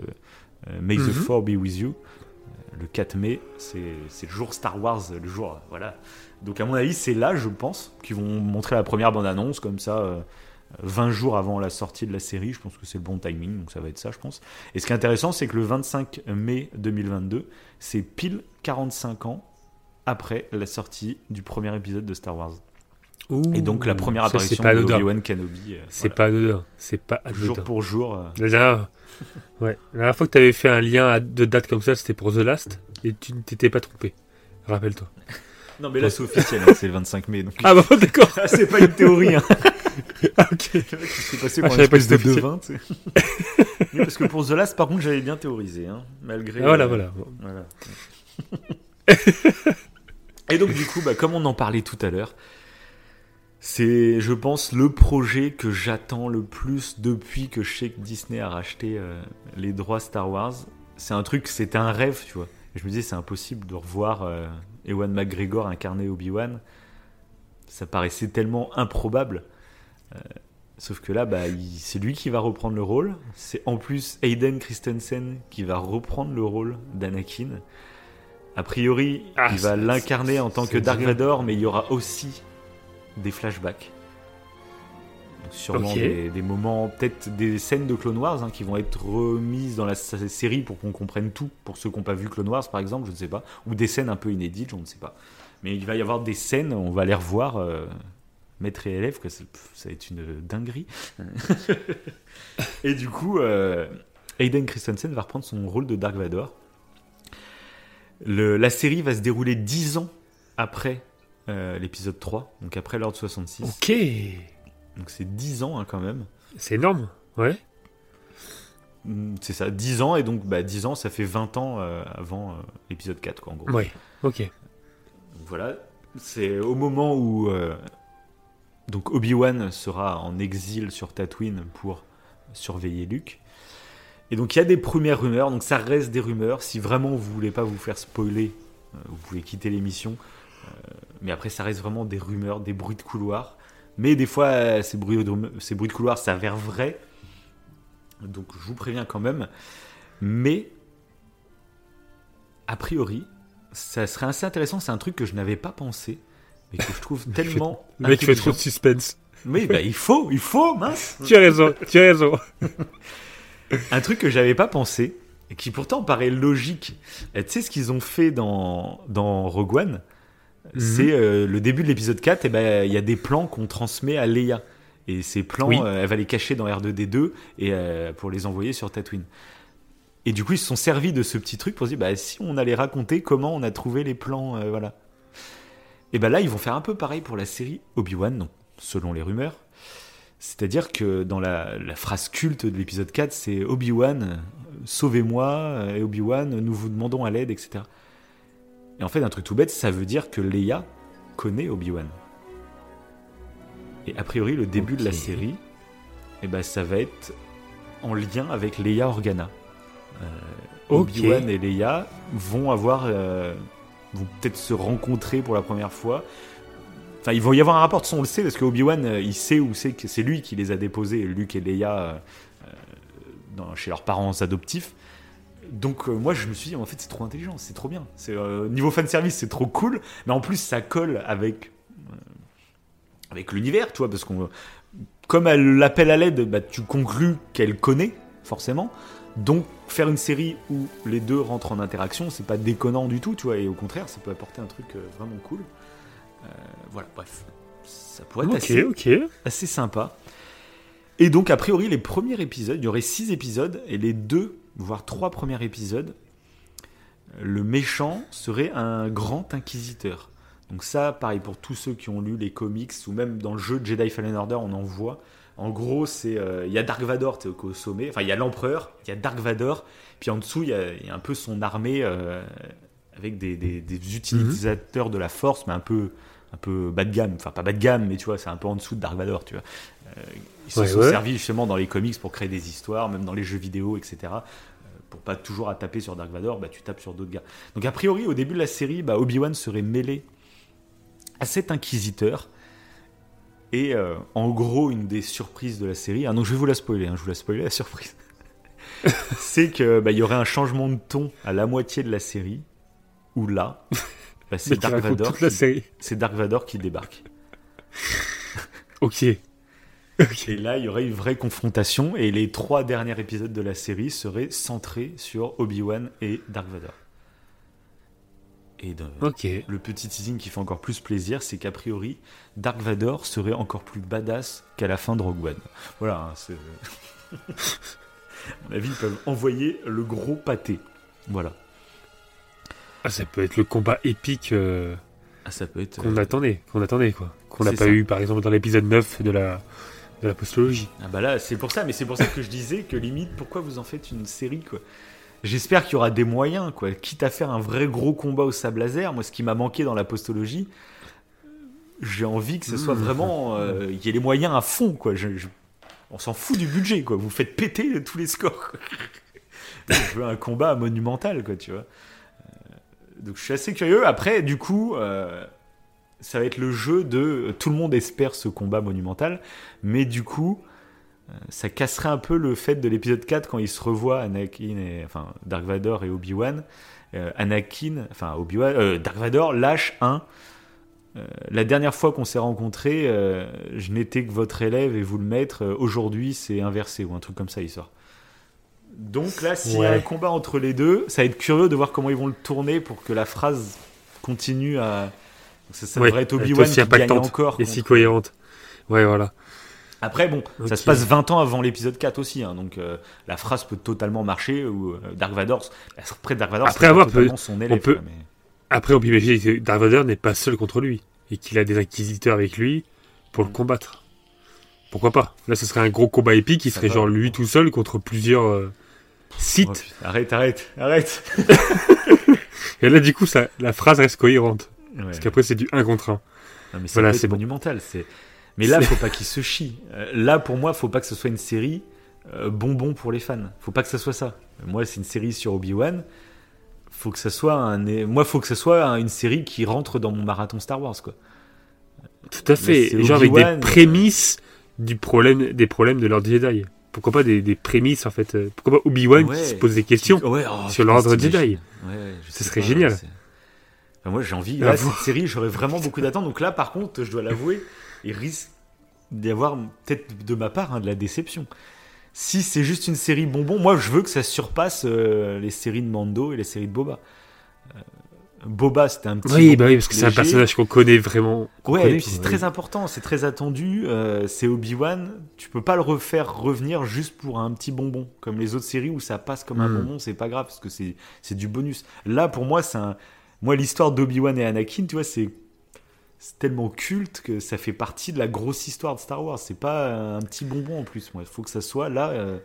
May the Mhm. Four be with you. Le 4 mai, c'est le jour Star Wars, le jour, voilà. Donc à mon avis, c'est là, je pense, qu'ils vont montrer la première bande-annonce comme ça. Euh, 20 jours avant la sortie de la série, je pense que c'est le bon timing, donc ça va être ça, je pense. Et ce qui est intéressant, c'est que le 25 mai 2022, c'est pile 45 ans après la sortie du premier épisode de Star Wars. Et donc la première Ça, apparition pas de. Obi-Wan Kenobi. euh, C'est voilà. pas anodin. C'est pas jour anodin. pour jour. euh, La dernière... Ouais. La dernière fois que tu avais fait un lien de date comme ça, c'était pour The Last. Et tu ne t'étais pas trompé. Rappelle-toi. Non mais là c'est officiel, hein, c'est le 25 mai. Donc... Ah bah d'accord. Ah, c'est pas une théorie. Hein. Ah, ok. Il s'est passé Ah, pour je pas que espèce de devin. tu sais. Oui, parce que pour The Last, par contre, j'avais bien théorisé, hein, malgré. Ah, voilà, euh, voilà. Voilà. Et donc du coup, bah, comme on en parlait tout à l'heure, c'est, je pense, le projet que j'attends le plus depuis que je sais que Disney a racheté euh, les droits Star Wars. C'est un truc, c'était un rêve, tu vois. Et je me disais, c'est impossible de revoir euh, Ewan McGregor incarner Obi-Wan. Ça paraissait tellement improbable. Euh, sauf que là, bah, c'est lui qui va reprendre le rôle. C'est en plus Hayden Christensen qui va reprendre le rôle d'Anakin. A priori, Ah, il va l'incarner en tant que Dark. Vador, mais il y aura aussi des flashbacks. Donc, sûrement des, des moments, peut-être des scènes de Clone Wars hein, qui vont être remises dans la série pour qu'on comprenne tout. Pour ceux qui n'ont pas vu Clone Wars, par exemple, je ne sais pas. Ou des scènes un peu inédites, je ne sais pas. Mais il va y avoir des scènes, on va les revoir, euh, maître et élève, que ça, va être une dinguerie. et du coup, euh, Hayden Christensen va reprendre son rôle de Dark Vador. Le- la série va se dérouler 10 ans après euh, l'épisode 3, donc après l'ordre 66. Ok. Donc c'est 10 ans hein, quand même. C'est énorme. Ouais. Mm, C'est ça, 10 ans, et donc bah, 10 ans, ça fait 20 ans euh, avant euh, l'épisode 4, quoi, en gros. Ouais. Ok. Donc voilà, c'est au moment où euh, donc Obi-Wan sera en exil sur Tatooine pour surveiller Luke. Et donc il y a des premières rumeurs, donc ça reste des rumeurs. Si vraiment vous voulez pas vous faire spoiler, euh, vous pouvez quitter l'émission. Euh, mais après ça reste vraiment des rumeurs, des bruits de couloir. Mais des fois euh, ces bruits de, ces bruits de couloir s'avèrent vrais. Donc je vous préviens quand même. Mais a priori, ça serait assez intéressant. C'est un truc que je n'avais pas pensé, mais que je trouve tellement. Le mec fait intelligent. trop de suspense. Oui, bah, il faut, il faut, mince. Tu as raison. Tu as raison. Un truc que j'avais pas pensé, et qui pourtant paraît logique. Tu sais ce qu'ils ont fait dans, dans Rogue One? Mhm. C'est euh, le début de l'épisode 4, et ben il y a des plans qu'on transmet à Leia. Et ces plans, Oui. euh, elle va les cacher dans R2D2 et euh, pour les envoyer sur Tatooine. Et du coup, ils se sont servis de ce petit truc pour se dire, bah, si on allait raconter comment on a trouvé les plans, voilà. Et ben là, ils vont faire un peu pareil pour la série Obi-Wan, selon les rumeurs. C'est-à-dire que dans la, la phrase culte de l'épisode 4, c'est Obi-Wan, sauvez-moi, et Obi-Wan, nous vous demandons à l'aide, etc. Et en fait, un truc tout bête, ça veut dire que Leia connaît Obi-Wan. Et a priori, le début de la série, eh ben, ça va être en lien avec Leia Organa. Euh. Obi-Wan et Leia vont avoir, euh, vont peut-être se rencontrer pour la première fois. Enfin, il va y avoir un rapport, de son on le sait, parce que Obi-Wan, euh, il sait où c'est que c'est lui qui les a déposés, Luke et Leia, euh, euh, chez leurs parents adoptifs. Donc moi je me suis dit en fait c'est trop intelligent, c'est trop bien. C'est niveau fan service c'est trop cool, mais en plus ça colle avec avec l'univers, tu vois, parce qu'on comme elle l'appelle à l'aide, bah, tu conclus qu'elle connaît forcément. Donc faire une série où les deux rentrent en interaction, c'est pas déconnant du tout, tu vois, et au contraire ça peut apporter un truc euh, vraiment cool. Euh, voilà, bref, ça pourrait être assez, assez sympa. Et donc, a priori, les premiers épisodes, il y aurait six épisodes, et les deux, voire trois premiers épisodes, le méchant serait un grand inquisiteur. Donc ça, pareil, pour tous ceux qui ont lu les comics, ou même dans le jeu Jedi Fallen Order, on en voit. En gros, c'est euh, il y a Dark Vador au sommet, enfin il y a l'empereur, il y a Dark Vador, puis en dessous il y a, il y a un peu son armée euh, avec des, des- des utilisateurs de la force, mais un peu un peu bas de gamme, enfin pas bas de gamme, mais tu vois, c'est un peu en dessous de Dark Vador, tu vois. Euh, ils se Ouais, sont ouais. servis justement dans les comics pour créer des histoires, même dans les jeux vidéo, etc. Euh, Pour pas toujours à taper sur Dark Vador, bah, tu tapes sur d'autres gars. Donc a priori, au début de la série, bah, Obi-Wan serait mêlé à cet inquisiteur. Et euh, en gros, une des surprises de la série, ah non, je vais vous la spoiler, hein, je vous la spoiler la surprise, c'est que bah, il y aurait un changement de ton à la moitié de la série, où là, bah, c'est Dark Vador, qui- série. c'est Dark Vador qui débarque. Ok. Ok. Et là, il y aurait une vraie confrontation, et les trois derniers épisodes de la série seraient centrés sur Obi-Wan et Dark Vador. Et de- le petit teasing qui fait encore plus plaisir, c'est qu'a priori, Dark Vador serait encore plus badass qu'à la fin de Rogue One. Voilà, hein, c'est. à mon avis, ils peuvent envoyer le gros pâté. Voilà. Ah, ça peut être le combat épique euh, Ah, ça peut être. qu'on euh, attendait, qu'on attendait quoi. Qu'on n'a pas ça. eu par exemple dans l'épisode 9 de la, de la postologie. Ah bah là, c'est pour ça, mais c'est pour ça que je disais que limite, pourquoi vous en faites une série, quoi? J'espère qu'il y aura des moyens, quoi. Quitte à faire un vrai gros combat au sable laser, moi, ce qui m'a manqué dans la postologie, j'ai envie que ce soit Mmh. vraiment. euh, Il y ait les moyens à fond, quoi. Je- je- On s'en fout du budget, quoi. Vous faites péter tous les scores, quoi. Je veux un combat monumental, quoi, tu vois. Euh, Donc je suis assez curieux. Après, du coup, euh, ça va être le jeu de. Tout le monde espère ce combat monumental, mais du coup, ça casserait un peu le fait de l'épisode 4 quand ils se revoient, Anakin et. Enfin, Dark Vador et Obi-Wan. Euh, Anakin, enfin, Obi-Wan. euh, Dark Vador lâche un. euh, la dernière fois qu'on s'est rencontrés, euh, je n'étais que votre élève et vous le maître. Euh, Aujourd'hui, c'est inversé ou un truc comme ça, il sort. Donc là, s'il y a un combat entre les deux, ça va être curieux de voir comment ils vont le tourner pour que la phrase continue à. Ça, ça Ouais, devrait être Obi-Wan qui gagne encore. Et si contre- cohérente. Ouais, voilà. Après, bon, ça se passe 20 ans avant l'épisode 4 aussi, hein, donc euh, la phrase peut totalement marcher. Ou euh, Dark Vador, après Dark Vador, Après avoir, totalement son élève. peut- quoi, mais- Après, on peut imaginer que Darth Vader n'est pas seul contre lui et qu'il a des inquisiteurs avec lui pour le Mm. combattre. Pourquoi pas? Là, ce serait un gros combat épique qui Ça serait genre lui tout seul contre plusieurs euh, Oh, sites. putain, arrête, arrête, arrête. Et là, du coup, ça, la phrase reste cohérente. Ouais. Parce qu'après, c'est du 1 contre 1. Non, mais Voilà, peut c'est bon. monumental. C'est. Mais là, faut pas qu'il se chie. Euh, là, pour moi, faut pas que ce soit une série euh, bonbon pour les fans. Faut pas que ça soit ça. Moi, c'est une série sur Obi-Wan. Faut que ça soit un. Moi, faut que ça soit un- une série qui rentre dans mon marathon Star Wars, quoi. Tout à fait. Genre avec des prémices du problème, des problèmes de l'ordre Jedi. Pourquoi pas des, des prémices, en fait euh, Pourquoi pas Obi-Wan Ouais. qui se pose des questions Ouais, oh, sur l'ordre. Jedi Ouais, Ce serait pas, génial. Enfin, moi, j'ai envie. À Là, cette série, j'aurais vraiment beaucoup d'attentes. Donc là, par contre, je dois l'avouer, il risque d'y avoir peut-être de ma part hein, de la déception. Si c'est juste une série bonbon, moi, je veux que ça surpasse euh, les séries de Mando et les séries de Boba. Euh, Boba, c'était un petit. Oui, bah oui, parce que c'est un personnage qu'on connaît vraiment. qu'on Ouais, connaît, et puis c'est très important, c'est très attendu. euh, c'est Obi-Wan, tu peux pas le refaire revenir juste pour un petit bonbon. Comme les autres séries où ça passe comme un Mm. bonbon, c'est pas grave parce que c'est c'est du bonus. Là, pour moi, c'est un. Moi, l'histoire d'Obi-Wan et Anakin, tu vois, c'est. C'est tellement culte que ça fait partie de la grosse histoire de Star Wars. C'est pas un petit bonbon en plus. Moi, il faut que ça soit là. euh,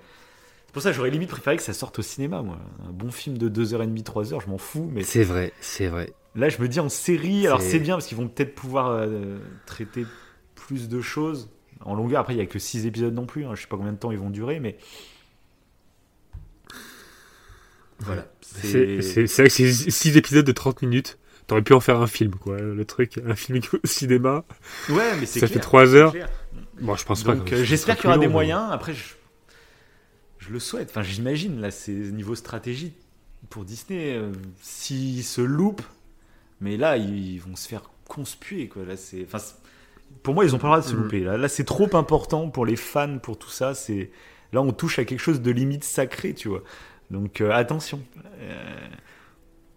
C'est pour ça que j'aurais limite préféré que ça sorte au cinéma. Moi, un bon film de 2h30, 3h, je m'en fous. Mais C'est vrai, c'est vrai. Là, je me dis en série, alors C'est- bien parce qu'ils vont peut-être pouvoir euh, traiter plus de choses en longueur. Après, il n'y a que 6 épisodes non plus. hein. Je sais pas combien de temps ils vont durer, mais. Voilà. C'est vrai que c'est 6 épisodes de 30 minutes. T'aurais pu en faire un film, quoi. Le truc, un film au cinéma. Ouais, mais c'est Ça clair, fait trois c'est heures. clair. Bon, je pense pas. Donc, euh, j'espère qu'il y aura des moyens. Après, je, je le souhaite. Enfin, j'imagine, là, c'est niveau stratégie pour Disney. euh, S'ils se loupent, mais là, ils vont se faire conspuer, quoi. Là, c'est. Enfin, c'est- pour moi, ils ont pas le droit de se Mm. louper. Là, là c'est trop important pour les fans, pour tout ça. C'est Là, on touche à quelque chose de limite sacré, tu vois. Donc, euh, attention. Euh,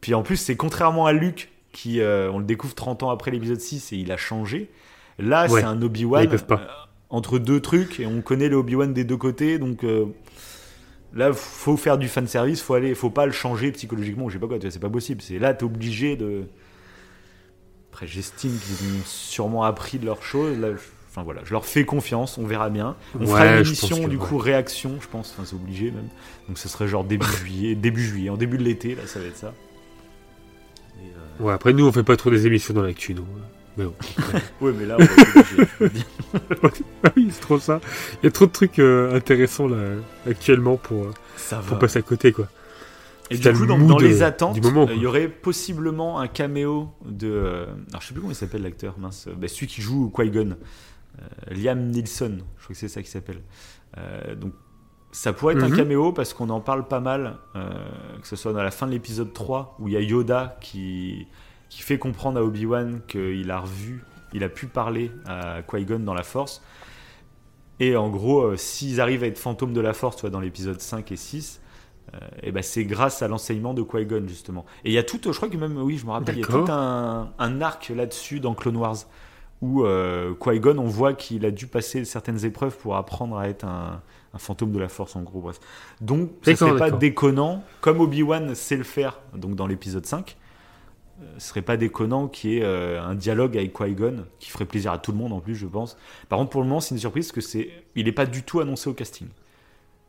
Puis en plus, c'est contrairement à Luke, qui, euh, on le découvre 30 ans après l'épisode 6 et il a changé. Là, Ouais. c'est un Obi-Wan ils peuvent pas. euh, entre deux trucs et on connaît le Obi-Wan des deux côtés. Donc euh, là, faut faire du fan service, faut aller, faut pas le changer psychologiquement, je sais pas quoi, c'est pas possible. C'est là, t'es obligé de. Après, j'estime qu'ils ont sûrement appris de leurs choses. Là, Enfin voilà, je leur fais confiance, on verra bien. On fera une émission du ouais. coup réaction, je pense. Enfin, c'est obligé même. Donc ce serait genre début juillet, début juillet, en début de l'été, là, ça va être ça. Et, euh, Ouais, après, nous, on fait pas trop des émissions dans l'actu, nous. Mais bon. Ouais, mais là. Ah oui, c'est trop ça. Il y a trop de trucs euh, intéressants, là, actuellement, pour, euh, ça pour va. passer à côté, quoi. Et du coup, dans, dans les attentes, du moment, euh, il y aurait possiblement un caméo de. euh, alors, je sais plus comment il s'appelle l'acteur, mince. Bah, celui qui joue Qui-Gon. euh, Liam Neeson, je crois que c'est ça qui s'appelle. Euh, donc ça pourrait être un Mhm. caméo parce qu'on en parle pas mal, euh, que ce soit dans la fin de l'épisode 3 où il y a Yoda qui, qui fait comprendre à Obi-Wan qu'il a revu, il a pu parler à Qui-Gon dans la Force. Et en gros, euh, s'ils arrivent à être fantômes de la Force, soit dans l'épisode 5 et 6, et ben c'est grâce à l'enseignement de Qui-Gon justement. Et il y a tout, je crois que même, oui, je me rappelle, il y a tout un, un arc là-dessus dans Clone Wars où euh, Qui-Gon, on voit qu'il a dû passer certaines épreuves pour apprendre à être un, un fantôme de la Force en gros. Bref. Donc, ce D'accord, serait pas déconnant, comme Obi-Wan sait le faire, donc dans l'épisode 5. euh, Ce serait pas déconnant qu'il y ait euh, un dialogue avec Qui-Gon qui ferait plaisir à tout le monde en plus, je pense. Par contre, pour le moment, c'est une surprise parce que c'est, il n'est pas du tout annoncé au casting.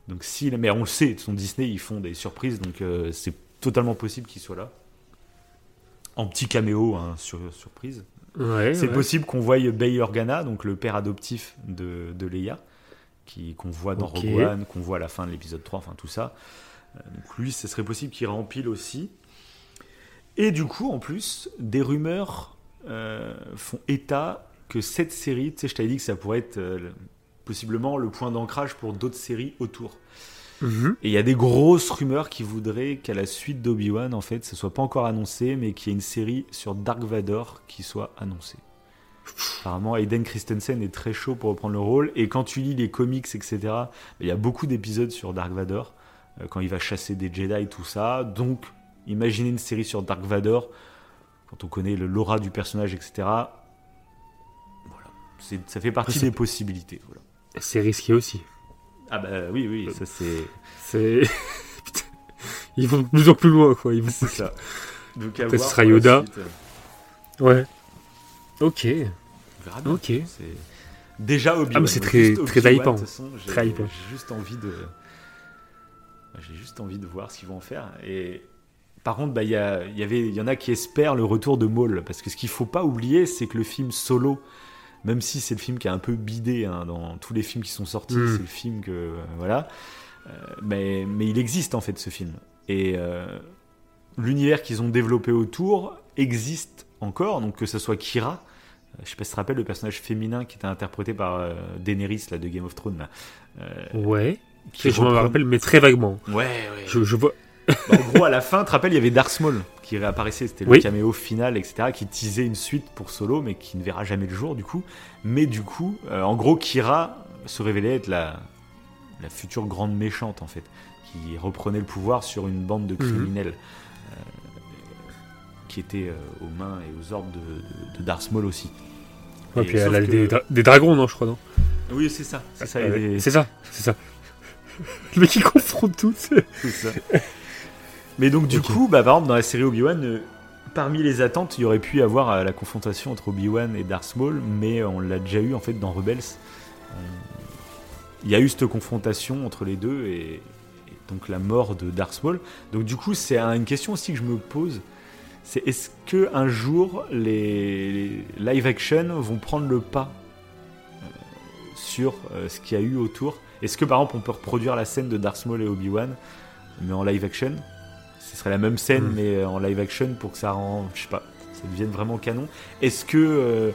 Donc, si, mais on le sait, son Disney, ils font des surprises, donc euh, c'est totalement possible qu'il soit là. En petit caméo, hein, sur, surprise. Ouais, C'est ouais. possible qu'on voie Bail Organa, donc le père adoptif de, de Leia, qui, qu'on voit dans Ok. Rogue One, qu'on voit à la fin de l'épisode 3, enfin tout ça. Euh, donc lui, ce serait possible qu'il rempile aussi. Et du coup, en plus, des rumeurs euh, font état que cette série, tu sais, je t'avais dit que ça pourrait être euh, le- possiblement le point d'ancrage pour d'autres séries autour. Mhm. Et il y a des grosses rumeurs qui voudraient qu'à la suite d'Obi-Wan, en fait, ce soit pas encore annoncé, mais qu'il y ait une série sur Dark Vador qui soit annoncée. Apparemment, Aiden Christensen est très chaud pour reprendre le rôle. Et quand tu lis les comics, etc., il y a beaucoup d'épisodes sur Dark Vador, euh, quand il va chasser des Jedi, tout ça. Donc, imaginez une série sur Dark Vador, quand on connaît le l'aura du personnage, etc. Voilà. C'est- Ça fait partie C'est- des possibilités. Voilà. C'est risqué aussi. Ah bah oui, oui, ça c'est... C'est. Putain. Ils vont de plus en plus loin, quoi. Ils vont... C'est ça. Donc, à voir sera Yoda. suite. Ouais. Ok. Ok. Déjà Obi-Wan. Ah, mais c'est très- très hypant. Très hypant. j'ai juste envie de. J'ai juste envie de voir ce qu'ils vont en faire. Et par contre, bah, il y, a- y avait- y en a qui espèrent le retour de Maul. Parce que ce qu'il faut pas oublier, c'est que le film Solo, même si c'est le film qui a un peu bidé hein, dans tous les films qui sont sortis, Mm. c'est le film que. euh, voilà. Euh, mais, mais il existe en fait ce film. Et euh, l'univers qu'ils ont développé autour existe encore. Donc que ce soit Kira. euh, Je sais pas si tu te rappelles le personnage féminin qui était interprété par euh, Daenerys là, de Game of Thrones. Là, euh, Ouais. qui je m'en reprend- rappelle, mais très vaguement. Ouais, ouais. Je, je vois. Bah, en gros, à la fin, tu te rappelles, il y avait Darth Maul qui réapparaissait. C'était le Oui. caméo final, etc. Qui teasait une suite pour Solo, mais qui ne verra jamais le jour, du coup. Mais du coup, euh, en gros, Kira se révélait être la, la future grande méchante, en fait. Qui reprenait le pouvoir sur une bande de Mhm. criminels. Qui étaient euh, aux mains et aux ordres de, de, de Darth Maul aussi. Ouais, Et puis elle a que- des, dra- des dragons, non, je crois, non? Oui, c'est ça. C'est ça. Des- C'est ça, ça. Le mec, il confronte tout. c'est- C'est ça. Mais donc, du coup, bah, par exemple, dans la série Obi-Wan, euh, parmi les attentes, il y aurait pu y avoir euh, la confrontation entre Obi-Wan et Darth Maul, mais on l'a déjà eu en fait dans Rebels. Il y a eu cette confrontation entre les deux et, et donc la mort de Darth Maul. Donc, du coup, c'est un- une question aussi que je me pose. C'est est-ce que un jour les, les live action vont prendre le pas euh, sur euh, ce qu'il y a eu autour? Est-ce que par exemple on peut reproduire la scène de Darth Maul et Obi-Wan mais en live action? Ce serait la même scène Mm. mais euh, en live action pour que ça rend, je sais pas, ça devienne vraiment canon. Est-ce que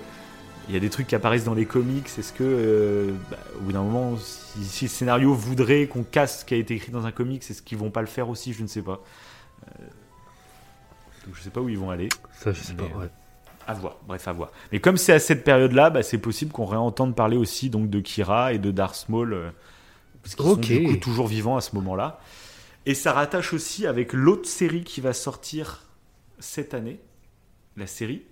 il y a des trucs qui apparaissent dans les comics? Est-ce que euh, bah, au bout d'un moment, si, si le scénario voudrait qu'on casse ce qui a été écrit dans un comics, est-ce qu'ils vont pas le faire aussi? Je ne sais pas. Euh, donc je sais pas où ils vont aller. Ça, je sais pas, ouais. À voir, bref, à voir. Mais comme c'est à cette période-là, bah, c'est possible qu'on réentende parler aussi donc de Kira et de Darth Maul, euh, parce qu'ils Ok. sont du coup toujours vivants à ce moment-là. Et ça rattache aussi avec l'autre série qui va sortir cette année, la série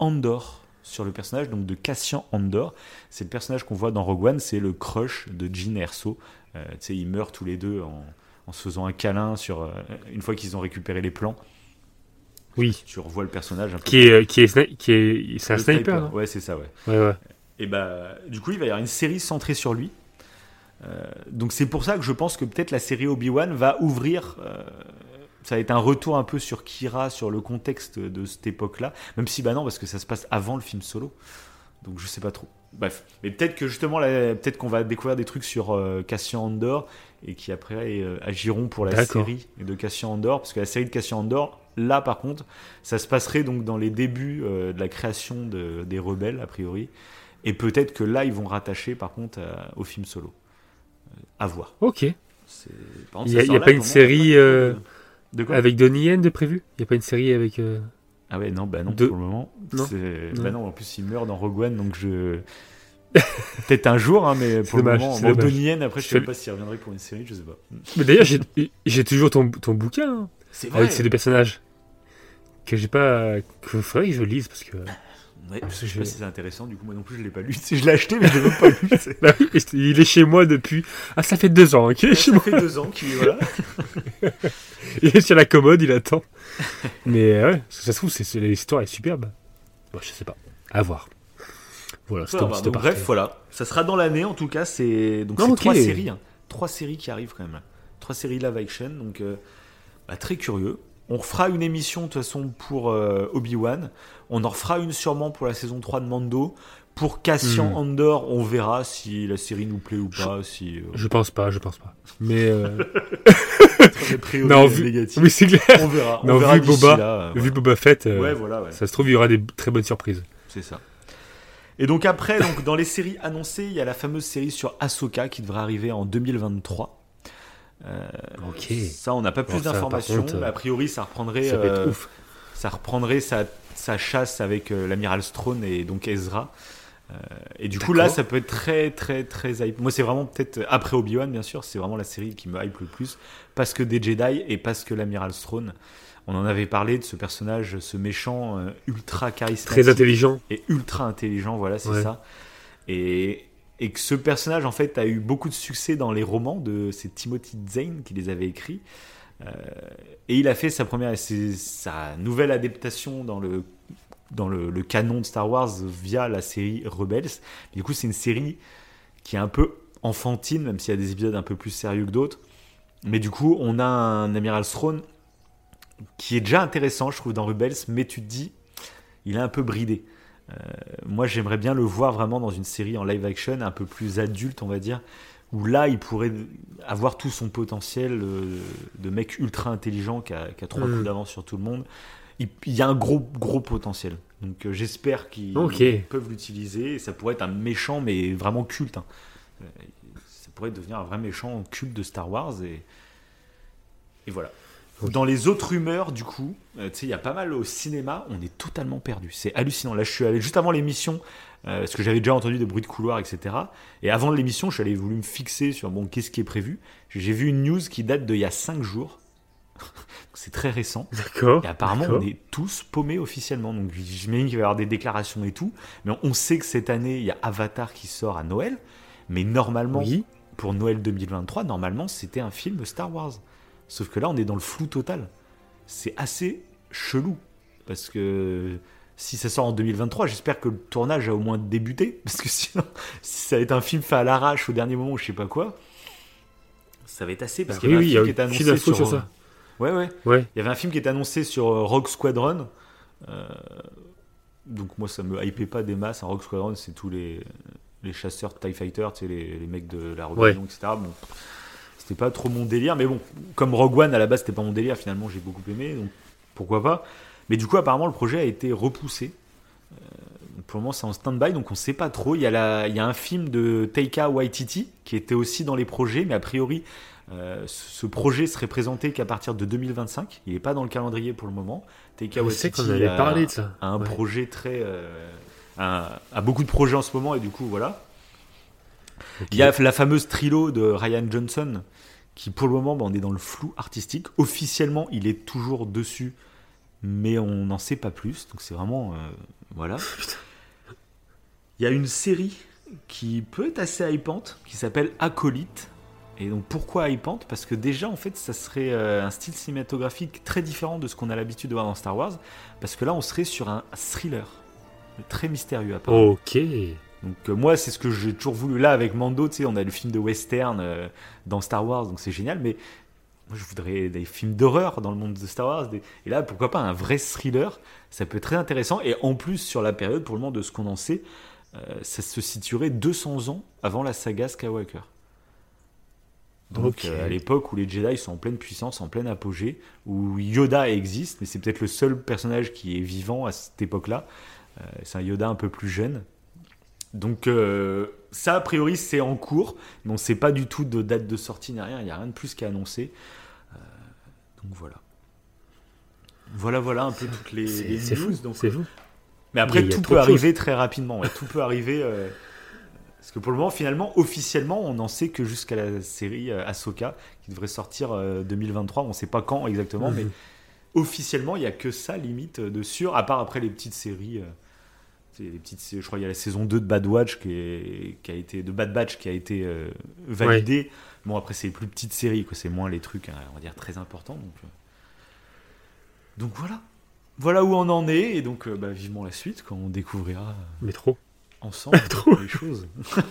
Andor, sur le personnage donc de Cassian Andor. C'est le personnage qu'on voit dans Rogue One, c'est le crush de Jean Erso. Euh, tu sais, ils meurent tous les deux en, en se faisant un câlin sur, euh, une fois qu'ils ont récupéré les plans. Oui. Tu revois le personnage un peu Qui est, qui est, qui est, c'est un le sniper, non Ouais, c'est ça, ouais. Ouais, ouais. Et bah, du coup, il va y avoir une série centrée sur lui. Euh, donc c'est pour ça que je pense que peut-être la série Obi-Wan va ouvrir. euh, ça va être un retour un peu sur Kira, sur le contexte de cette époque-là. Même si, bah non, parce que ça se passe avant le film solo. Donc je sais pas trop. Bref. Mais peut-être que justement, peut-être qu'on va découvrir des trucs sur euh, Cassian Andor et qui après euh, agiront pour la série de Cassian Andor. Parce que la série de Cassian Andor, là par contre, ça se passerait donc dans les débuts euh, de la création de- des rebelles, a priori. Et peut-être que là, ils vont rattacher par contre au film solo. Euh, à voir. Ok. Il y ça a- y a là, pas une série, euh, de- quoi Avec Donnie Yen de prévu? Il n'y a pas une série avec. Ah ouais, non, bah non, De- pour le moment. Non. Bah non, en plus, il meurt dans Rogue One, donc je. Peut-être un jour, hein, mais pour dommage, le moment. Bon. Donnie Yen, après, je Je sais pas s'il reviendrait pour une série, je sais pas. Mais d'ailleurs, j'ai- j'ai toujours ton, ton bouquin hein, C'est avec ces deux personnages. Que j'ai pas. Que faudrait que je lise parce que. Ouais, je sais je- pas si c'est intéressant, du coup, moi non plus, je l'ai pas lu. Je l'ai acheté, mais je l'ai même pas lu. c'est- Bah oui, il est chez moi depuis. Ah, ça fait deux ans qu'il est chez Ça moi. fait deux ans qu'il voilà. Il est sur la commode, il attend. Mais euh, ouais, ça se trouve, c'est- c'est- l'histoire est superbe. Bon, je sais pas. À voir. Voilà, c'était Voilà, bah, bref, voilà. Ça sera dans l'année, en tout cas. C'est donc c'est ok. trois séries, hein. trois séries qui arrivent quand même. Trois séries live action, donc euh, bah, très curieux. On refera une émission de toute façon pour euh, Obi-Wan. On en refera une sûrement pour la saison 3 de Mando. Pour Cassian Hmm. Andor, on verra si la série nous plaît ou pas. Si, euh, Je pense pas, je pense pas. Mais euh, Non, vu- oui, c'est clair. On verra. On Non, verra vu Boba, là, euh, Vu Boba Fett, Ouais, voilà, ouais. ça se trouve, il y aura des très bonnes surprises. C'est ça. Et donc après, donc, dans les séries annoncées, il y a la fameuse série sur Ahsoka qui devrait arriver en 2023. Euh, Ok. Ça, on n'a pas plus d'informations. a priori, ça reprendrait, Ça être euh, ouf. ça reprendrait sa, sa chasse avec euh, l'amiral Strone et donc Ezra. Euh, et du coup, là, ça peut être très, très, très hype. Moi, c'est vraiment peut-être après Obi-Wan, bien sûr, c'est vraiment la série qui me hype le plus parce que des Jedi et parce que l'amiral Strone. On en avait parlé de ce personnage, ce méchant ultra charismatique Très intelligent. et ultra intelligent, voilà, c'est Ouais. ça. Et, et que ce personnage, en fait, a eu beaucoup de succès dans les romans de c'est Timothy Zane qui les avait écrits. Euh, et il a fait sa première, sa nouvelle adaptation dans le dans le canon de Star Wars via la série Rebels. Du coup, c'est une série qui est un peu enfantine, même s'il y a des épisodes un peu plus sérieux que d'autres. Mais du coup, on a un amiral Throne qui est déjà intéressant, je trouve, dans Rebels, mais tu te dis, il est un peu bridé. Euh, moi, j'aimerais bien le voir vraiment dans une série en live action, un peu plus adulte, on va dire, où là, il pourrait avoir tout son potentiel euh, de mec ultra intelligent qui a, qui a trois Mm. coups d'avance sur tout le monde. Il, il y a un gros, gros potentiel. Donc, euh, j'espère qu'ils peuvent l'utiliser. Ça pourrait être un méchant, mais vraiment culte. hein. Ça pourrait devenir un vrai méchant culte de Star Wars. Et, et voilà. Dans les autres rumeurs, du coup, euh, tu sais, il y a pas mal au cinéma, on est totalement perdu. C'est hallucinant. Là, je suis allé juste avant l'émission, euh, parce que j'avais déjà entendu des bruits de couloir, etc. Et avant l'émission, je suis allé voulu me fixer sur bon, qu'est-ce qui est prévu. J'ai vu une news qui date d'il y a 5 jours. C'est très récent. D'accord. Et apparemment, on est tous paumés officiellement. Donc, j'imagine qu'il va y avoir des déclarations et tout. Mais on sait que cette année, il y a Avatar qui sort à Noël. Mais normalement, Oui. pour Noël 2023, normalement, c'était un film Star Wars. Sauf que là, on est dans le flou total. C'est assez chelou. Parce que si ça sort en 2023, j'espère que le tournage a au moins débuté. Parce que sinon, si ça va être un film fait à l'arrache au dernier moment ou je sais pas quoi, ça va être assez. Parce Bah qu'il y oui, un film qui était annoncé sur. ça. Ouais, ouais. Ouais. Il y avait un film qui était annoncé sur euh, Rogue Squadron. Euh, donc moi, ça me hypait pas des masses. Un Rogue Squadron, c'est tous les, les chasseurs de TIE Fighter, tu sais, les, les mecs de la rébellion, etc. Bon, c'était pas trop mon délire. Mais bon, comme Rogue One, à la base, c'était pas mon délire. Finalement, j'ai beaucoup aimé. Donc pourquoi pas. Mais du coup, apparemment, le projet a été repoussé. Euh, pour le moment, c'est en stand-by, donc on sait pas trop. Il y, a la- il y a un film de Taika Waititi qui était aussi dans les projets, mais a priori, euh, ce projet serait présenté qu'à partir de 2025. Il n'est pas dans le calendrier pour le moment. Taika Waititi a, parlé de ça. a un Ouais. projet très. euh, a, a beaucoup de projets en ce moment, et du coup, voilà. Il y a la fameuse trilo de Ryan Johnson, qui pour le moment, bah, on est dans le flou artistique. Officiellement, il est toujours dessus, mais on n'en sait pas plus. Donc c'est vraiment. euh, voilà. Il y a une série qui peut être assez hypante, qui s'appelle Acolyte. Et donc pourquoi hypante? Parce que déjà, en fait, ça serait euh, un style cinématographique très différent de ce qu'on a l'habitude de voir dans Star Wars. Parce que là, on serait sur un thriller. Très mystérieux, apparemment. Ok. Donc euh, moi, c'est ce que j'ai toujours voulu. Là, avec Mando, tu sais, on a le film de western euh, dans Star Wars, donc c'est génial. Mais moi, je voudrais des films d'horreur dans le monde de Star Wars. des- Et là, pourquoi pas un vrai thriller Ça peut être très intéressant. Et en plus, sur la période, pour le moment, de ce qu'on en sait, euh, ça se situerait 200 ans avant la saga Skywalker. Donc à l'époque où les Jedi sont en pleine puissance, en pleine apogée, où Yoda existe, mais c'est peut-être le seul personnage qui est vivant à cette époque-là. C'est un Yoda un peu plus jeune. Donc euh, ça, a priori, c'est en cours, mais on ne sait pas du tout de date de sortie ni rien. Il n'y a rien de plus qu'à annoncer. Euh, donc voilà. Voilà, voilà un peu toutes les, les news. C'est fou. mais après, tout peut arriver très rapidement. ouais, tout peut arriver. euh, parce que pour le moment, finalement, officiellement, on n'en sait que jusqu'à la série euh, Ahsoka, qui devrait sortir euh, 2023. On ne sait pas quand exactement, mais Mhm. officiellement, il n'y a que ça, limite, euh, de sûr, à part après les petites séries. Petites, je crois qu'il y a la saison 2 de Bad Watch qui, est- qui a été de Bad Batch qui a été euh, validée. Bon après c'est les plus petites séries, quoi. c'est moins les trucs hein, on va dire très importants. Donc, euh, donc voilà, voilà où on en est et donc euh, bah, vivement la suite quand on découvrira trop. ensemble Trop. les choses.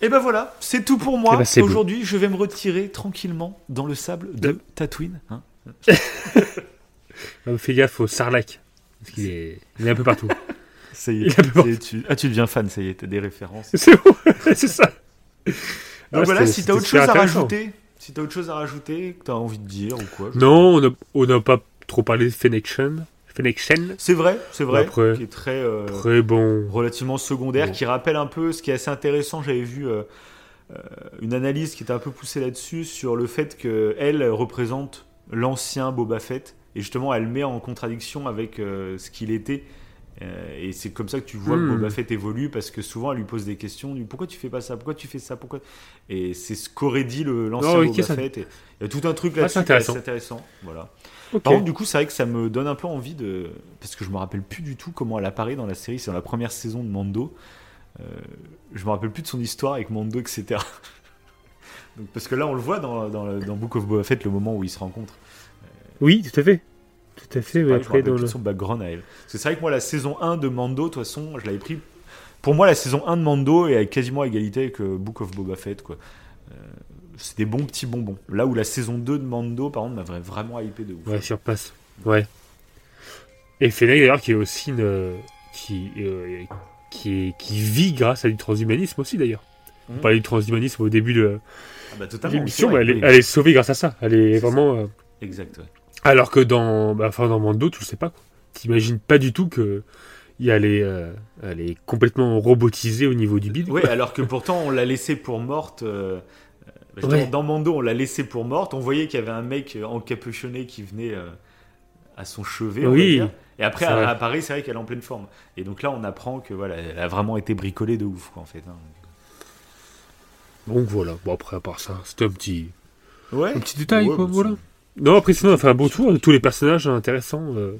et ben voilà, c'est tout pour moi. Ben. Aujourd'hui, je vais me retirer tranquillement dans le sable de De- Tatooine. hein. Fais gaffe au sarlac. Parce qu'il est... Il est un peu partout. Ça y est, peu tu... ah tu deviens fan, ça y est, t'as des références. c'est ça. Donc voilà, si t'as autre chose à rajouter, si t'as autre chose à rajouter, que t'as envie de dire ou quoi. Non, on n'a pas trop parlé de. Fennection. C'est vrai, c'est vrai, Après- qui est très euh, Très bon. relativement secondaire, Bon. qui rappelle un peu ce qui est assez intéressant. J'avais vu euh, euh, une analyse qui était un peu poussée là-dessus sur le fait que elle représente l'ancien Boba Fett et justement elle met en contradiction avec euh, ce qu'il était. Euh, et c'est comme ça que tu vois que Hmm. Boba Fett évolue parce que souvent elle lui pose des questions du pourquoi tu fais pas ça, pourquoi tu fais ça, pourquoi? Et c'est ce qu'aurait dit l'ancien Oh, Boba Fett. Et il y a tout un truc Ah, là-dessus c'est qui est intéressant. Voilà. Par contre, du coup, c'est vrai que ça me donne un peu envie de. Parce que je me rappelle plus du tout comment elle apparaît dans la série. C'est dans la première saison de Mando. Euh, je me rappelle plus de son histoire avec Mando, etc. Donc, parce que là, on le voit dans, dans, dans Book of Boba Fett, le moment où ils se rencontrent. Oui, tout à fait. Tout à fait. mais après, dans le... son background à elle. Parce que c'est vrai que moi, la saison 1 de Mando, de toute façon, je l'avais pris. Pour moi, la saison 1 de Mando est quasiment à égalité avec euh, Book of Boba Fett. Quoi. Euh, c'est des bons petits bonbons. Là où la saison 2 de Mando, par contre, m'avait vraiment hypé de ouf. Ouais, surpasse. Ouais. Et Fennec, d'ailleurs, qui est aussi une. Qui, euh, qui, est, qui vit grâce à du transhumanisme aussi, d'ailleurs. On Mhm. parlait du transhumanisme au début de Ah bah, l'émission, mais elle, elle est sauvée grâce à ça. Elle est vraiment. Exact, ouais. Alors que dans, bah, enfin, dans Mando, tu le sais pas. T'imagines pas du tout que. est, euh, elle est complètement robotisée au niveau du bide. Oui, alors que pourtant on l'a laissé pour morte. euh, Ouais. Dans Mando, on l'a laissé pour morte. On voyait qu'il y avait un mec encapuchonné qui venait euh, à son chevet. Oui. Et après, à, Paris, c'est vrai qu'elle est en pleine forme. Et donc là, on apprend que voilà, elle a vraiment été bricolée de ouf, quoi, en fait. hein. Donc voilà. Bon, après, à part ça, c'était un petit, Ouais. un petit détail, Ouais, quoi. bah, Voilà. Non, après, sinon, on a fait un bon tour de tous les personnages intéressants. euh.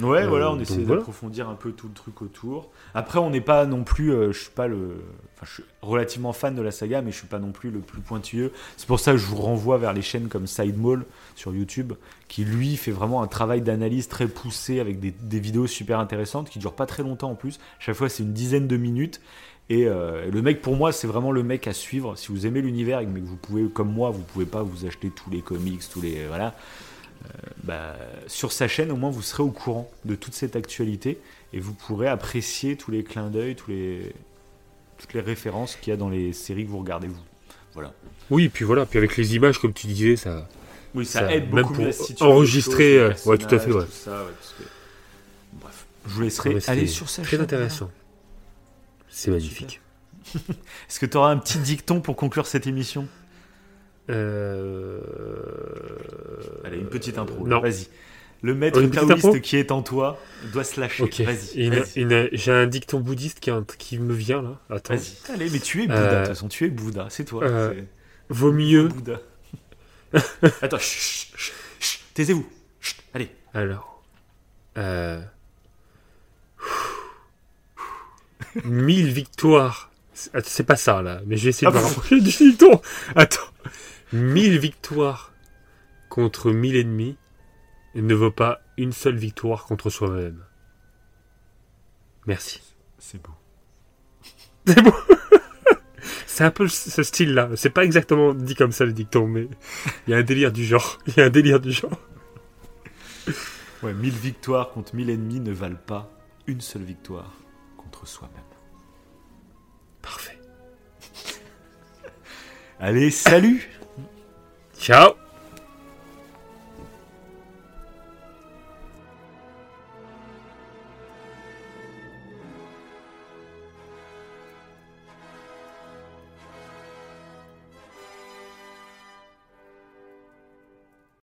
Ouais, Euh, voilà, on essaie voilà. d'approfondir un peu tout le truc autour. Après, on n'est pas non plus, euh, je suis pas le, enfin, je suis relativement fan de la saga, mais je suis pas non plus le plus pointilleux. C'est pour ça que je vous renvoie vers les chaînes comme Sidemall sur YouTube, qui lui fait vraiment un travail d'analyse très poussé avec des, des vidéos super intéressantes qui durent pas très longtemps en plus. Chaque fois, c'est une dizaine de minutes. Et euh, le mec, pour moi, c'est vraiment le mec à suivre. Si vous aimez l'univers, mais que vous pouvez, comme moi, vous pouvez pas vous acheter tous les comics, tous les voilà bah, sur sa chaîne, au moins, vous serez au courant de toute cette actualité et vous pourrez apprécier tous les clins d'œil, tous les, toutes les références qu'il y a dans les séries que vous regardez, vous. Voilà. Oui, puis voilà. Puis avec les images, comme tu disais, ça. Oui, ça, Ça, aide même beaucoup pour enregistrer, euh, ouais, tout à fait, ouais. tout ça, ouais, parce que- Bref, je vous laisserai aller sur sa Très chaîne. intéressant. C'est magnifique. Est-ce que tu auras un petit dicton pour conclure cette émission? Euh... Allez, une petite intro. non. Vas-y. Le maître petite taoïste qui est en toi doit se lâcher. Ok. Vas-y. J'ai un dicton bouddhiste qui, me vient là. Attends. Vas-y. Allez, mais tu es Bouddha, Euh, de toute façon. Tu es Bouddha, c'est toi. euh, Vaut mieux. Bouddha. Attends, chut, chut, chut, chut, taisez-vous. Chut, Allez. Alors. Euh... 1000 victoires. C'est ah, c'est pas ça là, mais je vais essayer de Ah me rapprocher du dicton. Attends. 1000 victoires contre 1000 ennemis ne vaut pas une seule victoire contre soi-même. Merci. C'est beau. C'est bon. C'est un peu ce style-là. C'est pas exactement dit comme ça le dicton, mais il y a un délire du genre. Il y a un délire du genre. Ouais, 1000 victoires contre 1000 ennemis ne valent pas une seule victoire soi-même. Parfait. Allez, salut Ciao